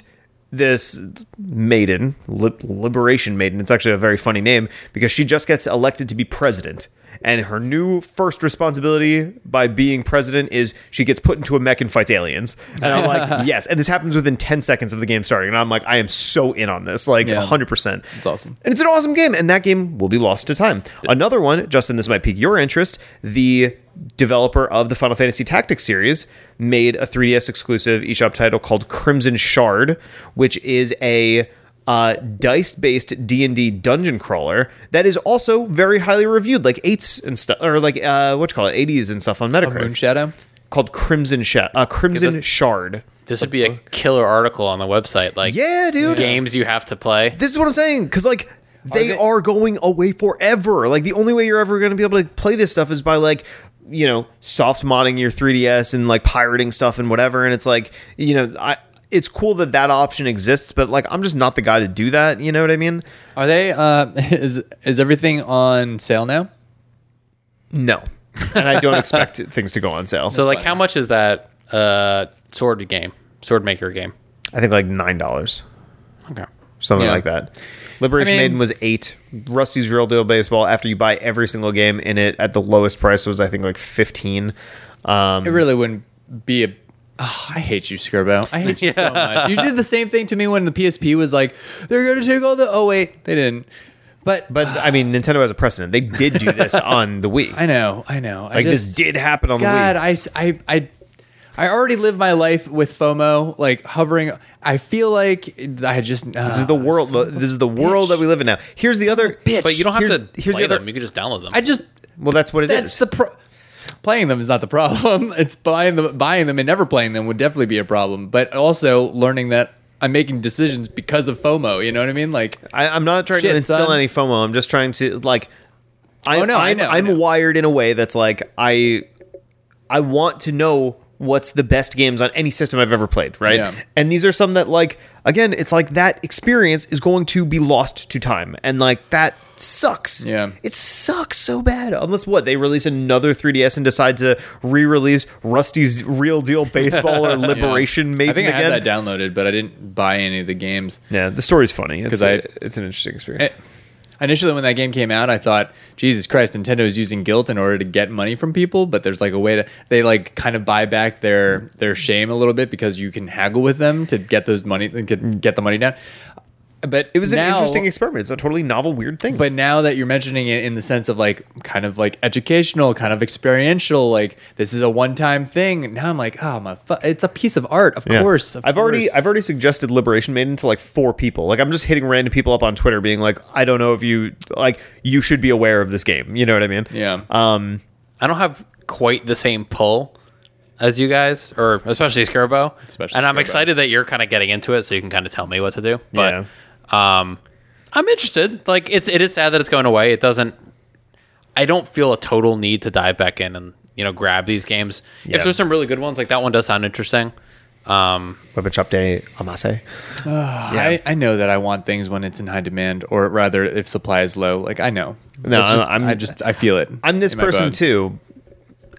this maiden, Li- Liberation Maiden. It's actually a very funny name because she just gets elected to be president. And her new first responsibility by being president is she gets put into a mech and fights aliens. And I'm like, yes. And this happens within 10 seconds of the game starting. And I'm like, I am so in on this. Like, Yeah. 100%. It's awesome. And it's an awesome game, and that game will be lost to time. Another one, Justin, this might pique your interest. The developer of the Final Fantasy Tactics series made a 3DS exclusive eShop title called Crimson Shard, which is a uh, dice-based D&D dungeon crawler that is also very highly reviewed, like eights and stuff, or like uh, what you call it, 80s and stuff on Metacritic. Moon Shadow. called Crimson Sh- uh, Crimson this- Shard. This would be a killer article on the website. Like Yeah, dude. games you have to play. This is what I'm saying because like they, they- are going away forever. Like the only way you're ever going to be able to play this stuff is by like you know soft modding your 3ds and like pirating stuff and whatever. And it's like you know I. It's cool that that option exists, but like I'm just not the guy to do that. You know what I mean? Are they? Uh, is is everything on sale now? No, and I don't expect things to go on sale. So like fine. how much is that uh sword game? Sword maker game. I think like nine dollars, Okay. something Yeah. like that. Liberation I mean- Maiden was eight. Rusty's Real Deal Baseball, after you buy every single game in it at the lowest price, was I think like fifteen. Um, It really wouldn't be a. Oh, I hate you, Skirbo. I hate you so much. You did the same thing to me when the PSP was like, they're going to take all the. Oh, wait, they didn't. But, But I mean, Nintendo has a precedent. They did do this on the Wii. I know, I know. I Like just, this did happen on God, the Wii. I already live my life with FOMO, like hovering. I feel like I just. uh, This is the world. This is the world that we live in now. Here's the other. bitch. But you don't have Here's- to here's the other- them. You can just download them. I just. Well, that's what it is. That's the pro. Playing them is not the problem. It's buying them, buying them, and never playing them would definitely be a problem. But also learning that I'm making decisions because of FOMO. You know what I mean? Like, I, I'm not trying Shit, to instill son. any FOMO. I'm just trying to like. I, Oh, no, I I'm, know, I I'm know. wired in a way that's like I, I want to know what's the best games on any system I've ever played, right? Yeah. And these are some that like again, it's like that experience is going to be lost to time, and like that sucks. Yeah. it sucks so bad. Unless what they release another 3DS and decide to re-release Rusty's Real Deal Baseball or Liberation Maiden I think I again. had that downloaded, but I didn't buy any of the games. yeah, the story's funny. It's 'Cause I- a- it's an interesting experience. Eh, Initially, when that game came out, I thought, Jesus Christ, Nintendo is using guilt in order to get money from people. But there's like a way to they like kind of buy back their their shame a little bit because you can haggle with them to get those money get, get the money down. But It was an now- interesting experiment. It's a totally novel, weird thing. But now that you're mentioning it in the sense of like kind of like educational, kind of experiential, like this is a one-time thing. Now I'm like, oh my, fu- it's a piece of art, of Yeah. course. of I've already. I've already suggested Liberation Maiden to like four people. Like I'm just hitting random people up on Twitter, being like, I don't know if you like you should be aware of this game. You know what I mean? yeah. Um. I don't have quite the same pull as you guys, or especially Skirbo. Especially and I'm Skirbo. excited that you're kind of getting into it, so you can kind of tell me what to do. But um, I'm interested. Like it's it is sad that it's going away. It doesn't. I don't feel a total need to dive back in and you know grab these games. Yeah. If there's some really good ones, like that one does sound interesting. Um, Weapon Shop de Omasse. I, I know that I want things when it's in high demand, or rather, if supply is low. Like I know. No, just- I'm- I just I feel it. I'm this person bones. too,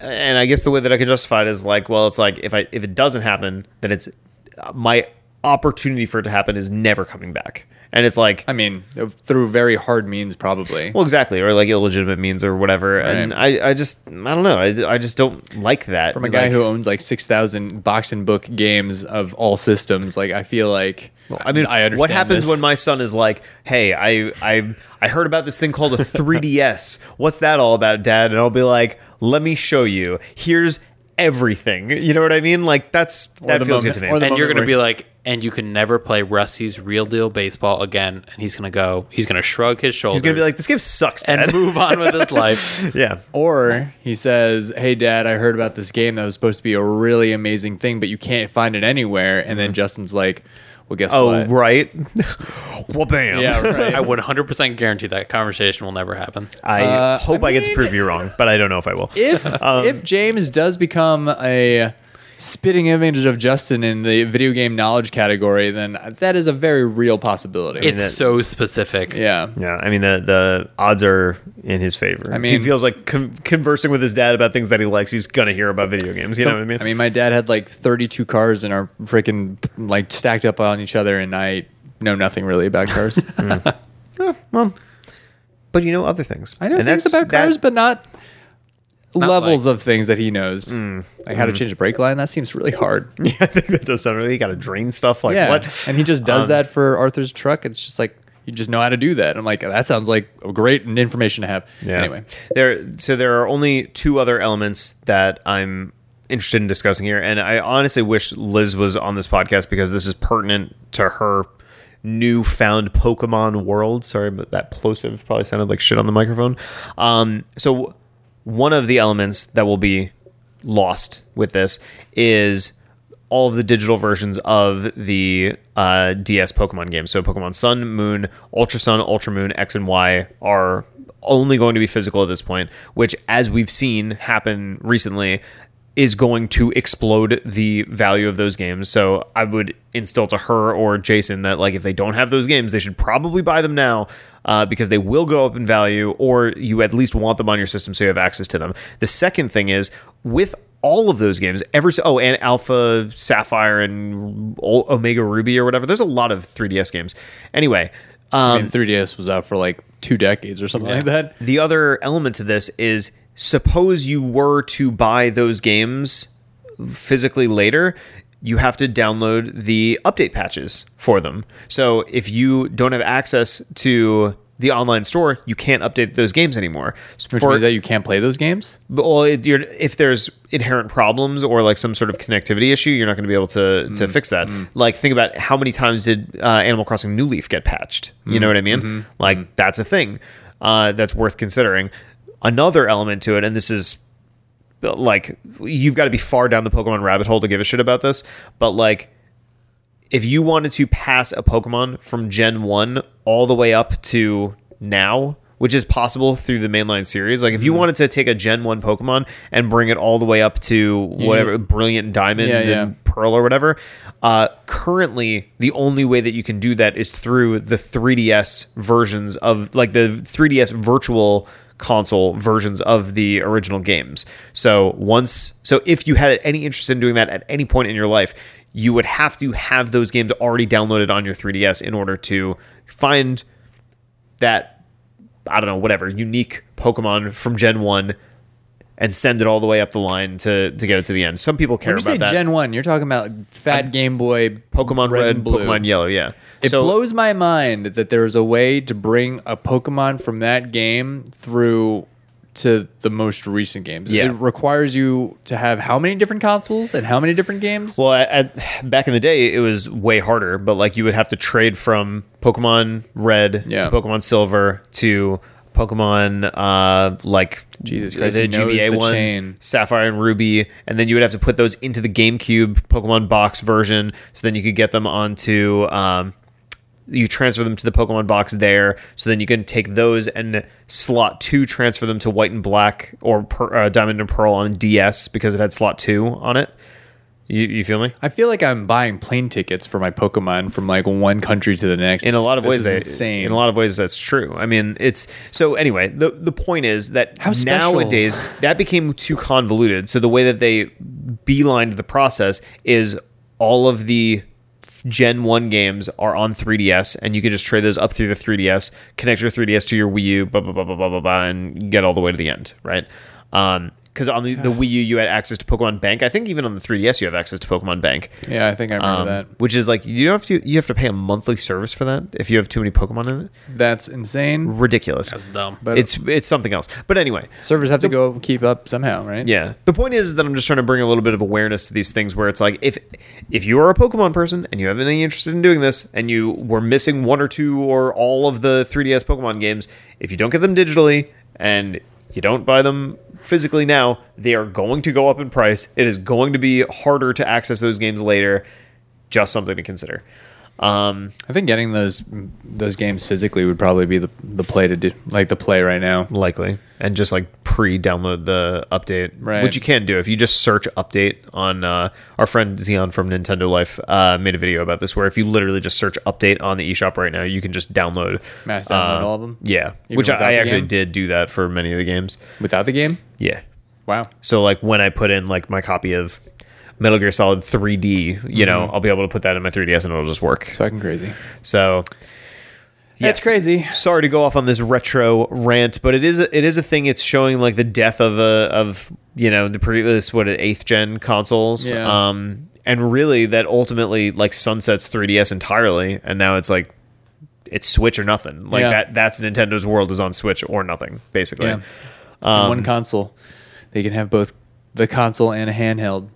and I guess the way that I can justify it is like, well, it's like if I if it doesn't happen, then it's my opportunity for it to happen is never coming back, and it's like. I mean, through very hard means, probably. well, exactly, or like illegitimate means, or whatever, and I, I just, I don't know, I, I just don't like that From a guy Like, who owns like six thousand box and book games of all systems, like I feel like I mean, I understand what happens this. when my son is like, "Hey, I I I heard about this thing called a 3DS. What's that all about, Dad?" And I'll be like, "Let me show you. Here's everything." You know what I mean? Like that's that feels moment- good to me. or the and you're going to where- be like, and you can never play Rusty's real deal baseball again. And he's going to go, he's going to shrug his shoulders. He's gonna be like, "This game sucks, Dad." and move on with his life. yeah, Or he says, "Hey, Dad, I heard about this game that was supposed to be a really amazing thing, but you can't find it anywhere." And then Justin's like, "Well, guess what? Oh, what? right. well, bam. Yeah, right. I would 100% guarantee that conversation will never happen. I Uh, hope I, I get to prove you wrong, but I don't know if I will. if if James does become a spitting image of Justin in the video game knowledge category, then that is a very real possibility. It's that- so specific. yeah. Yeah, I mean the the odds are in his favor. I mean- he feels like con- conversing with his dad about things that he likes. He's gonna hear about video games. You know what I mean? I mean, my dad had like 32 cars and are freaking like stacked up on each other, and I know nothing really about cars. Mm. Well, but you know other things. I know And things about cars, that- but not, Not levels like- of things that he knows. like how to change a brake line. That seems really hard. Yeah, I think that does sound really. You got to drain stuff like yeah, what? and he just does Um, that for Arthur's truck. It's just like you just know how to do that. I'm like, that sounds like great information to have. Yeah. Anyway, there. So there are only two other elements that I'm interested in discussing here, and I honestly wish Liz was on this podcast because this is pertinent to her newfound Pokemon world. Sorry, but that plosive probably sounded like shit on the microphone. Um, so one of the elements that will be lost with this is all of the digital versions of the uh, DS Pokemon games. So Pokemon Sun, Moon, Ultra Sun, Ultra Moon, X and Y are only going to be physical at this point, which, as we've seen happen recently, is going to explode the value of those games. So I would instill to her or Jason that like if they don't have those games, they should probably buy them now uh, because they will go up in value, or you at least want them on your system so you have access to them. The second thing is with all of those games, every oh and Alpha Sapphire and Omega Ruby or whatever. There's a lot of 3DS games. Anyway, I um, mean, 3DS was out for like two decades or something like that. the other element to this is suppose you were to buy those games physically later you have to download the update patches for them so if you don't have access to the online store you can't update those games anymore Which For- means that you can't play those games. but, well, it, you're, if there's inherent problems or like some sort of connectivity issue, you're not going to be able to to mm, fix that. Mm. Like, think about how many times did uh, Animal Crossing New Leaf get patched? You know mm, what I mean? Mm-hmm, like, mm-hmm. that's a thing uh, that's worth considering. Another element to it, and this is like you've got to be far down the Pokemon rabbit hole to give a shit about this, but like if you wanted to pass a Pokemon from Gen 1 all the way up to now, which is possible through the mainline series, like if Mm-hmm. you wanted to take a Gen 1 Pokemon and bring it all the way up to whatever, Brilliant Diamond Yeah, yeah. and Pearl or whatever, uh, currently the only way that you can do that is through the 3DS versions of, like the 3DS virtual console versions of the original games. So once so if you had any interest in doing that at any point in your life, you would have to have those games already downloaded on your 3DS in order to find that I don't know, whatever, unique Pokemon from Gen 1 and send it all the way up the line to to get it to the end. Some people care When you about say that. Gen One, you're talking about Fat Game Boy, Pokemon Red, and Blue. Pokemon Yellow, yeah. It so, blows my mind that there is a way to bring a Pokemon from that game through to the most recent games. Yeah. It requires you to have how many different consoles and how many different games? Well, at, at- back in the day, it was way harder, but like you would have to trade from Pokemon Red Yeah. to Pokemon Silver to Pokemon, uh, like Jesus Christ, the GBA the ones, chain. Sapphire and Ruby, and then you would have to put those into the GameCube Pokemon box version, so then you could get them onto. Um, you transfer them to the Pokemon box there, so then you can take those and slot two, transfer them to White and Black or per, uh, Diamond and Pearl on DS because it had slot two on it. You, you feel me? I feel like I'm buying plane tickets for my Pokemon from like one country to the next. in a lot of This ways they, insane. in a lot of ways that's true i mean it's so anyway the the point is that How special. nowadays that became too convoluted so the way that they beelined the process is all of the gen 1 games are on 3ds and you can just trade those up through the 3ds connect your 3ds to your wii u blah blah blah blah blah blah, blah and get all the way to the end right um because on the, the Wii U you had access to Pokemon Bank. I think even on the 3DS you have access to Pokemon Bank. yeah, I think I remember Um, that. which is like you don't have to you have to pay a monthly service for that if you have too many Pokemon in it. That's insane. Ridiculous. That's dumb. But it's it's something else. But anyway, servers have to go keep up somehow, right? yeah. The point is that I'm just trying to bring a little bit of awareness to these things where it's like if if you are a Pokemon person and you have any interest in doing this and you were missing one or two or all of the 3DS Pokemon games, if you don't get them digitally and you don't buy them physically now, they are going to go up in price. It is going to be harder to access those games later. Just something to consider. Um, I think getting those those games physically would probably be the the play to do, like the play right now. likely and just like pre-download the update Right. which you can do if you just search update on uh, our friend Zion from Nintendo Life uh, made a video about this where if you literally just search update on the eShop right now you can just download Mass download uh, all of them? yeah Even which I, I actually game? did do that for many of the games Without the game? yeah Wow. so like when I put in like my copy of Metal Gear Solid 3D you know Mm-hmm. I'll be able to put that in my 3DS and it'll just work It's fucking crazy. so That's yes. crazy. sorry to go off on this retro rant, but it is a, it is a thing. It's showing like the death of a of you know the previous what eighth gen consoles. Yeah. Um, and really that ultimately like sunsets 3ds entirely, and now it's like it's Switch or nothing. Like Yeah. that that's Nintendo's world is on Switch or nothing basically. Yeah. Um, one console, they can have both the console and a handheld,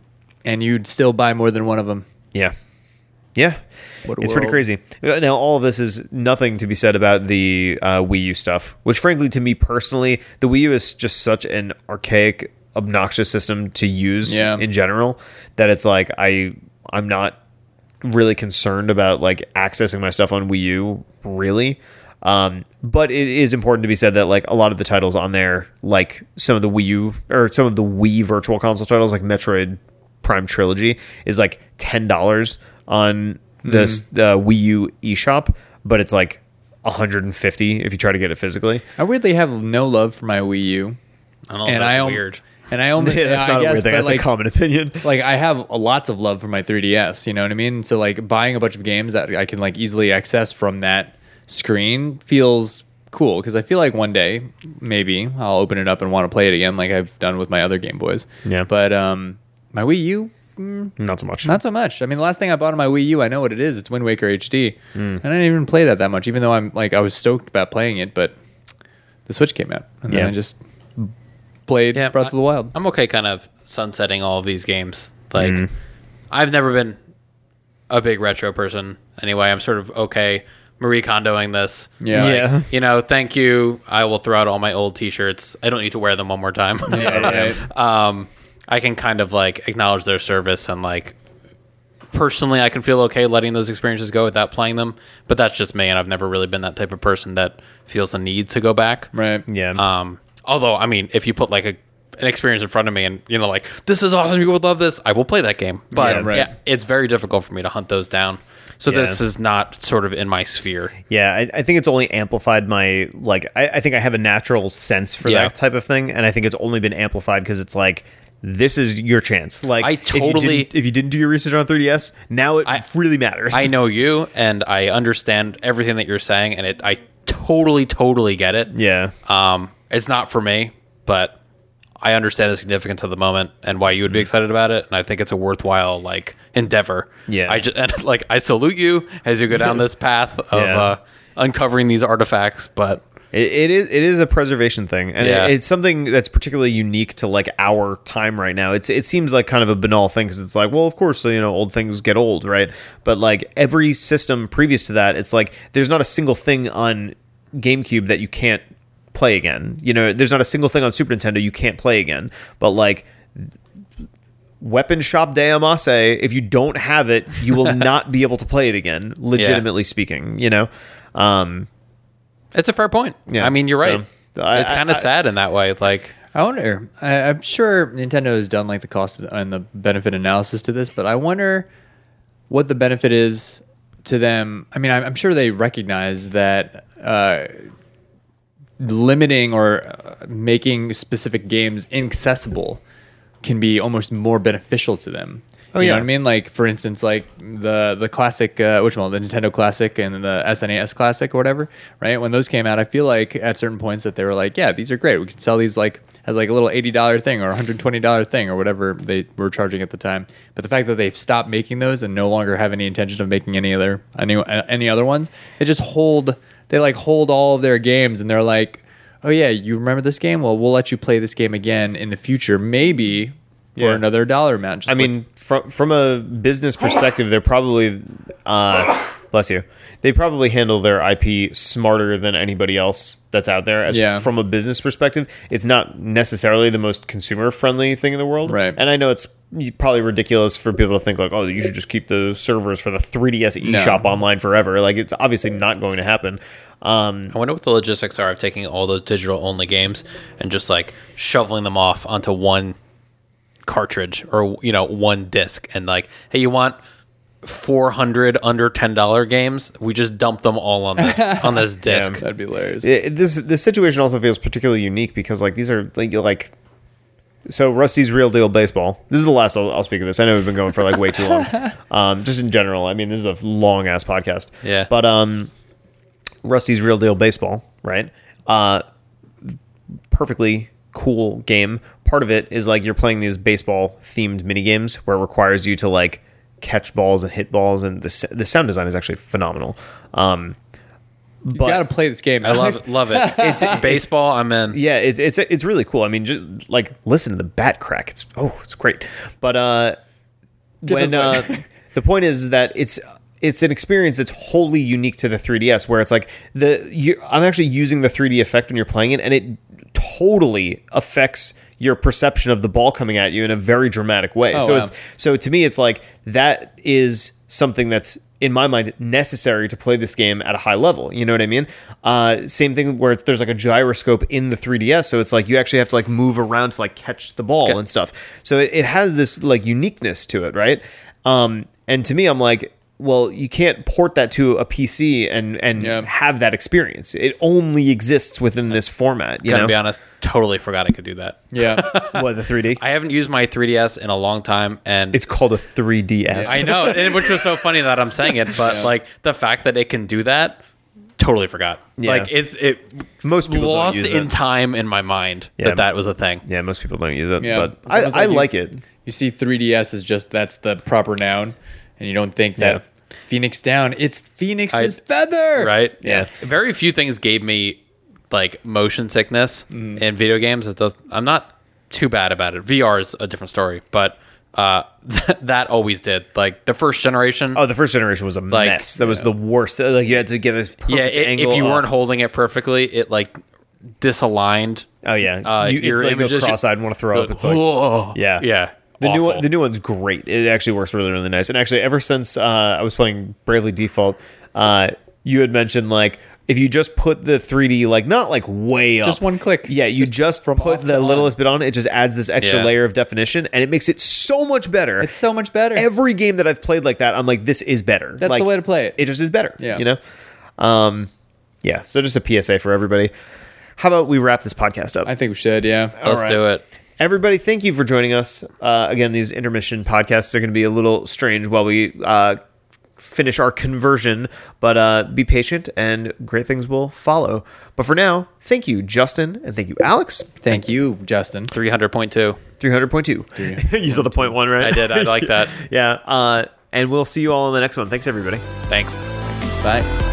and you'd still buy more than one of them. Yeah. Yeah. It's pretty crazy. Now, all of this is nothing to be said about the uh, Wii U stuff, which, frankly, to me personally, the Wii U is just such an archaic, obnoxious system to use Yeah. in general that it's like I I'm not really concerned about like accessing my stuff on Wii U, really. Um, but it is important to be said that like a lot of the titles on there, like some of the Wii U or some of the Wii Virtual Console titles, like Metroid Prime Trilogy, is like ten dollars on the the Wii U eShop, but it's like 150 if you try to get it physically. I weirdly have no love for my Wii U, I don't know. and that's I om- weird. And I only Yeah, that's I not a weird thing. That's like, a common opinion. like I have lots of love for my 3DS. You know what I mean? So like buying a bunch of games that I can like easily access from that screen feels cool because I feel like one day maybe I'll open it up and want to play it again, like I've done with my other Game Boys. Yeah. But um, my Wii U, Not so much. not so much. I mean, the last thing I bought on my Wii U, I know what it is. It's Wind Waker HD, and I didn't even play that that much. Even though I'm like I was stoked about playing it, but the Switch came out, and Yeah. then I just played Yeah, Breath I- of the Wild. I'm okay kind of sunsetting all of these games. Like Mm-hmm. I've never been a big retro person anyway. I'm sort of okay Marie Kondoing this. Yeah. Like, Yeah. You know, thank you. I will throw out all my old t-shirts. I don't need to wear them one more time. Yeah, right. um I can kind of like acknowledge their service and like personally I can feel okay letting those experiences go without playing them, but that's just me and I've never really been that type of person that feels the need to go back. Right. yeah. Um, although, I mean, if you put like a an experience in front of me and you know, like this is awesome, you would love this, I will play that game. But Yeah, yeah, it's very difficult for me to hunt those down. So this is not sort of in my sphere. Yeah, I, I think it's only amplified my like. I, I think I have a natural sense for Yeah. that type of thing, and I think it's only been amplified because it's like this is your chance. Like, I if you totally- didn't- if you, didn't do your research on 3ds, now it I- really matters. I know you, and I understand everything that you're saying, and it I totally, totally get it. Yeah, Um, it's not for me, but I understand the significance of the moment and why you would be excited about it, and I think it's a worthwhile like endeavor. Yeah. I just and like I salute you as you go down this path of Yeah. uh, uncovering these artifacts, but It, it is it is a preservation thing, and Yeah. it, it's something that's particularly unique to like our time right now. It's it seems like kind of a banal thing because it's like, well, of course, you know, old things get old, right? But like every system previous to that, it's like there's not a single thing on GameCube that you can't play again. You know, there's not a single thing on Super Nintendo you can't play again. But like Weapon Shop de Omasse, if you don't have it, you will not be able to play it again, legitimately speaking, you know? Um, It's a fair point. Yeah, I mean, you're so, right. I- it's kind of sad in that way. Like, I wonder. I, I'm sure Nintendo has done like the cost and the benefit analysis to this, but I wonder what the benefit is to them. I mean, I'm, I'm sure they recognize that uh, limiting or uh, making specific games inaccessible can be almost more beneficial to them. Oh, you yeah. know what I mean? Like for instance, like the the classic, uh, which one? The Nintendo Classic and the SNES Classic or whatever, right? When those came out, I feel like at certain points that they were like, yeah, these are great. We can sell these like as like a little eighty dollar thing or hundred twenty dollar thing or whatever they were charging at the time. But the fact that they've stopped making those and no longer have any intention of making any other any any other ones, they just hold they like hold all of their games and they're like, oh yeah, you remember this game? Well, we'll let you play this game again in the future, maybe for Yeah. another dollar amount. Just I like- mean, from from a business perspective, they're probably, uh, bless you, they probably handle their IP smarter than anybody else that's out there. As Yeah. from a business perspective, it's not necessarily the most consumer friendly thing in the world. Right. And I know it's probably ridiculous for people to think like, oh, you should just keep the servers for the 3DS eShop online forever. Like, it's obviously not going to happen. Um, I wonder what the logistics are of taking all those digital only games and just like shoveling them off onto one cartridge or you know one disc and like, hey, you want 400 under $10 games? We just dump them all on this on this disc. that'd be hilarious. it, this this situation also feels particularly unique because like these are like like so Rusty's real deal baseball. This is the last I'll, I'll speak of this. I know we've been going for like way too long. Um, just in general, I mean, this is a long ass podcast. Yeah. But um, Rusty's real deal baseball, right? Uh, perfectly cool game. Part of it is like you're playing these baseball themed mini games where it requires you to like catch balls and hit balls, and the the sound design is actually phenomenal. Um, but you gotta play this game. I love love it. It's baseball. I'm in. yeah, it's it's it's really cool. I mean, just like listen to the bat crack. It's oh, it's great. But uh, when the uh, point. the point is that it's it's an experience that's wholly unique to the 3ds, where it's like the you, I'm actually using the 3D effect when you're playing it, and it totally affects your perception of the ball coming at you in a very dramatic way. Oh, so wow. it's so to me, it's like that is something that's in my mind necessary to play this game at a high level. You know what I mean? Uh, same thing where it's, there's like a gyroscope in the 3ds, so it's like you actually have to like move around to like catch the ball Okay. and stuff. So it, it has this like uniqueness to it, right? Um, and to me, I'm like. Well, you can't port that to a PC and and Yeah. have that experience. It only exists within this format. You Gonna know, be honest, totally forgot I could do that. yeah. what the 3D? I haven't used my 3DS in a long time, and It's called a 3DS. I know, which was so funny that I'm saying it, but like the fact that it can do that, totally forgot. Yeah. Like it's it Most people don't lost use in it. time in my mind Yeah. that that was a thing. Yeah, most people don't use it, Yeah. but I, I like you- like it. You see 3DS is just that's the proper noun, and you don't think that Yeah. Phoenix Down. It's Phoenix's I- feather, Right? Yeah. Very few things gave me like motion sickness Mm. in video games. It does. I'm not too bad about it. VR is a different story, but uh, that always did. Like the first generation. Oh, the first generation was a Like- mess. That was the worst. Like you had to get this perfect yeah, i- angle. if you up. weren't holding it perfectly, it like disaligned. oh yeah, uh, you, it's your like you go images- cross-eyed and want to throw up. It's like Whoa. yeah, yeah. The new one, the new one's great. It actually works really really nice. And actually, ever since uh, I was playing Bravely Default, uh, you had mentioned like if you just put the 3D like not like way up, Just one click. Yeah, you just, from put the to on. littlest bit on. It just adds this extra Yeah. layer of definition, and it makes it so much better. It's so much better. every game that I've played like that, I'm like, this is better. That's like, the way to play it. It just is better. Yeah. You know? Um, yeah. So just a PSA for everybody. How about we wrap this podcast up? I think we should. Yeah. Let's All right. do it. Everybody, thank you for joining us. Uh, again, these intermission podcasts are going to be a little strange while we uh, finish our conversion, but uh, be patient and great things will follow. But for now, thank you, Justin, and thank you, Alex. Thank you, Justin. 300.2. 300.2. you saw the point one, right? I did. I like that. yeah. Uh, and we'll see you all in the next one. Thanks, everybody. Thanks. Bye.